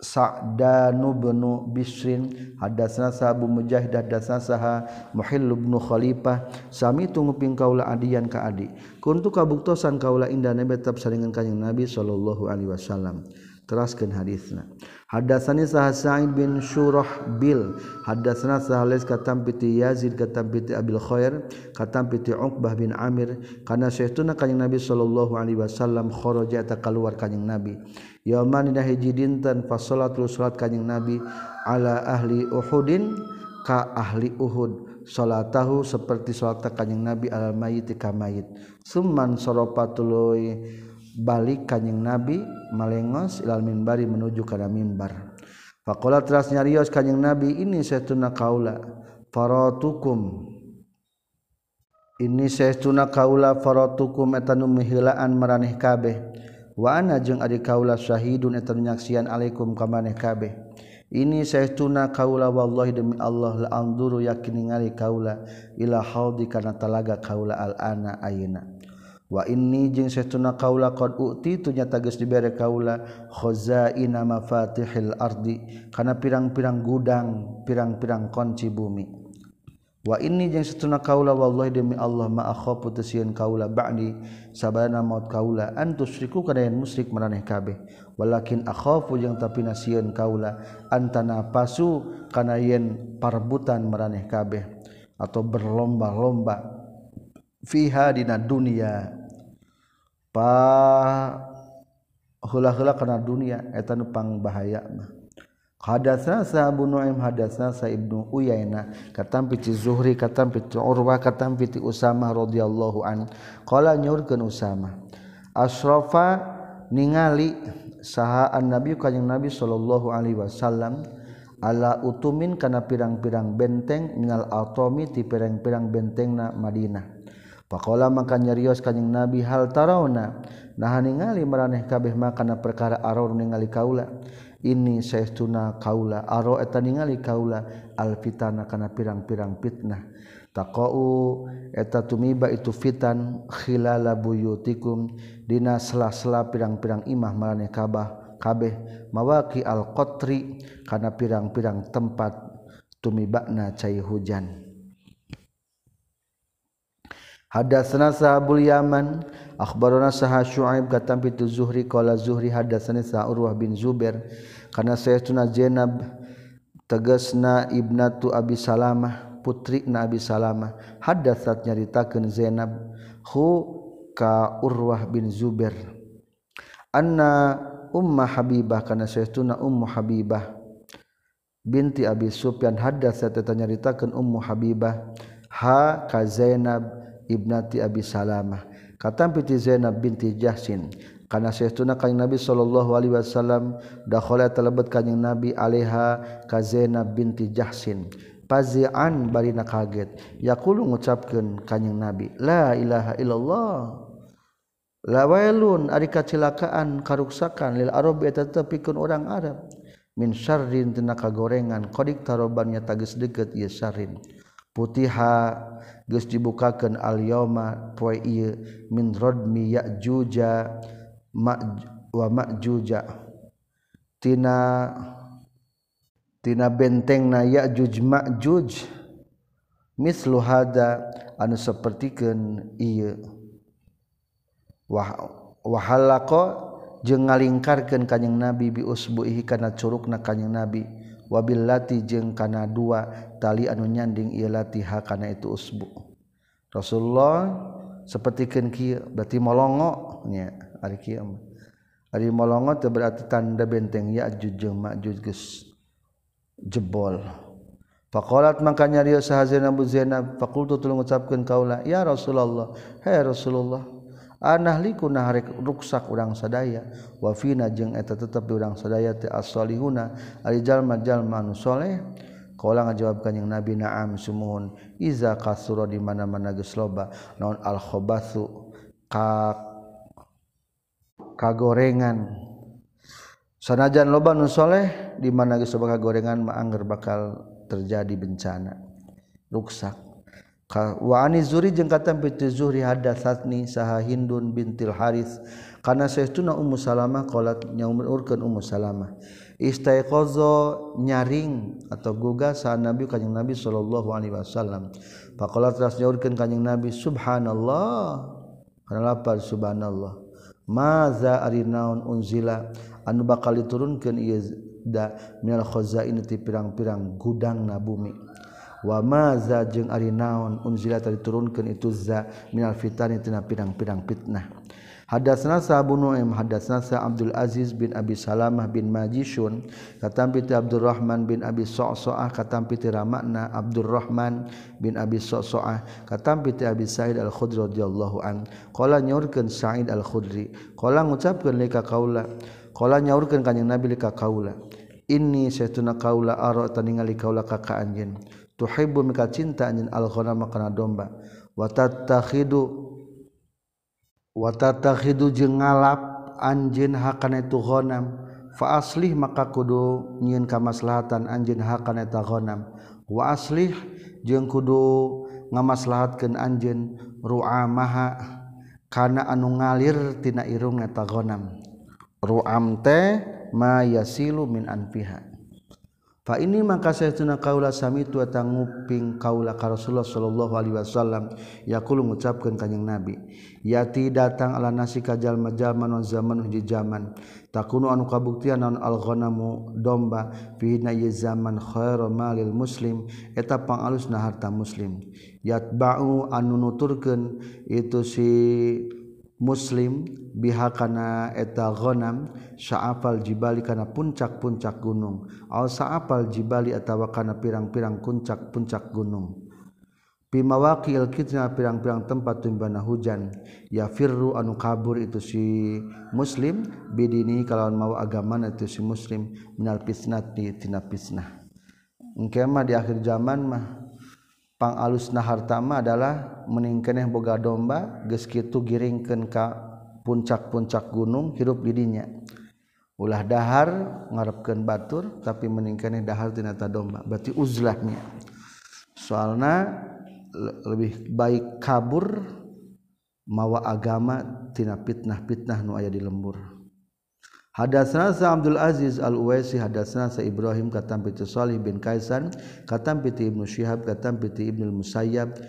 Sa'danu bin Bisrin hadatsna Abu Mujahid hadatsna saha Muhil bin Khalifah. Sami tunguping kaula adian ka adi. Kuntu kabuktosan kaula indah nabi tetap saringan kanjing nabi sallallahu alaihi wasallam. Teraskeun hadisna. Hadasani sah Sa'id bin Syurah Bil. Hadasana sah Lais katam piti Yazid katam piti Abil Khair katam piti Uqbah bin Amir. Karena syaituna kanjeng Nabi sallallahu alaihi wasallam kharaja ta keluar kanjeng Nabi. Yaman dina hiji dinten fa salatul salat kanjeng Nabi ala ahli Uhudin ka ahli Uhud. Salatahu seperti salat kanjeng Nabi al mayit ka mayit summan sorofatului balik kanyeng nabi malengos ilal minbari menuju kana mimbar faqala teras nyarios kanyeng nabi ini saytuna kaula faratukum. Ini saytuna kaula faratukum eta nu mihilaan maraneh kabeh. Wa ana jeung ari kaula syahidun eta nyaksian alaikum ka maneh kabeh. Ini saytuna kaula wallahi demi Allah la anduru yakin ningali kaula ila haudi kana talaga kaula al ana ayeuna. Wa inni jeung tuna kaula qad uti tu nyata geus dibere kaula khazaina mafatihil ardi kana pirang-pirang gudang pirang-pirang kunci bumi. Wah ini yang setuna kaula wallahi demi Allah ma akhafu tasieun kaula ba'di sabana maut kaula antusriku kana yang musyrik maraneh kabeh. Walakin akhafu yang tapi nasieun kaula antana pasu kana yen parebutan maraneh kabeh atau berlomba-lomba fiha dina dunia pa hula-hula kana dunia eta nupang bahaya mah. Hadasna sa Abu Nuaim hadasna sa Ibnu Uyaina katam ti Zuhri katam ti Urwah katam ti usama radhiyallahu an. Qala nyurkeun usama Asrafa ningali saha annabi kanjing Nabi sallallahu alaihi wasallam ala utumin kana pirang-pirang benteng minal atomi ti pirang-pirang bentengna Madinah. Pakola maka nyarios kanyang Nabi hal tarauna? Nah ningali meraneh kabeh makana perkara aror ningali kaula. Ini saestuna kaula aro eta ningali kaula. Alfitana kana pirang-pirang fitnah. Taqau eta tumiba itu fitan khilala buyutikum. Dina sela-sela pirang-pirang imah maraneh kabah kabeh. Mawaki al qatri kana pirang-pirang tempat tumibakna cai hujan. Hada senasa Abu Yaman. Akhbarona saha Syuaib katam pitu Zuhri. Qala Zuhri hadatsana sa Urwah bin Zubair. Kana saytuna Zainab tegasna ibnatu Abi Salamah putri na Abi Salamah. Hadatsat nyaritakeun Zainab hu ka Urwah bin Zubair. Anna umma Habibah. Kana saytuna ummu Habibah binti Abi Sufyan. Hadatsat nyaritakeun ummu Habibah. Ha ka Zainab ibnati Abi Salamah. Kata piti Zainab binti Jahsin. Karena saestuna kanjing Nabi sallallahu alaihi wasallam dakhala talebet kanjing Nabi alaiha ka Zainab binti Jahsin. Pazian barina kaget. Yaqulu ngucapkeun kanjing Nabi la ilaha illallah. La wailun ari kacilakaan karuksakan lil arab eta tepikeun urang Arab. Min syarrin tina kagorengan qadik tarobannya tagis deket ieu syarrin. Putiha geus dibukakeun al yauma poe ieu min rodmi ya'juja ma wa ma'juja. Tina tina bentengna ya'juj ma'juj. Mislu hada anu sapertikeun ieu. Wah wahalaqa jeung ngalingkarkeun kanjing nabi bi usbuhi kana curugna kanjing nabi. wabil lati jeung kana dua tali anu nyanding ieu latiha kana itu usbu Rasulullah sapertikeun kieu berarti molongo nya ari kieu ari molongo teh berarti tanda benteng ya'juj jeung ma'juj geus jebol faqalat makanya dia sahaja Abu Zainab. Fakultu tulung ngucapkeun kaula Ya Rasulullah. hai Rasulullah. anahliku naharik ruksak urang sadaya. Wafina jeung eta tetap di urang sadaya ti as-solihuna ari jalma-jalma anu soleh. Kala ngajawabkan yang Nabi Naam sumuhun. Iza kasura di mana-mana geus loba. Naon al khobatsu ka kagorengan. Sanajan loba nu soleh di mana geus loba kagorengan mah angger bakal terjadi bencana. Ruksak. Waani Zuri jeung kata piti Zuhri hadatsatni saha Hindun bintil Haris kana saestuna Ummu Salamah qalat nyaumurkeun Ummu Salamah. Istaiqaza nyaring atau gugah saha Nabi kanjing Nabi sallallahu alaihi wasallam. Faqalat ras nyaurkeun kanjing Nabi subhanallah. Kana lapar subhanallah. Maza arinaun unzila? Anu bakal diturunkeun ieu da minal khazain ti pirang-pirang gudang na bumi. wamaza jeung ari naon unzila tadi diturunkeun itu za minal fitani tina pirang-pirang fitnah. Hadatsna Sa'bu Nu'aim hadatsna Sa Abdul Aziz bin Abi Salamah bin Majishun katampi ti Abdurrahman bin Abi Sa'sa'ah katampi ti Ramakna Abdurrahman bin Abi Sa'sa'ah katampi ti Abi Sa'id Al-Khudri radhiyallahu an. Qala nyaurkeun Sa'id Al-Khudri qala ngucapkeun lika kaula qala nyaurkeun kanjing Nabi lika kaula inni saytuna kaula ara taningali kaula ka ka anjeun tuhibbu mika cinta anjeun al-ghanama kana domba. Wa tattakhidu wa tattakhidu jeung ngalap anjeun hakana itu ghanam. Fa aslih maka kudu nyieun kamaslahatan anjeun hakana eta ghanam. Wa aslih jeung kudu ngamaslahatkeun anjeun ru'amaha kana anu ngalir tina irung eta ghanam. Ru'am teh ma yasilu min anfiha. Fa ini maka saytuna kaula sami samitu tanguping kaula ka Rasulullah sallallahu alaihi wasallam. Yaqulu ngucapkeun kanjing Nabi yati datang ala nasi kajal majalma non zaman hiji zaman. Takunu anu kabuktian non al ghanamu domba fi na zaman khairu malil muslim eta pangalusna harta muslim. Yatba'u anu nuturkeun itu si muslim bihakana eta ghanam sa'afal jibali kana puncak-puncak gunung. Al sa'afal jibali atawa kana pirang-pirang puncak-puncak gunung. Pimawaqil kitna pirang-pirang tempat tumbana hujan ya firru anu kabur itu si muslim bidini kalawan mau agama itu si muslim minal pisnati tina pisnah engke mah di akhir zaman mah pang alusna hartama adalah meningkeneh boga domba geski itu giringkeun ka puncak-puncak gunung hirup didinya ulah dahar ngarepkeun batur tapi meningkeneh dahar tina domba berarti uzlahnya. Soalnya lebih baik kabur mawa agama tina fitnah-fitnah nu aya di lembur. Hadatsna Sa Abdul Aziz Al Uwaisi hadatsna Sa Ibrahim katam piti Salih bin Kaisan katam piti Ibnu Syihab katam piti Ibnu Musayyab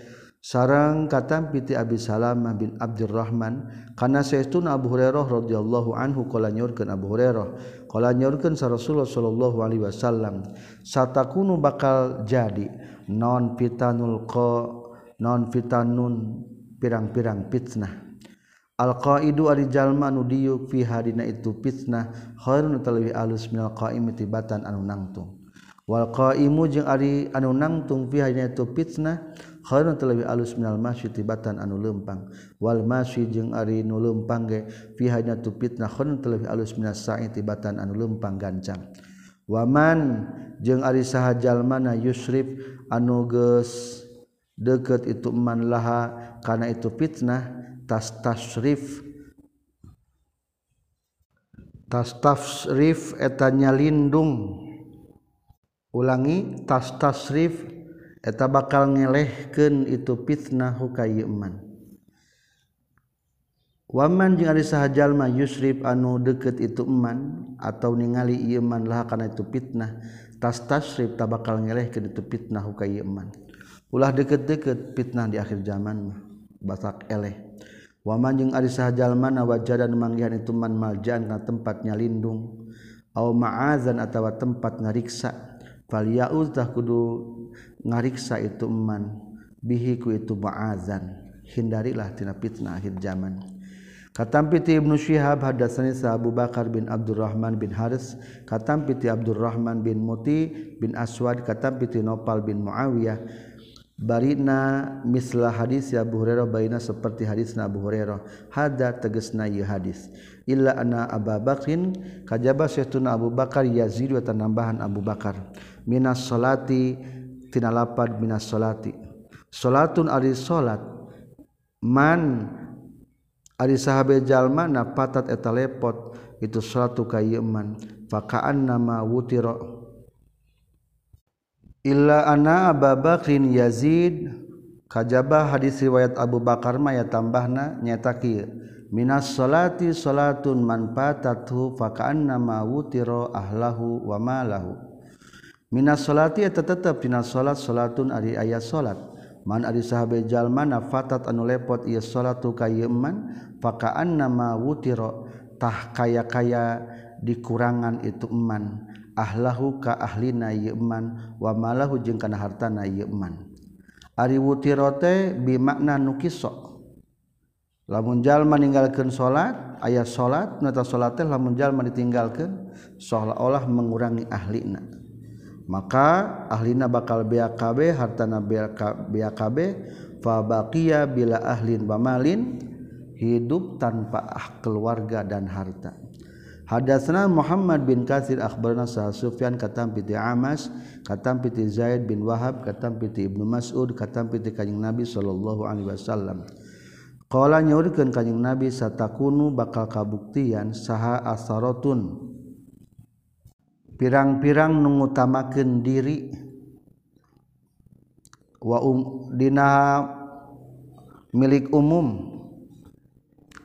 sarang katam piti Abi Salamah bin Abdurrahman. Kana saestuna Abu Hurairah radhiyallahu anhu qala nyorkeun Abu Hurairah qala nyorkeun sa Rasulullah sallallahu alaihi wasallam satakunu bakal jadi non fitanul qa non fitanun pirang-pirang fitnah. Alqaidu ari jalma anu diuk fiha dina itu fitnah khairun talawi alus minal qaimi tibatan anu nangtung. Wal qaimu jeung ari anu nangtung fiha dina itu fitnah khairun talawi alus minal masyi tibatan anu lempang. Wal masyi jeung ari nu lempang ge fiha dina itu fitnah khairun talawi alus minas sa'i tibatan anu lempang gancang. Waman jeung ari saha jalma na yusrif anu geus deukeut itu man laha kana itu fitnah tas tasrif tas tasrif etanya lindung ulangi tas tasrif eta bakal ngelehkeun itu fitnah hukayeman waman jeung ari sahajalma yusrif anu deket itu eman atau ningali ieu eman lah kana itu fitnah tas tasrif ta bakal ngelehkeun itu fitnah hukayeman ulah deket-deket fitnah di akhir zaman mah basak eleh. waman jeung ari sahjalmana wajadan manggihan itu man maljan na tempatnya lindung. Au ma'azan atawa tempat ngariksa. Falyauz tah kudu ngariksa itu man. Bihi ku itu ma'azan. Hindarilah tina fitnah akhir zaman. Katampi ti ibnu syihab hadatsani sa Abu Bakar bin Abdurrahman bin Haris katampi ti Abdurrahman bin Muti bin Aswad katampi ti Nopal bin Muawiyah Barina mislah hadis ya Abu Hurairah baina seperti hadis na Abu Hurairah. Hada tegesna ieu hadis. Illa anna Abu Bakrin kajaba sayyiduna Abu Bakar yazid wa tanambahan Abu Bakar. Minas salati tina lapad minas salati. Salatun ari salat. Man ari sahabe jalma na patat eta lepot. Itu salatu ka ieu man. Faqa'an nama wutira illa ana Abu Bakrin Yazid. Kajabah hadis riwayat Abu Bakar ma ya tambahna nyata kieu minas salati salatun manfaatatu fa ka'anna ma wutira ahlahu wa malahu. Minas salati eta tetep dina salat salatun ari aya salat. Man ari sahabe jalma nafatat anu lepot ieu salatu ka ieu man fa ma wutira tah kaya-kaya dikurangan itu eman ahlahu ka ahlina yeman wa malahu jeung kana hartana yeman ari wutirote bi makna nukisok lamun jalma ninggalkeun salat aya salat nata salat teh lamun jalma ditinggalkeun seolah-olah mengurangi ahlina. Maka ahlina bakal BKB hartana BKB fa baqiya bila ahlin wa malin hidup tanpa ah keluarga dan harta. Hadatsna Muhammad bin Katsir akhbarna Sa'ad Sufyan katam piti Amas katam piti Zaid bin Wahab katam piti Ibnu Mas'ud katam piti Kanjeng Nabi sallallahu alaihi wasallam. Qala nyaurkeun Kanjeng Nabi satakunu bakal kabuktian saha asaratun. Pirang-pirang nungutamakeun diri. Wa um, dina milik umum.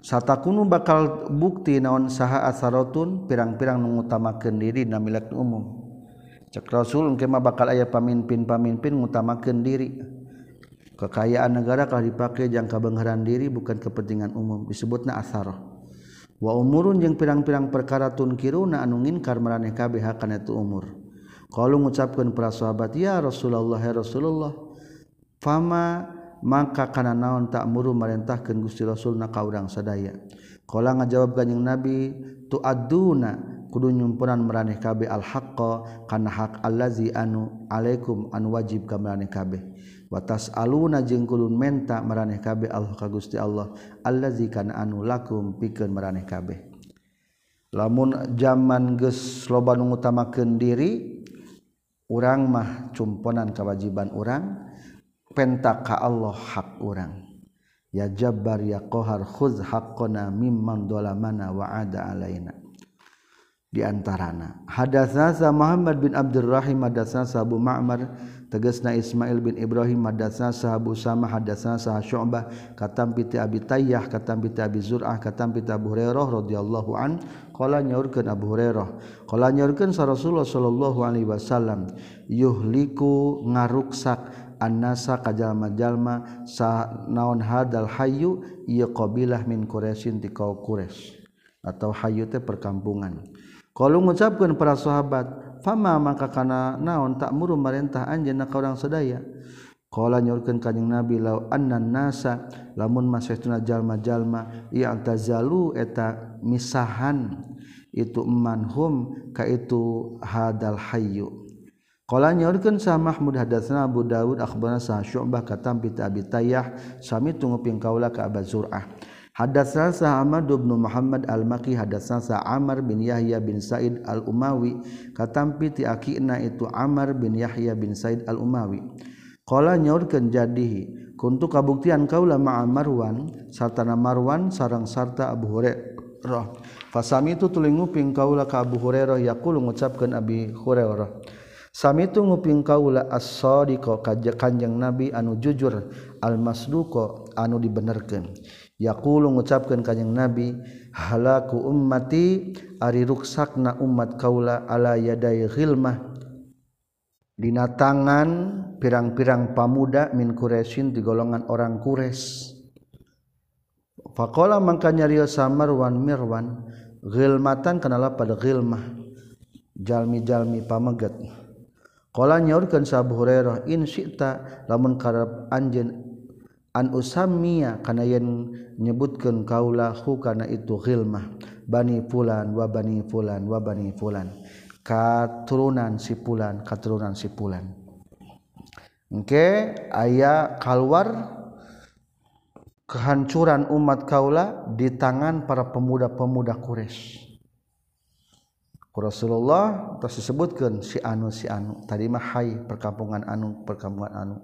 sarta kuno bakal bukti naon saha asarotun pirang-pirang mengutamakan diri na milik umum. Cek Rasul engke mah bakal aya pamimpin-pamimpin ngutamakeun diri. Kekayaan negara kalau dipakai jangka bengheran diri bukan kepentingan umum. Disebutna asaroh wa umurun yang pirang-pirang perkara tunkiruna anu anungin maraneh kabeh kana itu umur. Kalau ngucapkeun para sahabat ya Rasulullah ya Rasulullah fama maka kana naon tak muru merintahkeun Gusti Rasul na ka urang sadaya? Kala ngajawab kanjing Nabi tu aduna kudu nyumpunan meraneh kabeh al haqqo kana hak allazi anu alaikum anu wajib ka meraneh kabeh. Watas aluna jeung kulun menta meraneh kabeh Allah ka Gusti Allah allazi kana anu lakum pikeun meraneh kabeh. Lamun zaman geus loba nu ngutamakeun diri urang mah cumponan kewajiban urang pentaka Allah hak orang ya jabbar ya qahar khudz haqqana mimman dolamana wa ada alaina. Di antarana. Hadatsana Muhammad bin Abdurrahim hadatsana Abu Ma'mar tegasna Ismail bin Ibrahim hadatsana Abu Sama hadatsana Syu'bah katam piti Abi Tayyah katam piti Abi Zur'ah katam piti Abu Hurairah radhiyallahu an qala nyaurkeun Abu Hurairah. Qala nyaurkeun sa Rasulullah sallallahu alaihi wasallam yuhliku ngaruksak annasa kajalma-jalma sa naon hadal hayu ieu qabilah min Quraisyin ti kaum Quraisy atau hayu teh perkampungan. Kalau mengucapkan para sahabat, fama maka kana naon tak muru marentah anjeun ka urang sadaya. Qala nyurkeun kanjing Nabi lau annan nasa lamun masaytuna jalma-jalma ya antazalu eta misahan itu manhum ka itu hadal hayyu Hayu nyakan sah Mahmud hadasna Abu Daud Akbar sah sy'bah katam pita abi tayah sami tungguping kaula ka aba zur'ah. Hadas sah Ahmad bin Muhammad al-Maki hadas sah Amr bin Yahya bin Said al-Umawi katam piti akina itu Amr bin Yahya bin Said al-Umawi. Qala nyaurkeun jadihi kuntu kabuktian kaula Marwan sartana Marwan sarang sarta Abu Hurairah. Fasami itu tuling nguping kaula ka Abu Hurairah yaqulu ngucapkeun Abi Hurairah Sam itu nguping kaula kaj kanjeng nabi anu jujur almasduko anu dibenerken yakulu ngucapkan kanyeng nabi halaku ummati ari ruksakna umat kaula ala yaday hilmah Dina tangan pirang-pirang pamuda min Quraisyin di golongan orang Qures Fakola makanya rio samarwan mirwan Gilmatan kenala pada gilmah Jalmi-jalmi pameget Kala nyaurkeun sa Abu Hurairah in syi'ta lamun karep anjeun an usamia kana yen nyebutkeun kaula hu kana itu ghilmah bani fulan wa bani fulan wa bani fulan. Katurunan si fulan katurunan si fulan. Engke aya kalwar kehancuran umat kaula di tangan para pemuda-pemuda Quraisy. Rasulullah terus disebutkan si anu si anu. Tadi mah hai perkampungan anu perkampungan anu.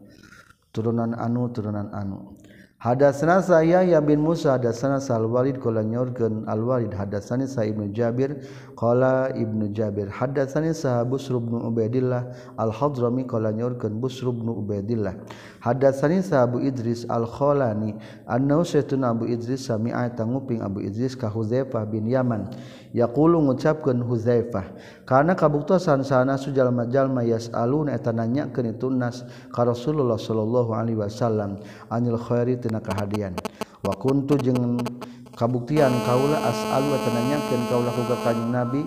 Turunan anu turunan anu. Hadatsana saya ya bin Musa hadatsana Sal Walid qala nyorkeun Al Walid hadatsani sa Ibnu Jabir qala Ibnu Jabir. Hadatsani sa Busr bin Ubaidillah Al Hadrami qala nyorkeun Busr bin Ubaidillah. Hadatsani sa Abu Idris Al Kholani annahu saytun Abu Idris sami'a tanguping Abu Idris ka Hudzaifah bin Yaman. yakulu ngucapkan Huzaifah karena kabuktasan sana sujalma-jalma yas alun eta nanya ke tunas ka Rasulullah sallallahu alaihi wasallam anil khairi tina kahadian. Wa kuntu kabuktian kaula as'alu eta nanyakeun kaula ku kanjeng Nabi.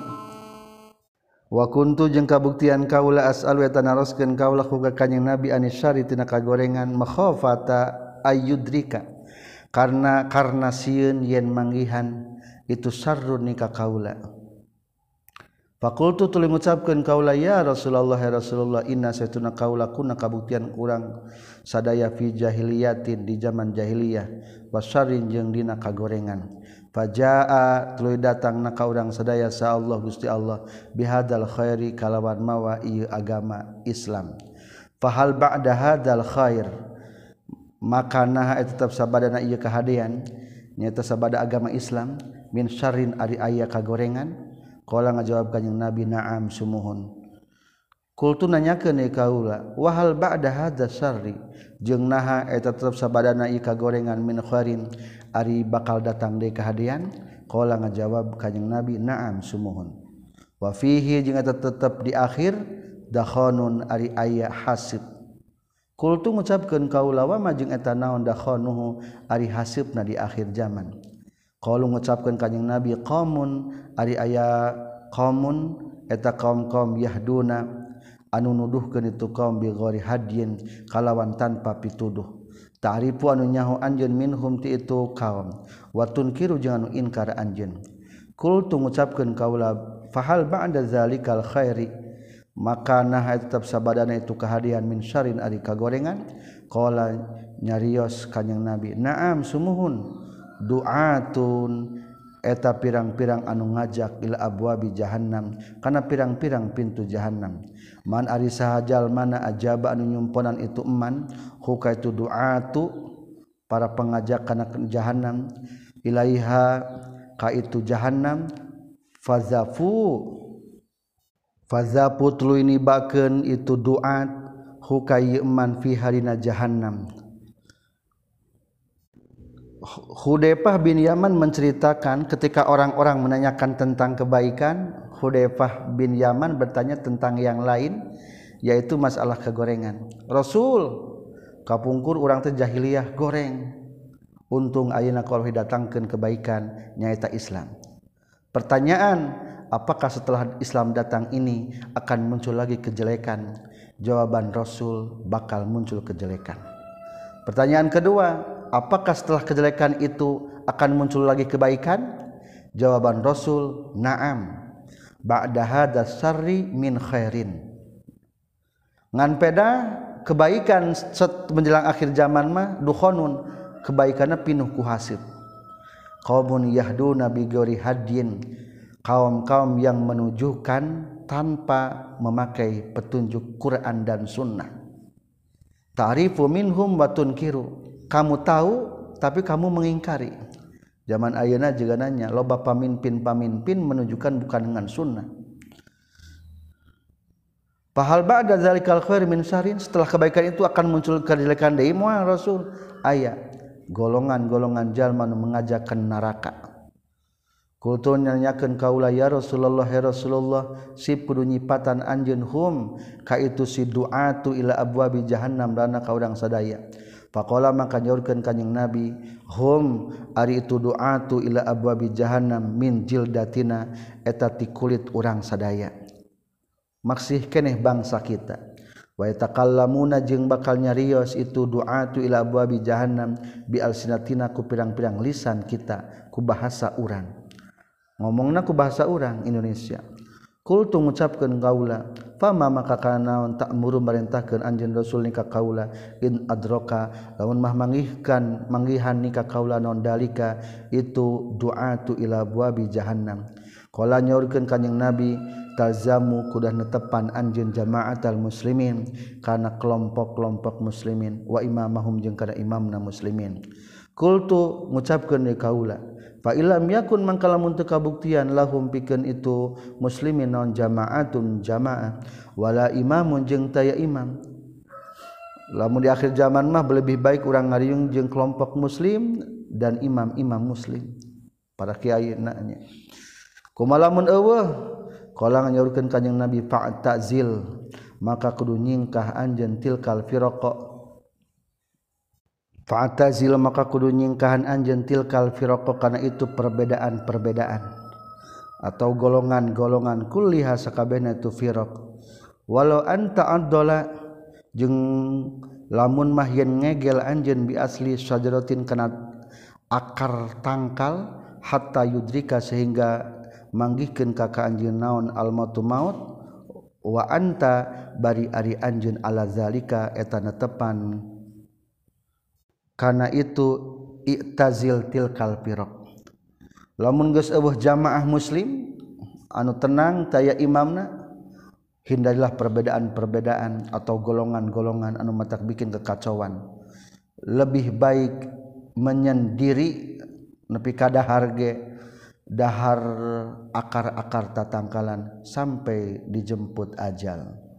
Wakuntu jeung kabuktian kaula as'alu eta naroskeun kaula ku kanjeng Nabi anisyari tina kagorengan makhafata ayudrika karena karena sieun yen manggihan itu sarrun ni ka kaula. Fakultu tuli mengucapkan kaula ya Rasulullah ya Rasulullah inna saytuna kaula kuna kabuktian kurang sadaya fi jahiliyatin di zaman jahiliyah wasarin jeung dina kagorengan. Fajaa tuluy datang na ka urang sadaya sa Allah Gusti Allah bihadal khairi kalawan mawa ieu agama Islam. Fahal ba'da hadal khair? Maka nah tetap sabadana ieu kahadean nyata sabada agama Islam. min syarrin ari aya kagorengan. Qala ngajawab kanjing nabi na'am sumuhun. Kultu nanyakeun e kaula wahal ba'da hadza syarri? Jeung naha eta tetep sabadana ieu kagorengan min kharin ari bakal datang deui kahadean qala ngajawab kanjing nabi na'am sumuhun. Wa fihi jeung eta tetep di akhir dakhonun ari aya hasib. Kultu ngucapkeun kaula wa ma jeung eta naon dakhonuhu ari hasibna di akhir zaman? kalau mengucapkan kanyeng nabi qmun Ari aya qmun eta kaum kaum yahduna anu nuduhkeun itu kaum bi bigori hadyin kalawan tanpa pituduh. Ta'rifu anu nyaho anjeun minhum ti itu kaum wa tunkiru jeung anu inkar anjeun. Kul tu ngucapkeun kaula fahal ba'da zalikal khairi? Maka nah tetap sabadana itu kehadian min syarin ari kagorengan. Qala nyarios kanjing nabi na'am sumuhun. duatun. Eta pirang-pirang anu ngajak ila abwabi jahanam kana pirang-pirang pintu jahanam man ari sahajal mana ajaba anu nyumponan itu eman huka itu duatu para pengajak kana jahanam ilaiha ka itu jahanam fazafu. Putlu ini baken itu duat hukaman fi harina jahanam Hudepah bin Yaman menceritakan ketika orang-orang menanyakan tentang kebaikan Hudepah bin Yaman bertanya tentang yang lain yaitu masalah kegorengan. Rasul kapungkur orang terjahiliyah goreng. Untung Auna kalau datangkan kebaikan nyaita Islam. Pertanyaan apakah setelah Islam datang ini akan muncul lagi kejelekan? Jawaban Rasul bakal muncul kejelekan. Pertanyaan kedua apakah setelah kejelekan itu akan muncul lagi kebaikan? Jawaban Rasul na'am. Ba'da hada syarri min khairin. Ngan peda kebaikan menjelang akhir zaman mah dukhonun kebaikannya pinuh ku hasil qaumun yahduna bi ghairi hadin kaum-kaum yang menunjukkan tanpa memakai petunjuk Quran dan Sunnah. Ta'rifu minhum wa tunkiru. Kamu tahu tapi kamu mengingkari. Zaman ayeuna juga nanya, loba pamimpin-pamimpin menunjukkan bukan dengan sunnah. Pahal ba'da zalikal khair min sarin setelah kebaikan itu akan muncul kejelekan deui moal Rasul. Aya golongan-golongan jalma mengajakkan neraka nyanyakan kaula ya Rasulullah Rasulullah si kudu nyipatan anjen hum ka itu si duatu ila abwabi jahannam dana ka urang sadaya Pakola maka nyorkan kanyang Nabi, hum ari itu du'atu ila abwabi jahannam min jildatina eta ti kulit urang sadaya. Maksih keneh bangsa kita. Wa yatakallamuna jeung bakal nyarios itu du'atu ila abwabi jahannam bi alsinatina ku pirang-pirang lisan kita ku bahasa urang. Ngomongna ku bahasa urang Indonesia. Kul tu ngucapkeun kaula Pama maka kanaon tak muru merintahkan anjin Rasul nikah kaula in adroka lamun mah mangihkan manggihan nikah kaula non dalika itu doa tu ila buabi jahannam. Kala nyaurkeun kanjing Nabi tazamu kudah netepan anjin jamaatal muslimin kana kelompok-kelompok muslimin wa imamahum jeung kana imamna muslimin. Kultu ngucapkeun ni kaula fa ilam yakun mangka lamun teu kabuktian lahum pikeun itu muslimin non jama'atun jama'ah wala imamun jeung taya imam. Lamun di akhir zaman mah lebih baik urang ngariung jeung kelompok muslim dan imam-imam muslim. Para kiai nanya kumalamun eueuh qala nyaurkeun kanjing nabi fa ta'zil maka kudu nyingkah anjeun tilkal firaqa Fatazil maka kudu nyingkahan anjen tilkal firoko karena itu perbedaan-perbedaan. Atau golongan-golongan kulliha sakabehna tu firok walau anta adola jeung lamun mah yen ngegel anjeun bi asli sajaratin kana akar tangkal hatta yudrika sehingga manggihkeun ka ka anjeun naon al mautu maut wa anta bari ari anjeun ala zalika eta netepan karena itu iktazil tilkal pirok lamun geus eueuh jamaah muslim anu tenang taya imamna hindarilah perbedaan-perbedaan atau golongan-golongan anu matak bikin kekacauan lebih baik menyendiri nepi kada harga dahar akar-akar tatangkalan sampai dijemput ajal.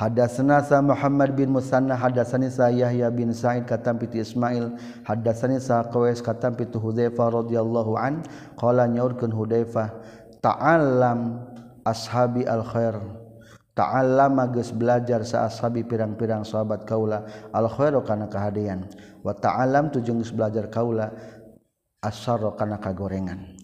Hadatsana sa Muhammad bin Musanna hadatsani sa Yahya bin Sa'id katam piti Ismail hadatsani sa Qawais katam piti Hudzaifah radhiyallahu an qala nyaurkeun Hudzaifah ta'allam ashabi al khair ta'allama geus belajar sa ashabi pirang-pirang sahabat kaula al khairu kana kahadean wa ta'allam tu jeung belajar kaula asarro kana kagorengan.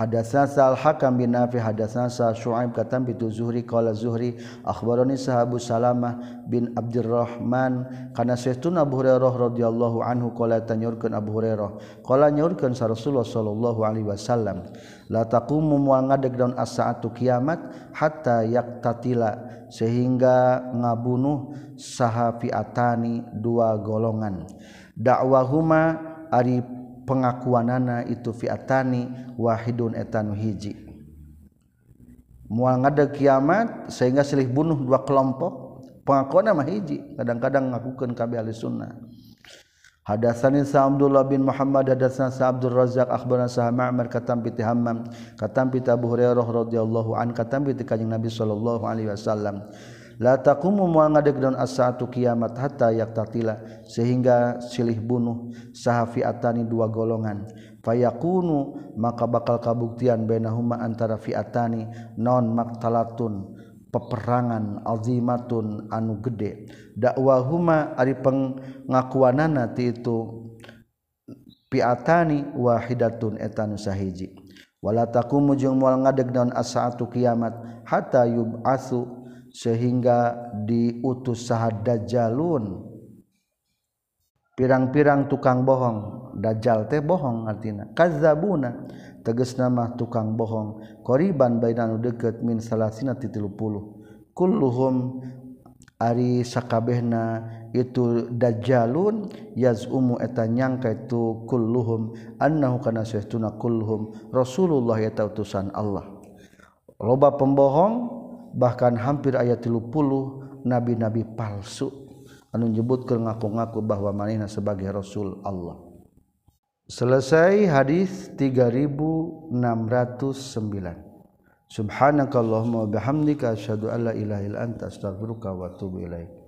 Hadatsana Sa'al Hakam bin Nafi hadatsana Sa Syu'aib katam bi Zuhri qala Zuhri akhbarani sahabu Salamah bin Abdurrahman kana saytuna Abu Hurairah radhiyallahu anhu qala tanyurkeun Abu Hurairah qala nyurkeun sa Rasulullah sallallahu alaihi wasallam la taqumu moal ngadeg daun as-saatu kiamat hatta yaqtatila sehingga ngabunuh sahafiatani dua golongan. Dakwahuma ari pengakuanana itu fiatani wahidun etanu hiji. Mual ngada kiamat sehingga silih bunuh dua kelompok pengakuan nama hiji. Kadang-kadang ngakukan kabeh ahli sunnah. Hadatsani Sa Abdullah bin Muhammad hadatsana Sa Abdul Razzaq akhbarana Sa Ma'mar katam bi Hammam katam bi Abu Hurairah radhiyallahu an katam bi Kanjeng Nabi sallallahu alaihi wasallam. la taqumu moal ngadegdeun as-saatu kiamat hatta yaqtatila sehingga silih bunuh sahafiatani dua golongan. Fayakunu maka bakal kabuktian bainahuma antara fiatani non maktalatun peperangan alzimatun anu gede. Dakwahuma ari pengakuanana ti itu piatani wahidatun etanu sahiji. Wala taqumu jeung moal ngadeg naon as-saatu kiamat hatta yub'atsu sehingga diutus sahad dajjalun. Pirang-pirang tukang bohong. Dajjal teh bohong artina kazabuna teges nama tukang bohong. Koriban bainanu deket min salasina ti tilu puluh kulluhum ari sakabehna itu dajjalun. Yazumu eta nyangka itu kulluhum. Annahu kana sahtuna kulluhum. Rasulullah ya utusan Allah. Loba pembohong bahkan hampir ayat 30 nabi-nabi palsu anu nyebut ke ngaku-ngaku bahwa manehna sebagai rasul Allah. Selesai hadis 3609 subhanakallahumma wa bihamdika asyhadu an la ilaha illa anta astaghfiruka wa atubu ilaik.